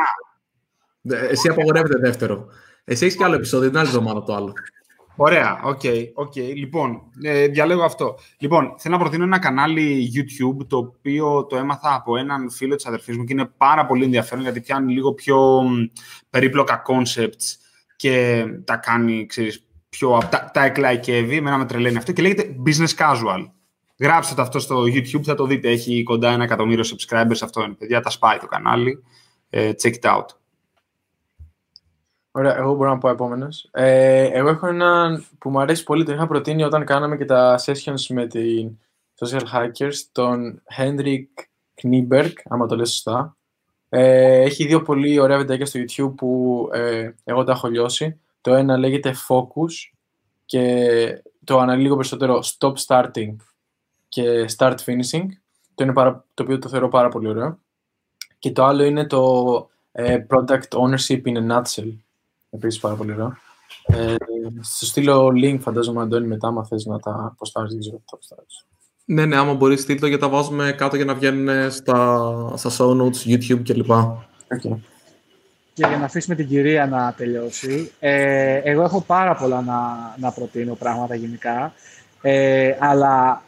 ένα. Εσύ απαγορεύεται δεύτερο. Εσύ έχεις και άλλο επεισόδιο, την άλλη εβδομάδα το άλλο. Ωραία, OK. Okay, okay. Λοιπόν, ε, διαλέγω αυτό. Λοιπόν, θέλω να προτείνω ένα κανάλι YouTube το οποίο το έμαθα από έναν φίλο της αδερφής μου και είναι πάρα πολύ ενδιαφέρον γιατί πιάνει λίγο πιο περίπλοκα concepts και τα κάνει, ξέρεις, πιο, τα, τα εκλαϊκεύει, εμένα με τρελαίνει αυτό και λέγεται Business Casual. Γράψτε το αυτό στο YouTube, θα το δείτε. Έχει κοντά ένα εκατομμύριο subscribers, αυτό είναι, παιδιά, τα σπάει το κανάλι. Ε, check it out. Ωραία, εγώ μπορώ να πω επόμενος. Ε, εγώ έχω ένα που μου αρέσει πολύ, το είχα προτείνει όταν κάναμε και τα sessions με την Social Hackers, τον Henrik Kniberg, άμα το λες σωστά. Ε, έχει δύο πολύ ωραία βιντεάκια στο YouTube που ε, εγώ τα έχω λιώσει. Το ένα λέγεται Focus και το αναλύει λίγο περισσότερο Stop Starting και Start Finishing. Το, είναι το οποίο το θεωρώ πάρα πολύ ωραίο. Και το άλλο είναι το ε, Product Ownership in a Nutshell. Επίσης πάρα πολύ ωραίο. Ε, στο στείλω link φαντάζομαι Αντώνη μετά, άμα θες να τα αποστάρεις, δεν ξέρω τα αποστάρεις. Ναι, ναι, άμα μπορείς στείλ το και τα βάζουμε κάτω για να βγαίνουν στα, στα show notes, YouTube κλπ. Okay. και για να αφήσουμε την κυρία να τελειώσει, ε, εγώ έχω πάρα πολλά να, να προτείνω πράγματα γενικά, ε, αλλά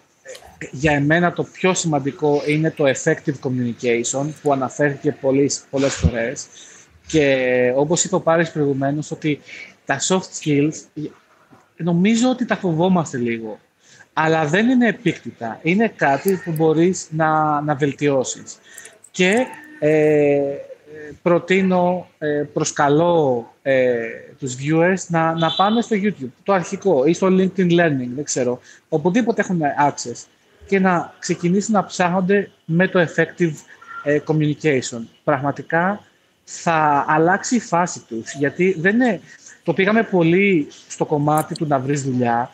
για εμένα το πιο σημαντικό είναι το effective communication που αναφέρθηκε πολλές, πολλές φορές και όπως είπε ο Πάρης προηγουμένως ότι τα soft skills νομίζω ότι τα φοβόμαστε λίγο αλλά δεν είναι επίκτητα. Είναι κάτι που μπορείς να, να βελτιώσεις. Και ε, προτείνω, ε, προσκαλώ ε, τους viewers να, να πάνε στο YouTube, το αρχικό, ή στο LinkedIn Learning, δεν ξέρω, οπουδήποτε έχουν access και να ξεκινήσουν να ψάχνονται με το effective ε, communication. Πραγματικά θα αλλάξει η φάση τους, γιατί δεν είναι, το πήγαμε πολύ στο κομμάτι του να βρεις δουλειά,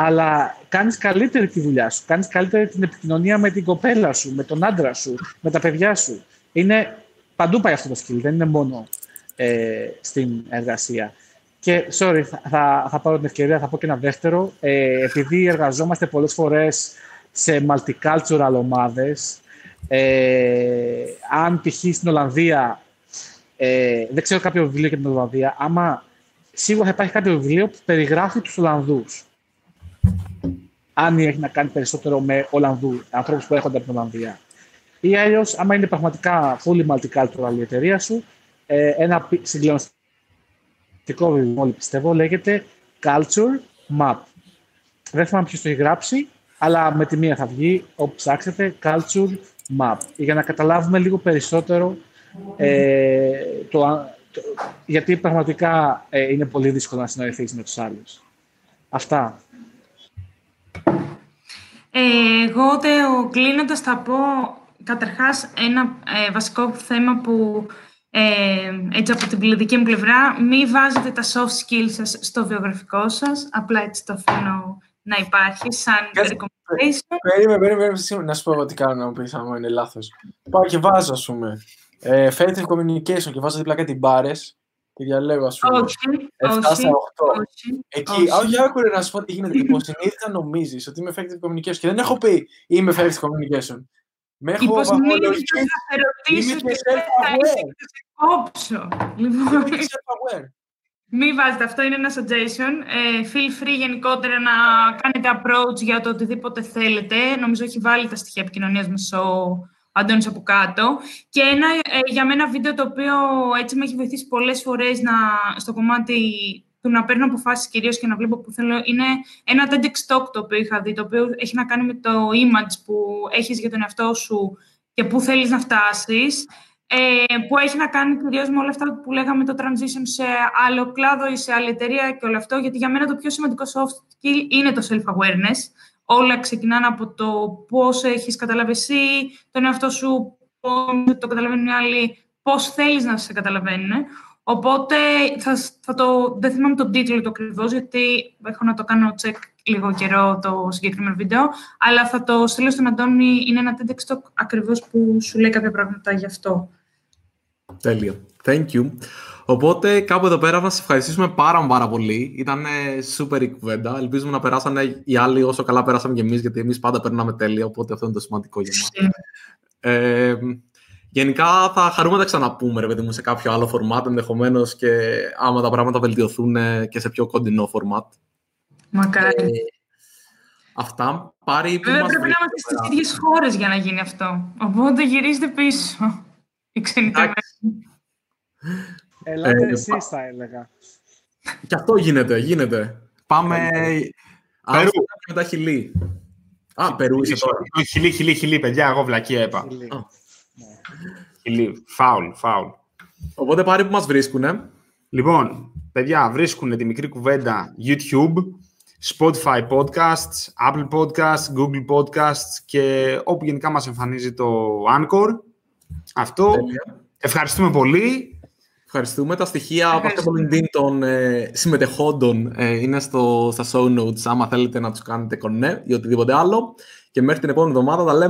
αλλά κάνεις καλύτερη τη δουλειά σου, κάνεις καλύτερη την επικοινωνία με την κοπέλα σου, με τον άντρα σου, με τα παιδιά σου. Είναι, παντού πάει αυτό το skill, δεν είναι μόνο ε, στην εργασία. Και, sorry, θα, θα, πάρω την ευκαιρία, θα πω και ένα δεύτερο. Ε, επειδή εργαζόμαστε πολλές φορές σε multicultural ομάδες, ε, αν π.χ. στην Ολλανδία, ε, δεν ξέρω κάποιο βιβλίο για την Ολλανδία, άμα σίγουρα θα υπάρχει κάποιο βιβλίο που περιγράφει τους Ολλανδούς αν έχει να κάνει περισσότερο με Ολλανδού, ανθρώπους που έρχονται από την Ολλανδία. Ή αλλιώς, άμα είναι πραγματικά fully multicultural η εταιρεία σου, ε, ένα συγκλονιστικό βιβλίο, όλοι πιστεύω, λέγεται Culture Map. Δεν θυμάμαι ποιος το έχει γράψει, αλλά με τη μία θα βγει, όπου ψάξετε, Culture Map. Για να καταλάβουμε λίγο περισσότερο ε, το, το, γιατί πραγματικά ε, είναι πολύ δύσκολο να συναντηθείς με τους άλλους. Αυτά. Ε, εγώ κλείνοντας θα πω καταρχάς ένα ε, βασικό θέμα που ε, έτσι από την δική μου πλευρά μην βάζετε τα soft skills σας στο βιογραφικό σας απλά έτσι το αφήνω να υπάρχει σαν recommendation. Περίμενε, περίμενε, να σου πω τι κάνω να μου πεις άμα είναι λάθος. Πάω και βάζω ας πούμε ε, communication και βάζω δίπλα κάτι μπάρες και διαλέγω, ας πούμε. Όχι, 7 όχι, στα 8. όχι, Εκεί, όχι. όχι, άκουρε να σου πω τι γίνεται. Υποσυνείδητα νομίζεις ότι είμαι effective communication και δεν έχω πει είμαι effective communication. Με έχω Υποσυνείδητα βαθμολογήσει. θα ρωτήσω Είμαι και και δεν θα self-aware. είσαι και θα σε κόψω. Λοιπόν, Είμαι self-aware. Μην βάζετε, αυτό είναι ένα suggestion. Ε, feel free γενικότερα να κάνετε approach για το οτιδήποτε θέλετε. Νομίζω έχει βάλει τα στοιχεία επικοινωνίας μεσό ο Αντώνης από κάτω. Και ένα ε, για μένα βίντεο το οποίο έτσι με έχει βοηθήσει πολλές φορές να, στο κομμάτι του να παίρνω αποφάσεις κυρίως και να βλέπω που θέλω, είναι ένα TEDx Talk το οποίο είχα δει, το οποίο έχει να κάνει με το image που έχεις για τον εαυτό σου και πού θέλεις να φτάσεις, ε, που έχει να κάνει κυρίως με όλα αυτά που λέγαμε το transition σε άλλο κλάδο ή σε άλλη εταιρεία και όλο αυτό, γιατί για μένα το πιο σημαντικό soft skill είναι το self-awareness. Όλα ξεκινάνε από το πώς έχεις καταλάβει εσύ τον εαυτό σου, πώς το καταλαβαίνουν οι άλλοι, πώς θέλεις να σε καταλαβαίνουν. Οπότε θα, θα το, δεν θυμάμαι τον τίτλο το ακριβώς, γιατί έχω να το κάνω check λίγο καιρό το συγκεκριμένο βίντεο, αλλά θα το στείλω στον Αντώνη, είναι ένα TEDx Talk ακριβώς που σου λέει κάποια πράγματα γι' αυτό. Τέλεια. Thank you. Οπότε κάπου εδώ πέρα να σας ευχαριστήσουμε πάρα πάρα πολύ. Ήταν super η κουβέντα. Ελπίζουμε να περάσανε οι άλλοι όσο καλά περάσαμε και εμείς, γιατί εμείς πάντα περνάμε τέλεια. Οπότε αυτό είναι το σημαντικό για μας. Ε, γενικά θα χαρούμε να τα ξαναπούμε, ρε παιδί μου, σε κάποιο άλλο format ενδεχομένως και άμα τα πράγματα βελτιωθούν και σε πιο κοντινό format. Μακάρι. Ε, αυτά. Πάρει Βέβαια πρέπει να είμαστε στις ίδιες χώρες για να γίνει αυτό. Οπότε γυρίστε πίσω. Οι ξενιτεμένοι. Ελάτε Ε, εσείς πα- θα έλεγα. Και αυτό γίνεται, γίνεται. Πάμε. Περού. και μετά χιλί. Α, Περού είσαι τώρα. Όχι, Χιλί, χιλί, χιλί, παιδιά, εγώ βλακία είπα. Φιλί. Α. Χιλί, φάουλ, φάουλ. Οπότε πάρει που μας βρίσκουνε. Λοιπόν, παιδιά, βρίσκουν τη μικρή κουβέντα YouTube, Spotify Podcasts, Apple Podcasts, Google Podcasts και όπου γενικά μας εμφανίζει το Anchor. Αυτό. Τέλεια. Ευχαριστούμε πολύ. Ευχαριστούμε. Τα στοιχεία από αυτό το LinkedIn των ε, συμμετεχόντων ε, είναι στο, στα show notes, άμα θέλετε να τους κάνετε κονέ ή οτιδήποτε άλλο. Και μέχρι την επόμενη εβδομάδα τα λέμε.